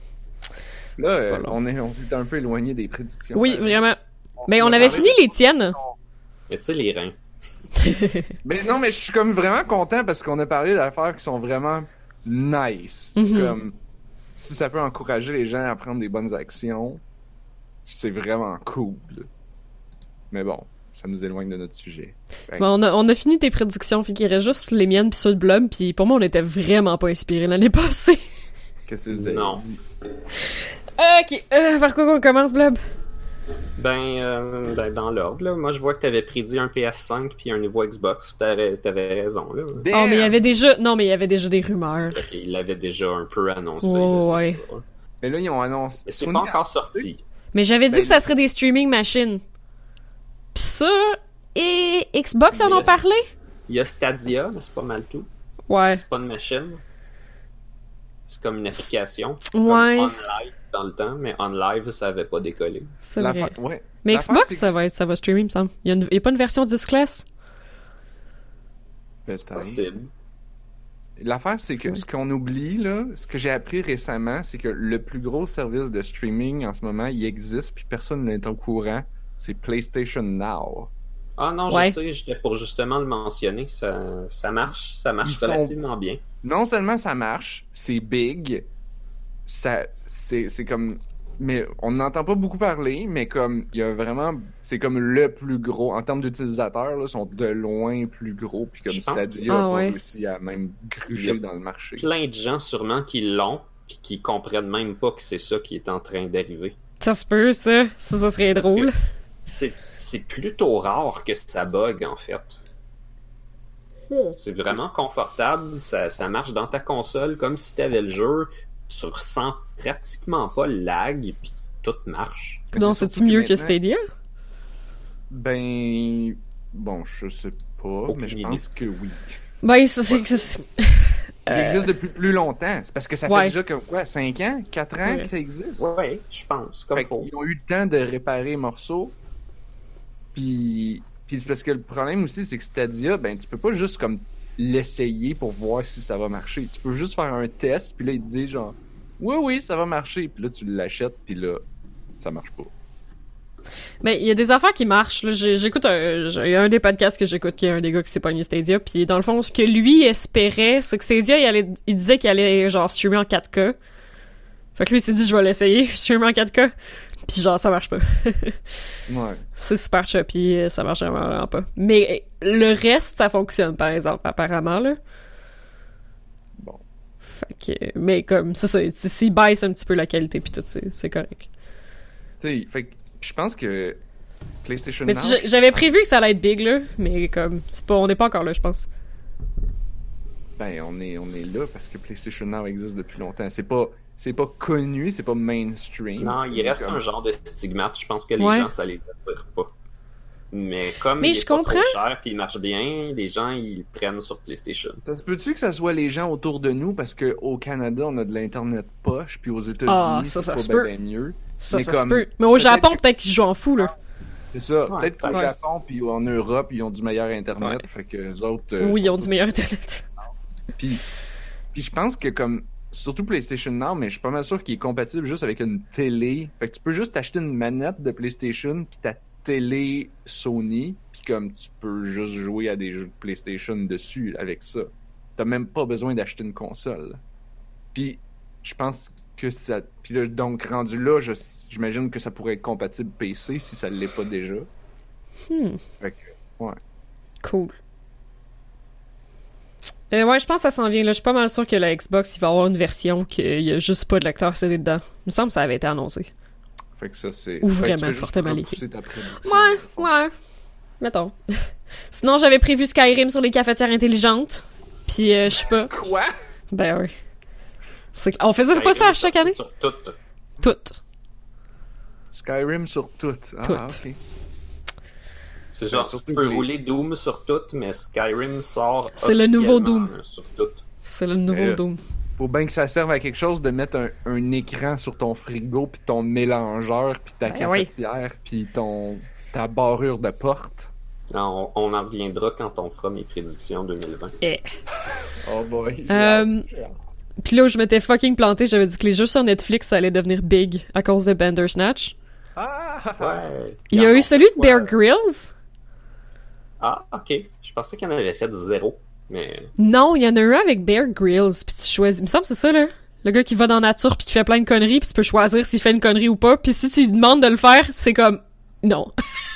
C: Là, euh, on est, on s'est un peu éloigné des prédictions.
A: Oui, vraiment. Mais on avait fini les tiennes.
B: Mais tu sais, les reins.
C: Mais non, mais je suis comme vraiment content parce qu'on a parlé d'affaires qui sont vraiment nice.
A: Mhm.
C: Comme si ça peut encourager les gens à prendre des bonnes actions, c'est vraiment cool. Mais bon, ça nous éloigne de notre sujet.
A: Bon, on, a, on a fini tes prédictions, fait qu'il reste juste les miennes puis ceux de Blob, puis pour moi on était vraiment pas inspirés l'année passée.
C: Qu'est-ce que vous avez
B: Non.
C: dit?
A: ok, euh, par quoi qu'on commence Blob?
B: Ben, euh, ben, dans l'ordre, là. Moi, je vois que t'avais prédit un PS5 puis un nouveau Xbox. T'avais t'avais raison, là.
A: Oh, mais il y avait déjà... Non, mais il y avait déjà des rumeurs.
B: Ok, il l'avait déjà un peu annoncé.
A: Ouais,
B: là, c'est
A: ouais.
B: sûr.
C: Mais là, ils ont annoncé.
B: C'est pas
C: a-
B: encore sorti.
A: Mais j'avais dit
C: Ben,
A: que ça serait des streaming machines. Pis ça... Et Xbox en ont parlé?
B: Il y a Stadia, mais c'est pas mal tout.
A: Ouais.
B: C'est pas une machine. C'est comme une application. Comme
A: Ouais,
B: OnLive dans le temps, mais OnLive, ça avait pas décollé.
A: c'est
C: la
A: vrai.
C: fa- Ouais.
A: Mais Xbox,
C: c'est
A: ça va, être, ça va streamer, il me semble. Il y, a une- il y a pas une version discless?
C: Peut-être.
B: Possible.
C: l'affaire, c'est que
A: C'est
C: ce qu'on oublie, là, ce que j'ai appris récemment, c'est que le plus gros service de streaming en ce moment, il existe, puis personne n'est au courant. C'est PlayStation Now.
B: Ah non,
A: Ouais.
B: je sais, j'étais pour justement le mentionner. Ça, ça marche, ça marche
C: Ils sont-
B: relativement bien.
C: Non seulement ça marche, c'est big, ça, c'est, c'est comme, mais on n'entend pas beaucoup parler, mais comme, il y a vraiment, c'est comme le plus gros, en termes d'utilisateurs, là, sont de loin plus gros, puis comme
B: Je
C: Stadia
A: que-
C: a
A: Ah
C: pas
A: ouais.
C: réussi à même gruger
B: Il y a
C: dans le marché.
B: Plein de gens sûrement qui l'ont, puis qui comprennent même pas que c'est ça qui est en train d'arriver.
A: Ça se peut, ça. Ça, ça serait drôle.
B: C'est c'est plutôt rare que ça bug, en fait. C'est vraiment confortable, ça, ça marche dans ta console comme si tu avais le jeu, tu ressens pratiquement pas le lag, et puis tout marche.
C: C'est
A: c'est-tu mieux
C: que
A: Stadia?
C: Ben, bon, je sais pas,
B: Aucune
C: mais je
B: idée.
C: pense que oui.
A: Ben, ça, c'est
C: Il
A: Euh,
C: existe depuis plus longtemps. C'est parce que ça fait
A: ouais.
C: déjà que, quoi, 5 ans, 4
A: C'est
C: ans que ça existe?
B: Ouais, je pense, comme
C: Fait
B: faut.
C: qu'ils ont eu le temps de réparer les morceaux. Puis, parce que le problème aussi, c'est que Stadia, ben, tu peux pas juste comme l'essayer pour voir si ça va marcher. Tu peux juste faire un test, puis là, il te dit genre, oui, oui, ça va marcher. Puis là, tu l'achètes, puis là, ça marche pas.
A: Ben, il y a des affaires qui marchent. J'écoute un, un des podcasts que j'écoute qui est un des gars qui s'est pogné Stadia. Puis dans le fond, ce que lui espérait, c'est que Stadia, il, il disait qu'il allait genre streamer en 4K. Fait que lui, il s'est dit, je vais l'essayer, streamer en 4K. Puis genre, ça marche pas.
C: Ouais.
A: c'est super choppy, ça marche vraiment, vraiment pas. Mais le reste, ça fonctionne, par exemple, apparemment, là.
C: Bon.
A: Fait que, mais comme, c'est ça, s'il baisse un petit peu la qualité puis tout, c'est c'est correct.
C: Tu sais, fait que je pense que PlayStation
A: Mais
C: Now,
A: j'avais prévu que ça allait être big, là, mais comme, c'est pas, on n'est pas encore là, je pense.
C: ben, on est, on est là parce que PlayStation Now existe depuis longtemps. C'est pas, c'est pas connu, c'est pas mainstream.
B: Non, il reste
C: Comme-
B: un genre de stigmate. Je pense que les
A: Ouais.
B: gens, ça les attire pas. Mais comme
A: Mais
B: il
A: je
B: est pas
A: comprends.
B: trop cher puis il marche bien, les gens ils prennent sur PlayStation.
C: Ça se peut-tu que ça soit les gens autour de nous? Parce que au Canada on a de l'internet poche puis aux États-Unis
A: Ah, ça,
C: c'est
A: ça
C: pas
A: se
C: ben,
A: peut.
C: ben mieux.
A: Ça,
C: Mais
A: ça se peut. Mais au
C: peut-être
A: Japon,
C: que-
A: peut-être qu'ils jouent en fou, là.
C: C'est ça.
B: Ouais,
C: Peut-être qu'au
B: ouais.
C: Japon puis en Europe ils ont du meilleur internet,
A: Ouais.
C: fait que les autres. euh,
A: oui, ils ont du meilleur internet.
C: Puis, puis je pense que comme surtout PlayStation Now, mais je suis pas mal sûr qu'il est compatible juste avec une télé. Fait que tu peux juste acheter une manette de PlayStation puis ta télé Sony, puis comme tu peux juste jouer à des jeux de PlayStation dessus avec ça. T'as même pas besoin d'acheter une console. Puis je pense que ça. Puis là, donc rendu là, j'imagine que ça pourrait être compatible PC si ça l'est pas déjà.
A: Hmm.
C: Fait que, ouais.
A: Cool. Euh, ouais, je pense que ça s'en vient. Là. Je suis pas mal sûr que la Xbox, il va avoir une version qu'il y a juste pas de lecteur CD dedans. Il me semble que ça avait été annoncé.
C: Fait que ça c'est.
A: Ou
C: fait
A: vraiment fortement Ouais, ouais. Mettons. Sinon, j'avais prévu Skyrim sur les cafetières intelligentes. Puis, euh, je sais pas.
C: Quoi?
A: Ben oui. C'est- On faisait pas ça à chaque année?
B: Sur tout.
A: Toutes.
C: Skyrim sur tout. Ah,
A: Toutes.
B: C'est genre,
C: Ben, surtout
B: tu peux rouler Doom sur tout, mais Skyrim sort.
A: C'est le nouveau
B: officiellement
A: Doom.
B: Sur tout.
A: C'est le nouveau
C: Euh,
A: Doom.
C: Faut bien que ça serve à quelque chose de mettre un, un écran sur ton frigo, puis ton mélangeur, puis ta
A: Ben oui.
C: cafetière, puis ton ta barrure de porte.
B: Non, on, on en reviendra quand on fera mes prédictions 2020.
A: Eh.
C: Oh boy.
A: Euh, Puis là où je m'étais fucking planté, j'avais dit que les jeux sur Netflix ça allait devenir big à cause de Bandersnatch.
C: Ah!
B: Ouais.
A: Il y a eu celui de Bear Grylls.
B: Ah, ok. Je pensais qu'il en avait fait zéro. Mais
A: Non, il y en a un avec Bear Grylls, puis tu choisis. Il me semble que c'est ça, là. Le gars qui va dans la nature puis qui fait plein de conneries, puis tu peux choisir s'il fait une connerie ou pas. Puis si tu lui demandes de le faire, c'est comme non.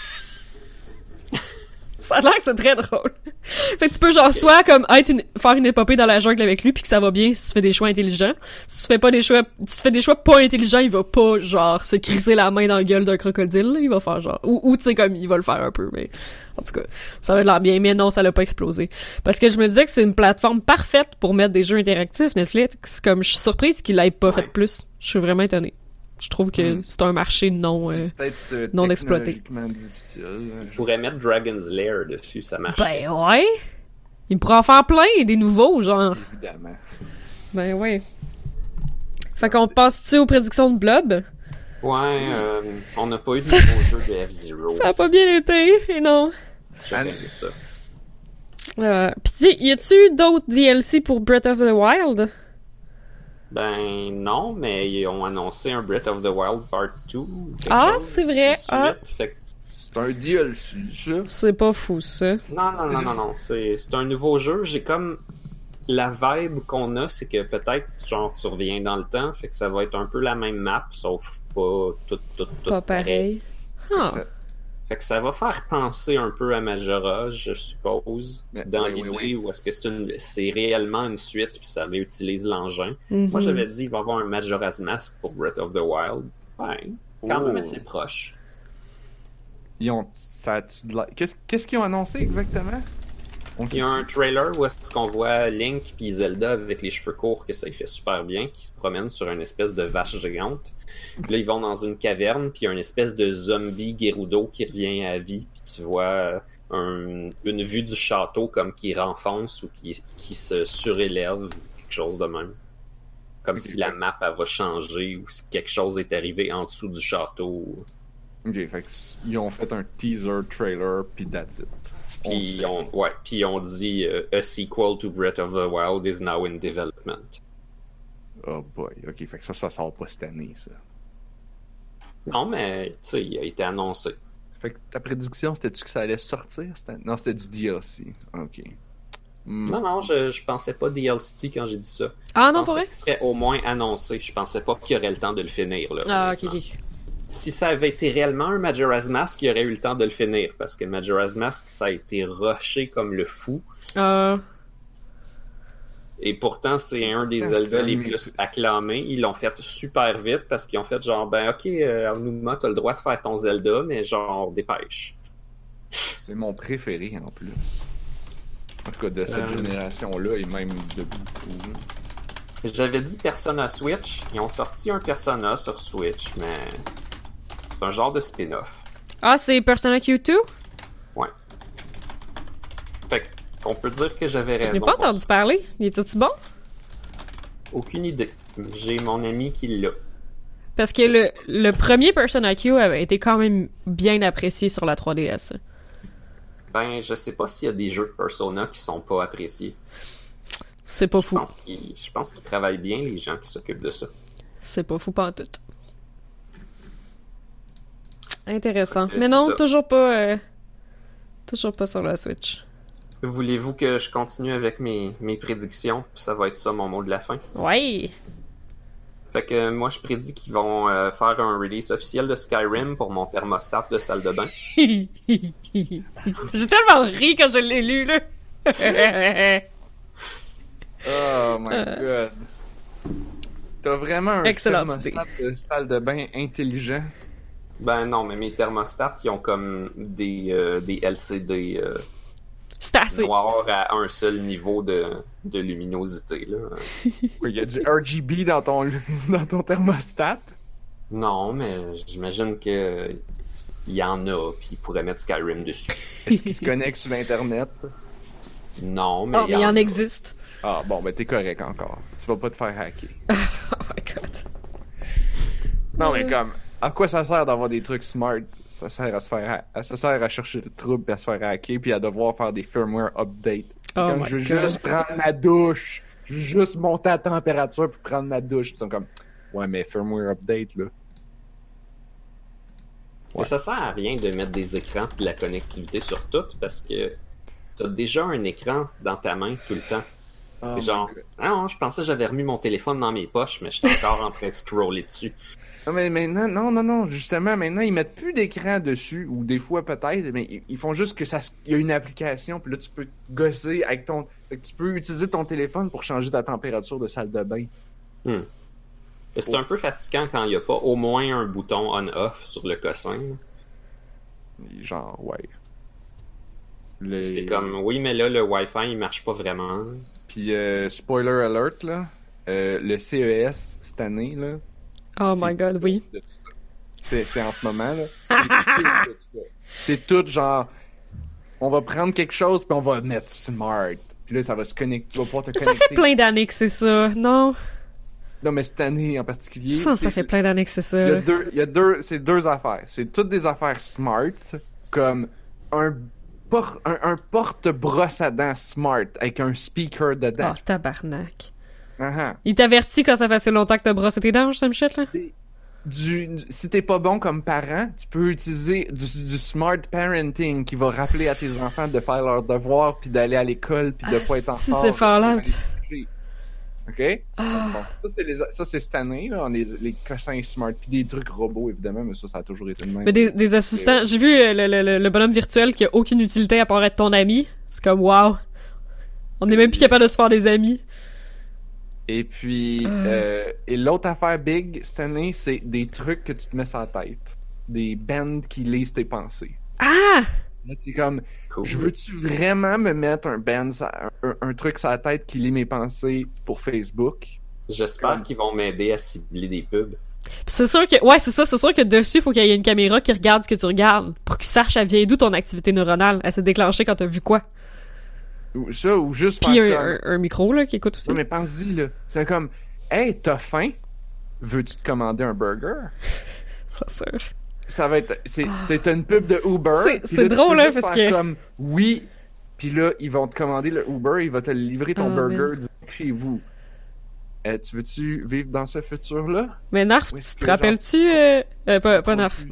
A: ça a l'air que c'est très drôle. fait que tu peux genre soit comme être une- faire une épopée dans la jungle avec lui puis que ça va bien si tu fais des choix intelligents. Si tu fais pas des choix, si tu fais des choix pas intelligents, il va pas genre se criser la main dans la gueule d'un crocodile. là. Il va faire genre ou, ou tu sais comme il va le faire un peu, mais en tout cas ça va de l'air bien. Mais non, ça l'a pas explosé. Parce que je me disais que c'est une plateforme parfaite pour mettre des jeux interactifs, Netflix. Comme je suis surprise qu'il l'ait pas
B: Ouais.
A: fait plus. Je suis vraiment étonnée. Je trouve que
C: Hmm.
A: c'est un marché non. euh,
C: euh,
A: non exploité.
C: difficile.
B: je
C: je
B: pourrais mettre Dragon's Lair dessus, ça marche.
A: Ben ouais. Il pourrait en faire plein, des nouveaux, genre.
C: évidemment.
A: Ben ouais. Fait qu'on passe-tu aux prédictions de Blob?
B: Ouais, euh, on n'a pas eu de nouveau jeu de F-Zero.
A: Ça a pas bien été, et non.
B: Aimé ça.
A: Euh, Pis y a-tu d'autres DLC pour Breath of the Wild?
B: Ben non, mais ils ont annoncé un Breath of the Wild Part 2. quelque
A: Ah, c'est vrai. Ah.
C: C'est un DLC, ça.
A: C'est pas fou, ça.
B: Non, non, non, non, non. C'est c'est un nouveau jeu. J'ai comme. La vibe qu'on a, c'est que peut-être, genre, tu reviens dans le temps, fait que ça va être un peu la même map, sauf pas tout, tout, tout.
A: Pas pareil. Huh.
C: Ça-
B: Fait que ça va faire penser un peu à Majora, je suppose,
C: Mais-
B: dans
C: oui,
B: l'idée
C: oui.
B: où est-ce que c'est une, c'est réellement une suite puis ça réutilise l'engin.
A: Mhm.
B: Moi, j'avais dit il va y avoir un Majora's Mask pour Breath of the Wild. Fine. Quand
C: Oh.
B: même assez proche.
C: Ils ont. Ça a-tu de la- Qu'est-ce qu'est-ce qu'ils ont annoncé exactement?
B: Il y a un trailer où est-ce qu'on voit Link puis Zelda avec les cheveux courts, que ça il fait super bien, qui se promènent sur une espèce de vache gigante. Puis là, ils vont dans une caverne, puis il y a une espèce de zombie Gerudo qui revient à vie, puis tu vois un- une vue du château comme qui renfonce ou qui, qui se surélève, quelque chose de même. Comme si la map elle va changer ou si quelque chose est arrivé en dessous du château.
C: Ok, fait ils ont fait un teaser trailer, puis that's it. On
B: Puis
C: sait.
B: on, ouais, puis on dit euh, a sequel to Breath of the Wild is now in development.
C: Oh boy, ok, fait que ça, ça sort pas cette année, ça.
B: Non, mais tu sais, il a été annoncé.
C: Fait que ta prédiction, c'était-tu que ça allait sortir? cette année? Non, c'était du DLC. Ok. Hmm.
B: Non, non, je, je pensais pas DLC quand j'ai dit ça.
A: Ah non,
B: pensais
A: vrai?
B: qu'il serait au moins annoncé. Je pensais pas qu'il y aurait le temps de le finir. Là,
A: Ah, ok, ok.
B: Si ça avait été réellement un Majora's Mask, il y aurait eu le temps de le finir. Parce que Majora's Mask, ça a été rushé comme le fou.
A: Euh,
B: Et pourtant, c'est un des Zelda les plus acclamés. Ils l'ont fait super vite parce qu'ils ont fait genre, ben ok, euh, Aonuma, t'as le droit de faire ton Zelda, mais genre, dépêche.
C: C'est mon préféré en plus. En tout cas, de cette
B: Euh.
C: génération-là et même de beaucoup.
B: J'avais dit Persona Switch. Ils ont sorti un Persona sur Switch, mais c'est un genre de spin-off.
A: Ah, c'est Persona Q2?
B: Fait qu'on peut dire que j'avais
A: Je
B: raison.
A: n'ai pas entendu parler. Il était-tu bon?
B: Aucune idée. J'ai mon ami qui l'a.
A: Parce que le, le premier Persona Q avait été quand même bien apprécié sur la 3DS.
B: Ben, je sais pas s'il y a des jeux de Persona qui sont pas appréciés.
A: C'est pas
B: Je
A: fou.
B: pense je pense qu'ils travaillent bien, les gens qui s'occupent de ça.
A: C'est pas fou pas tout. Intéressant. Mais non,
B: ça.
A: toujours pas. euh, Toujours pas sur la Switch.
B: Voulez-vous que je continue avec mes, mes prédictions? Ça va être ça mon mot de la fin.
A: Ouais!
B: Fait que euh, moi, je prédis qu'ils vont euh, faire un release officiel de Skyrim pour mon thermostat de salle de bain.
A: J'ai tellement ri quand je l'ai lu, là!
C: Oh my
A: Euh.
C: god. T'as vraiment un
A: Excellente
C: thermostat de salle de bain intelligent.
B: Ben non, mais mes thermostats, ils ont comme des, euh, des LCD euh,
A: C'est assez.
B: noirs à un seul niveau de, de luminosité. Là.
C: Il y a du RGB dans ton, dans ton thermostat.
B: Non, mais j'imagine que il y en a, puis ils pourraient mettre Skyrim dessus.
C: Est-ce qu'il se connecte sur l'Internet?
B: Non, mais
A: Oh, mais il y en
B: a.
A: existe.
C: Ah, bon, ben t'es correct encore. Tu vas pas te faire hacker.
A: Oh my god.
C: Non, mais comme, à quoi ça sert d'avoir des trucs smart? Ça sert à se faire, ha- ça sert à chercher le trouble, puis à se faire hacker, puis à devoir faire des firmware updates.
A: Oh
C: comme je veux
A: God.
C: juste prendre ma douche. Je veux juste monter la température pour prendre ma douche. Puis ils sont comme, ouais, mais firmware update, là.
B: Mais ça sert à rien de mettre des écrans et de la connectivité sur tout parce que t'as déjà un écran dans ta main tout le temps.
C: Oh
B: genre, ah non, je pensais que j'avais remis mon téléphone dans mes poches, mais j'étais encore en train de scroller dessus.
C: Non, mais maintenant, non, non, non, justement, maintenant, ils mettent plus d'écran dessus, ou des fois peut-être, mais ils- ils font juste que ça, il y a une application, puis là, tu peux gosser avec ton, tu peux utiliser ton téléphone pour changer ta température de salle de bain.
B: Et C'est un peu fatigant quand il n'y a pas au moins un bouton on-off sur le cossin.
C: Genre, ouais.
B: C'était comme, oui, mais là, le Wi-Fi, il marche pas vraiment.
C: Puis, euh, spoiler alert, là, euh, le CES cette année, là.
A: Oh my god, oui.
C: ça. C'est en ce moment, là. C'est tout ça. Genre, on va prendre quelque chose, puis on va mettre smart. Puis là, ça va se connecter. Tu vas pouvoir te
A: Ça
C: connecter.
A: fait plein d'années que c'est ça. Non,
C: Non, mais cette année en particulier.
A: ça, ça fait plein d'années que c'est
C: Il y
A: ça.
C: a deux, il y a deux, c'est deux affaires. C'est toutes des affaires smart, comme un por- un, un porte-brosse à dents smart avec un speaker dedans.
A: Oh, tabarnak. Il t'avertit quand ça fait assez longtemps que t'as brossé tes dents, Sam Shit, là?
C: Du, du- si t'es pas bon comme parent, tu peux utiliser du, du smart parenting qui va rappeler à tes enfants de faire leurs devoirs puis d'aller à l'école puis de
A: Ah,
C: pas être en
A: si,
C: retard.
A: c'est Fallout.
C: Ok?
A: Ah.
C: Bon, ça, c'est les- ça, c'est cette année, là, on est les cossins smart puis des trucs robots, évidemment, mais ça, ça a toujours été le même.
A: Mais des, des assistants, j'ai vu euh, le, le- le- le bonhomme virtuel qui a aucune utilité à part être ton ami. C'est comme, wow. On est même plus capable de se faire des amis.
C: Et puis,
A: Ah.
C: euh, et l'autre affaire big cette année, c'est des trucs que tu te mets sur la tête. Des bands qui lisent tes pensées.
A: Ah!
C: Là, t'es comme,
B: Cool.
C: je veux-tu vraiment me mettre un band, un, un truc sur la tête qui lit mes pensées pour Facebook?
B: J'espère qu'ils vont m'aider à cibler des pubs.
A: C'est sûr que, ouais, c'est ça, c'est sûr que dessus, il faut qu'il y ait une caméra qui regarde ce que tu regardes. Pour qu'il sache, elle vient d'où ton activité neuronale? Elle s'est déclenchée quand t'as vu quoi?
C: Ou ça, ou juste
A: Pis
C: faire
A: un,
C: comme...
A: un- un micro, là, qui écoute aussi.
C: Ouais, mais pense-y, là. C'est comme, hey, t'as faim? Veux-tu te commander un burger?
A: Sûr.
C: Ça va être, c'est, t'as une pub de Uber.
A: C'est-
C: puis là,
A: drôle,
C: peux
A: hein, parce que-
C: comme, oui. Puis là, ils vont te commander le Uber, il va te livrer ton
A: Ah,
C: burger
A: man.
C: chez vous. Euh, tu veux-tu vivre dans ce futur-là?
A: Mais Narf, tu te rappelles-tu, euh, euh, pas, pas Narf,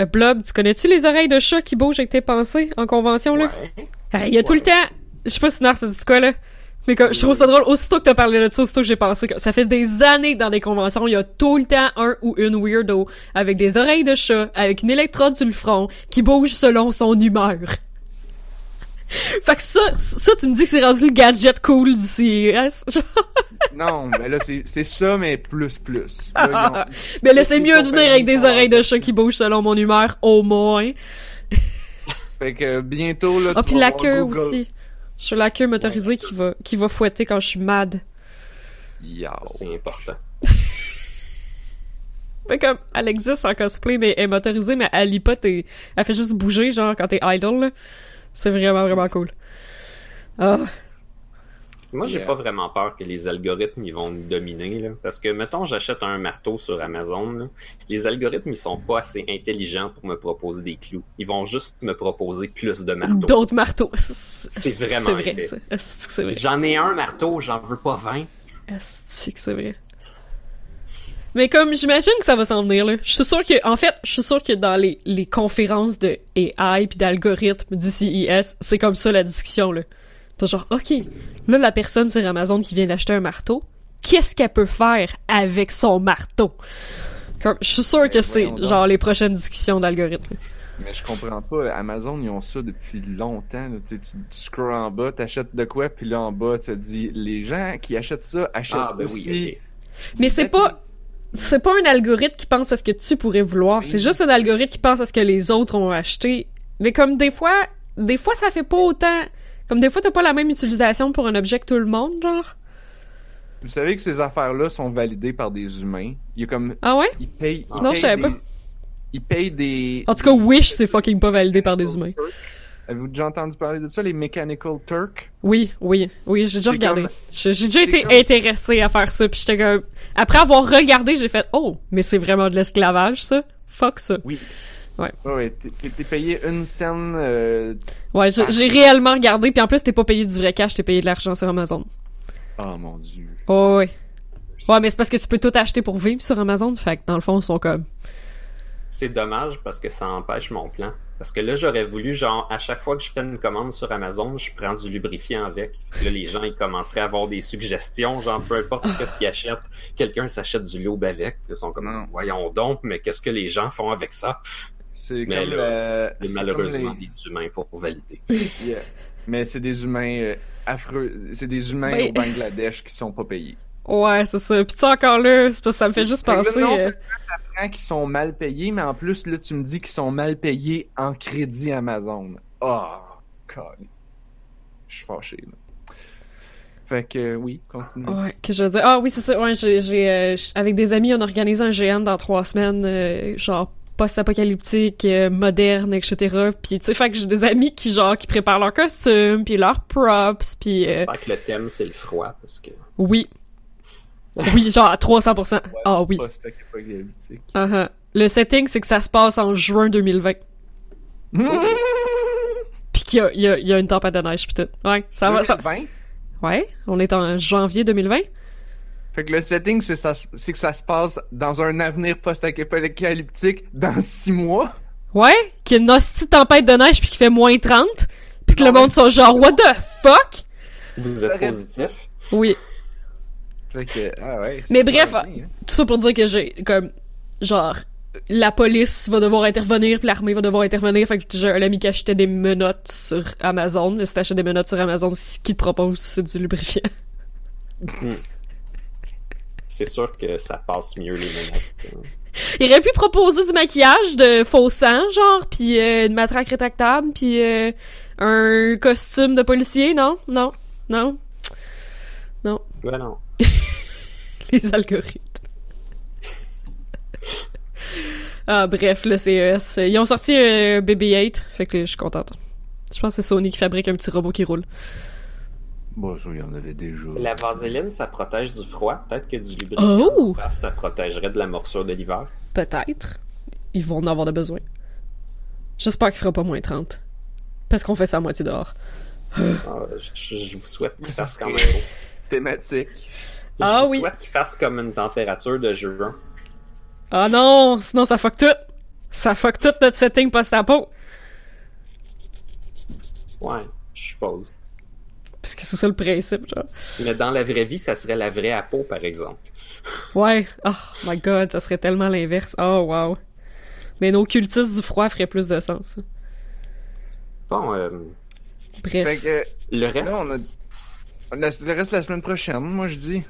A: euh, Blob, tu connais-tu les oreilles de chat qui bougent avec tes pensées en convention, là?
B: Ouais.
A: Hey, Il y a tout le temps. Je sais pas si Nar, ça dit quoi, là. Mais comme, je trouve ça drôle. Aussitôt que t'as parlé de ça, aussitôt que j'ai pensé que ça fait des années que dans des conventions, il y a tout le temps un ou une weirdo avec des oreilles de chat, avec une électrode sur le front, qui bouge selon son humeur. Fait que ça, ça, tu me dis que c'est rendu le gadget cool du CES. Genre,
C: Non, mais là, c'est, c'est ça, mais plus, plus. Là, ils ont-
A: mais là, c'est mieux de venir avec des oreilles de chat qui bougent selon mon humeur, au moins.
C: Fait que bientôt, là,
A: Ah,
C: tu
A: puis
C: vas
A: la queue
C: Google.
A: aussi. Je suis la queue motorisée
C: Ouais,
A: qui va, qui va fouetter quand je suis mad.
C: Yow.
B: C'est important.
A: Fait comme, elle existe en cosplay, mais elle est motorisée, mais elle lit pas tes... Elle fait juste bouger, genre, quand t'es idle, là. C'est vraiment, vraiment cool. Ah.
B: Moi, j'ai
C: Yeah.
B: pas vraiment peur que les algorithmes ils vont nous dominer. Là. Parce que, mettons, j'achète un marteau sur Amazon. là. Les algorithmes, ils sont pas assez intelligents pour me proposer des clous. Ils vont juste me proposer plus de marteaux.
A: D'autres marteaux. C'est
B: vraiment
A: C'est vrai?
B: J'en ai un marteau, j'en veux pas 20.
A: Est-ce que c'est vrai? Mais comme, j'imagine que ça va s'en venir, là. Je suis sûre que, en fait, je suis sûre que dans les, les conférences de AI puis d'algorithmes du CES, c'est comme ça la discussion, là. T'as genre, OK, là, la personne sur Amazon qui vient d'acheter un marteau, qu'est-ce qu'elle peut faire avec son marteau? Comme, je suis sûre que c'est, genre, les prochaines discussions d'algorithmes.
C: Mais je comprends pas. Amazon, ils ont ça depuis longtemps. là. Tu, tu, scrolls en bas, t'achètes de quoi, puis là en bas, tu te dis les gens qui achètent ça achètent
B: Ah, ben
C: aussi.
B: oui.
A: Mais c'est pas, c'est pas un algorithme qui pense à ce que tu pourrais vouloir. C'est juste un algorithme qui pense à ce que les autres ont acheté. Mais comme des fois, des fois ça fait pas autant. Comme des fois t'as pas la même utilisation pour un objet que tout le monde, genre.
C: Vous savez que ces affaires-là sont validées par des humains. Il y a comme.
A: Ah ouais?
C: Ils payent. ils
B: Non,
C: payent
A: je savais
C: des-
A: pas.
C: Ils payent des.
A: En tout cas, Wish c'est fucking pas validé par des humains.
C: Avez-vous déjà entendu parler de ça, les Mechanical Turk?
A: Oui, oui, oui, j'ai déjà regardé.
C: comme-
A: J'ai déjà été
C: comme-
A: intéressé à faire ça, puis j'étais comme. Après avoir regardé, j'ai fait oh, mais c'est vraiment de l'esclavage ça? Fuck ça.
C: Oui.
A: Ouais.
C: Ouais, t'es- payé une scène. euh,
A: Ouais, j'ai
C: Ah.
A: j'ai réellement regardé, puis en plus t'es pas payé du vrai cash, t'es payé de l'argent sur Amazon.
C: Oh mon dieu.
A: Oh, ouais. Ouais, mais c'est parce que tu peux tout acheter pour vivre sur Amazon, fait que dans le fond, ils sont comme.
B: C'est dommage parce que ça empêche mon plan. Parce que là, j'aurais voulu, genre, à chaque fois que je fais une commande sur Amazon, je prends du lubrifiant avec. Là, les gens, ils commenceraient à avoir des suggestions, genre, peu importe qu'est-ce qu'ils achètent, quelqu'un s'achète du lube avec. Ils sont comme,
C: Non.
B: voyons donc, mais qu'est-ce que les gens font avec ça?
C: C'est
B: Mais
C: comme.
B: là,
C: euh,
B: malheureusement,
C: comme les-
B: des humains pour valider.
C: Yeah. Mais c'est des humains euh, affreux. C'est des humains
A: Ben-
C: au Bangladesh qui sont pas payés.
A: Ouais, c'est ça. Puis tu sais, encore là, c'est parce que ça me fait juste
C: que là,
A: penser.
C: non
A: euh,
C: ça prend qu'ils sont mal payés, mais en plus, là, tu me dis qu'ils sont mal payés en crédit Amazon. Oh, God. Je suis fâché, là. Fait que, oui, continue.
A: Ouais, que je veux dire. Ah oui, c'est ça. Ouais, j'ai, j'ai, euh, avec des amis, on organise un GN dans trois semaines, euh, genre post-apocalyptique, euh, moderne, etc. Puis tu sais, fait que j'ai des amis qui genre qui préparent leurs costumes, puis leurs props, puis euh,
B: J'espère que le thème, c'est le froid, parce que
A: oui, oui, genre à 300%. Ah oui.
C: Post-apocalyptique.
A: Uh-huh. Le setting, c'est que ça se passe en juin 2020. qu'il y a, il y, a, il y a une tempête de neige pis tout. Ouais, ça va, ça...
C: 2020?
A: Ouais, on est en janvier 2020.
C: Fait que le setting, c'est ça, c'est que ça se passe dans un avenir post-apocalyptique dans six mois?
A: Ouais, qu'il y a une hostie tempête de neige puis qui fait moins 30, puis que le monde sont genre what the fuck?
B: Vous êtes positif?
A: Oui.
C: Que, ah ouais.
A: Mais bref,
C: hein.
A: Tout ça pour dire que j'ai comme genre la police va devoir intervenir puis l'armée va devoir intervenir fait que j'ai un ami qui achetait des menottes sur Amazon mais si t'achètes des menottes sur Amazon ce qu'ils te proposent c'est du lubrifiant
B: C'est sûr que ça passe mieux les menottes. hein.
A: il aurait pu proposer du maquillage de faux sang genre puis euh, une matraque rétractable puis euh, un costume de policier non? Non? Non?
B: Ben non.
A: les algorithmes ah bref le CES ils ont sorti un BB-8 fait que je suis contente je pense que c'est Sony qui fabrique un petit robot qui roule
C: Bon, ça, il y en avait déjà.
B: La vaseline, ça protège du froid. Peut-être que du lubrifiant,
A: Oh!
B: ça protégerait de la morsure de l'hiver.
A: Peut-être. Ils vont en avoir de besoin. J'espère qu'il fera pas moins 30. Parce qu'on fait ça à moitié dehors.
B: Ah, je, je vous souhaite qu'il fasse quand même.
C: Thématique.
B: Je
A: Ah oui.
B: souhaite qu'il fasse comme une température de juin.
A: Ah non! Sinon ça fuck tout! Ça fuck tout notre setting post-apo!
B: Ouais, je suppose.
A: Parce que c'est ça le principe, genre.
B: Mais dans la vraie vie, ça serait la vraie peau, par exemple.
A: Ouais. Oh my god, ça serait tellement l'inverse. Oh wow. Mais nos cultistes du froid feraient plus de sens.
B: Bon, euh,
A: Bref.
C: Fait que,
B: le reste,
C: là, on a. on a- Le reste la semaine prochaine, moi, je dis.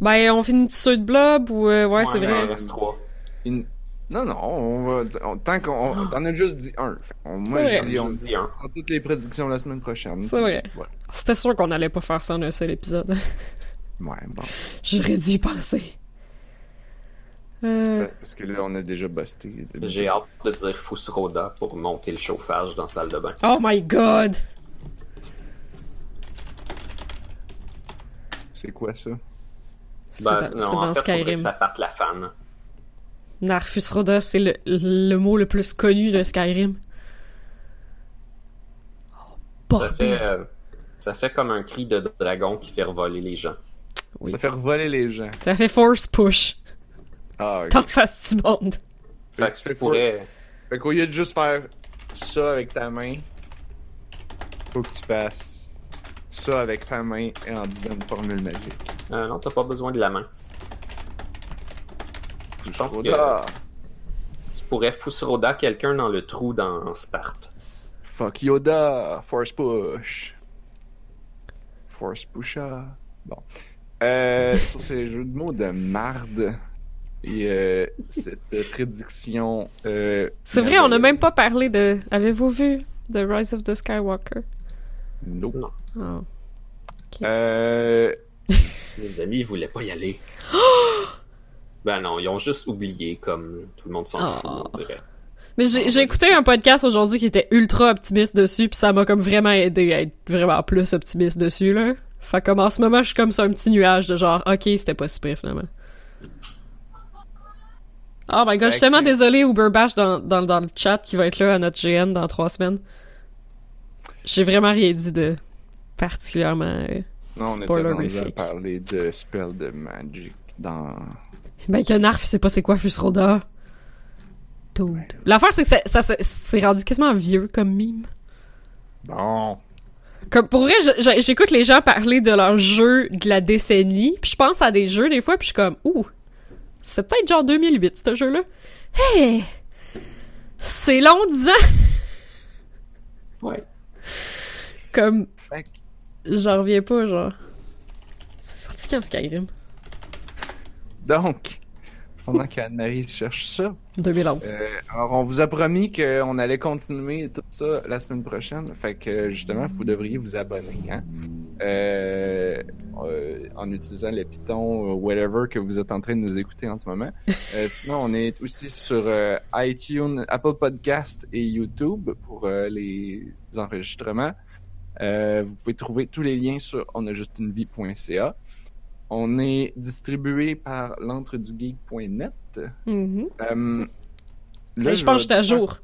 A: Ben, on finit ceux de blob ou... euh, ouais, c'est
B: mais Il en
A: vrai.
B: reste trois.
C: Une- Non, non, on va. on- tant qu'on. on- T'en as juste dit un. Qu'on- moi, je
A: vrai.
C: dis, on
B: dis un.
C: prend toutes les prédictions la semaine prochaine.
A: C'est vrai.
C: voilà.
A: C'était sûr qu'on allait pas faire ça en un seul épisode.
C: Ouais, bon.
A: J'aurais dû y penser. Euh...
C: Parce que là, on a déjà busté.
B: J'ai hâte de dire Fusroda pour monter le chauffage dans la salle de bain.
A: Oh my god!
C: C'est quoi ça?
B: Ben,
A: c'est
B: non,
A: dans
B: en fait, faudrait que
A: Skyrim.
B: ça parte la fan.
A: Narfus Roda, c'est le, le mot le plus connu de Skyrim. Oh,
B: Ça fait, euh, ça fait comme un cri de dragon qui fait revoler les gens.
A: Oui.
C: Ça fait revoler les gens.
A: Ça fait force push.
C: Ah, ok.
A: T'en face du monde.
C: Fait
B: Fait
C: que tu
B: pourrais...
C: Fait qu'au lieu de juste faire ça avec ta main, faut que tu fasses ça avec ta main et en disant une formule magique.
B: Euh, non, t'as pas besoin de la main. Je pense que tu pourrais Fusroda quelqu'un dans le trou dans Sparte.
C: Fuck Yoda! Force push! Force pusha! Bon. Euh, sur ces jeux de mots de marde et euh, cette prédiction. Euh,
A: C'est vrai, on n'a même pas parlé de. Avez-vous vu The Rise of the Skywalker?
C: Nope.
B: Non.
A: Oh.
C: Euh,
B: Les amis, ils voulaient pas y aller. ben non, ils ont juste oublié, comme tout le monde s'en
A: Oh.
B: fout, on dirait.
A: Mais j'ai j'ai écouté un podcast aujourd'hui qui était ultra optimiste dessus, puis ça m'a comme vraiment aidé à être vraiment plus optimiste dessus, là. Fait comme en ce moment, je suis comme sur un petit nuage de genre, ok, c'était pas si pire finalement. Oh my god, je suis tellement désolée Uber Bash dans, dans, dans le chat qui va être là à notre GN dans trois semaines. J'ai vraiment rien dit de particulièrement. euh,
C: non, on était à parler de spell de magic dans.
A: Ben que Narf, il sait pas c'est quoi Fusroda. Dude. L'affaire, c'est que ça, ça, ça- c'est rendu quasiment vieux comme mime.
C: Bon.
A: Comme pour vrai, j'écoute les gens parler de leurs jeux de la décennie, puis je pense à des jeux des fois, puis je suis comme ouh, c'est peut-être genre 2008 ce jeu-là. Hey, c'est long 10 ans.
B: Ouais.
A: Comme j'en reviens pas genre. C'est sorti quand Skyrim?
C: Donc, pendant qu'Anne-Marie cherche ça,
A: 2011.
C: euh, alors on vous a promis qu'on allait continuer tout ça la semaine prochaine. Fait que justement, vous devriez vous abonner, hein? Euh, euh, en utilisant le Python whatever que vous êtes en train de nous écouter en ce moment. Euh, sinon, on est aussi sur iTunes, Apple Podcast et YouTube pour les enregistrements. Euh, vous pouvez trouver tous les liens sur onajustunevie.ca. On est distribué par l'entredugeek.net.
A: Mhm.
C: Euh,
A: Hey, je pense que j'étais à jour.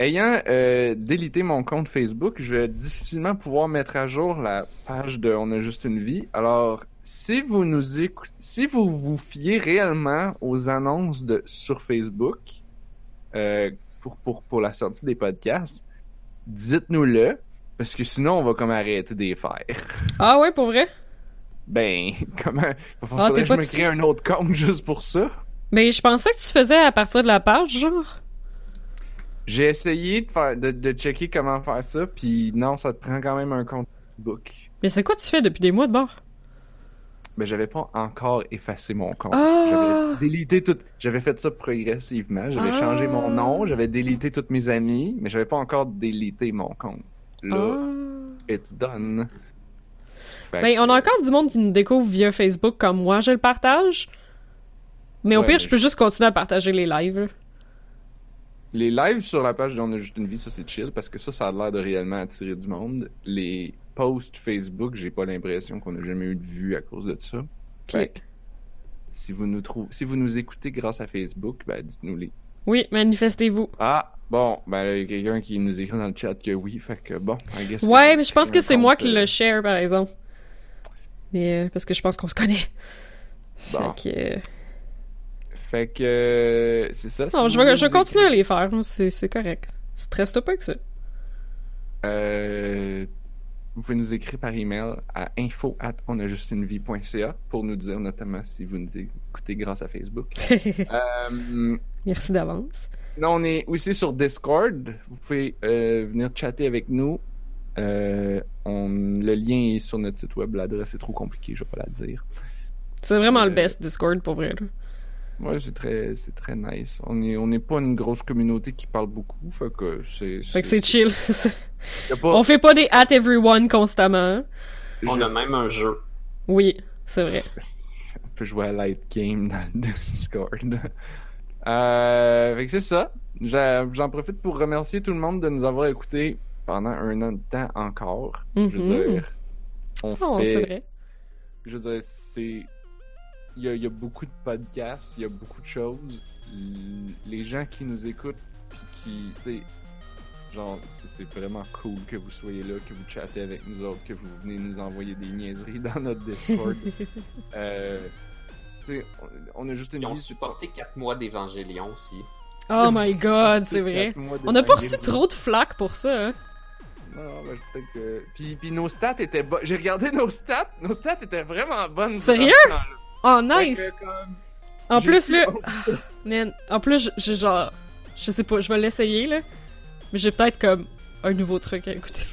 C: Ayant euh, délité mon compte Facebook, je vais difficilement pouvoir mettre à jour la page de On a juste une vie. Alors, si vous nous écoutez, si vous vous fiez réellement aux annonces de sur Facebook euh, pour, pour, pour la sortie des podcasts, dites-nous-le, parce que sinon on va comme arrêter de les faire.
A: Ah ouais, pour vrai?
C: Ben, comment... Il
A: Ah,
C: faudrait que je me
A: dessus?
C: crée un autre compte juste pour ça.
A: Mais je pensais que tu faisais à partir de la page, genre.
C: J'ai essayé de, faire, de, de checker comment faire ça, puis non, ça te prend quand même un compte Facebook.
A: Mais c'est quoi tu fais depuis des mois de bord?
C: Mais j'avais pas encore effacé mon compte.
A: Ah!
C: J'avais délité tout. J'avais fait ça progressivement. J'avais
A: Ah!
C: changé mon nom, j'avais délité tous mes amis, mais j'avais pas encore délité mon compte. Là,
A: Ah.
C: it's done. Fait
A: Ben,
C: que-
A: on a encore du monde qui nous découvre via Facebook comme moi, je le partage. Mais au
C: Ouais,
A: pire, je peux juste continuer à partager les lives.
C: Les lives sur la page d'On a juste une vie, ça c'est chill parce que ça, ça a l'air de réellement attirer du monde. Les posts Facebook, j'ai pas l'impression qu'on a jamais eu de vue à cause de ça. Fait que, si vous nous trouvez, si vous nous écoutez grâce à Facebook, ben dites-nous les.
A: Oui, manifestez-vous.
C: Ah, bon, ben il y a quelqu'un qui nous écrit dans le chat que oui, fait que bon, I guess
A: Ouais, mais je pense que c'est moi qui
C: euh,
A: le share, par exemple. Mais, euh, parce que je pense qu'on se connaît.
C: Bon.
A: Fait que... euh,
C: Fait que euh, c'est ça.
A: Non, je vais, je continuer à les faire, c'est correct. Stresse pas que ça.
C: Euh, vous pouvez nous écrire par email à info at onajustunevie.ca pour nous dire notamment si vous nous écoutez grâce à Facebook. Euh,
A: Merci d'avance.
C: non, on est aussi sur Discord. Vous pouvez euh, venir chatter avec nous. Euh, on, le lien est sur notre site web. L'adresse est trop compliquée, je vais pas la dire.
A: C'est vraiment le best Discord, pour vrai.
C: Ouais, c'est très, c'est très nice. On est, on n'est pas une grosse communauté qui parle beaucoup, fait que c'est.
A: Fait que c'est chill.
C: pas-
A: On fait pas des at everyone constamment.
B: On
C: je-
B: a même un jeu.
A: Oui, c'est vrai.
C: On peut jouer à Light Game dans le Discord. Euh, fait que c'est ça. J'en profite pour remercier tout le monde de nous avoir écoutés pendant un an de temps encore. Je veux
A: Mhm.
C: dire, on
A: Oh,
C: fait.
A: c'est vrai.
C: Je veux dire, c'est. Il y, a, il y a beaucoup de podcasts, il y a beaucoup de choses. L- Les gens qui nous écoutent, puis qui. Tu sais, genre, c'est vraiment cool que vous soyez là, que vous chattez avec nous autres, que vous venez nous envoyer des niaiseries dans notre Discord. Euh, tu sais, on, on a juste une
B: Ils ont supporté 4 mois d'Évangélion aussi.
A: oh my god,
C: C'est
A: vrai. On a pas reçu trop de flack pour ça, hein.
C: Non, ben, peut-être que. Puis, puis nos stats étaient bonnes. J'ai regardé nos stats. Nos stats étaient vraiment bonnes.
A: Sérieux? Oh, nice!
C: que, comme,
A: En plus, là. ah, man, en plus, j'ai genre. Je sais pas, je vais l'essayer, là. Mais j'ai peut-être comme un nouveau truc à écouter.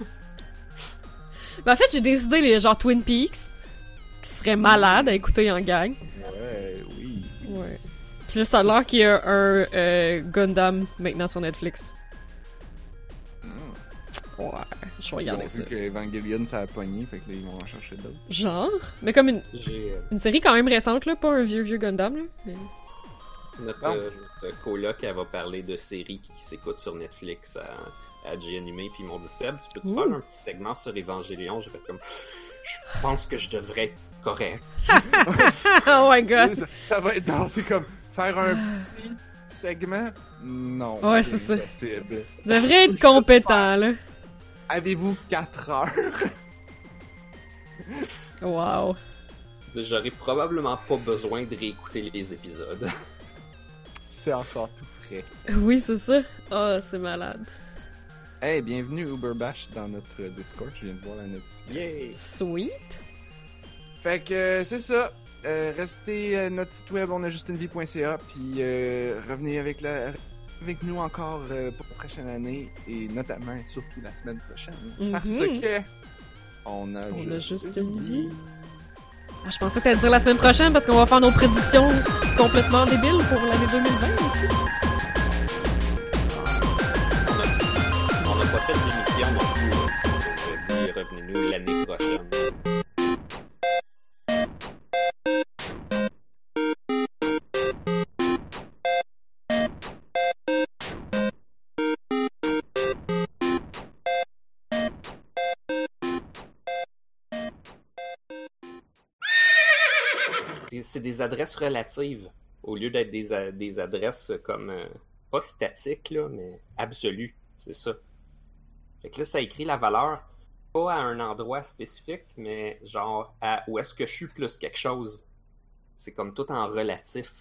A: ben, en fait, j'ai décidé les genre Twin Peaks, qui serait malade à écouter en gang.
C: Ouais, oui.
A: Ouais. Puis là, ça a l'air qu'il y a un euh, Gundam maintenant sur Netflix. Ouais, je vais regarder
C: vu
A: ça.
C: que Evangelion ça a pogné, fait que là ils vont en chercher d'autres.
A: Genre, mais comme une,
B: euh,
A: une série quand même récente, là, pas un vieux vieux Gundam, là. mais-
B: notre,
C: Bon.
B: euh, notre coloc, elle va parler de séries qui, s'écoutent sur Netflix à, à G-Animé, puis ils m'ont dit Seb, tu peux-tu faire un petit segment sur Évangélion J'ai fait comme, je pense que je devrais être correct.
A: oh my god!
C: Ça, ça va être non, c'est comme faire un petit segment? Non.
A: Ouais, c'est ça.
C: impossible.
A: Devrait être compétent, là.
C: Avez-vous 4 heures?
A: Wow.
B: J'aurais probablement pas besoin de réécouter les épisodes.
C: C'est encore tout frais.
A: Oui, c'est ça. Oh, c'est malade.
C: Hey, bienvenue Uberbash dans notre Discord, je viens de voir la notification.
A: Sweet.
C: Fait que euh, c'est ça. Euh, restez euh, notre site web onajustunevie.ca puis euh, revenez avec la avec nous encore euh, pour la prochaine année et notamment et surtout la semaine prochaine parce
A: Mhm.
C: que on a,
A: On a juste une vie. Ah, je pensais que t'allais dire la semaine prochaine parce qu'on va faire nos prédictions complètement débiles pour l'année 2020 aussi.
B: On n'a pas fait d'émission non plus. là. Je dis, revenez-nous l'année prochaine. Des adresses relatives au lieu d'être des, adresses comme euh, pas statique, là, mais absolu. C'est ça. Fait que là, ça écrit la valeur pas à un endroit spécifique, mais genre à où est-ce que je suis plus quelque chose. C'est comme tout en relatif.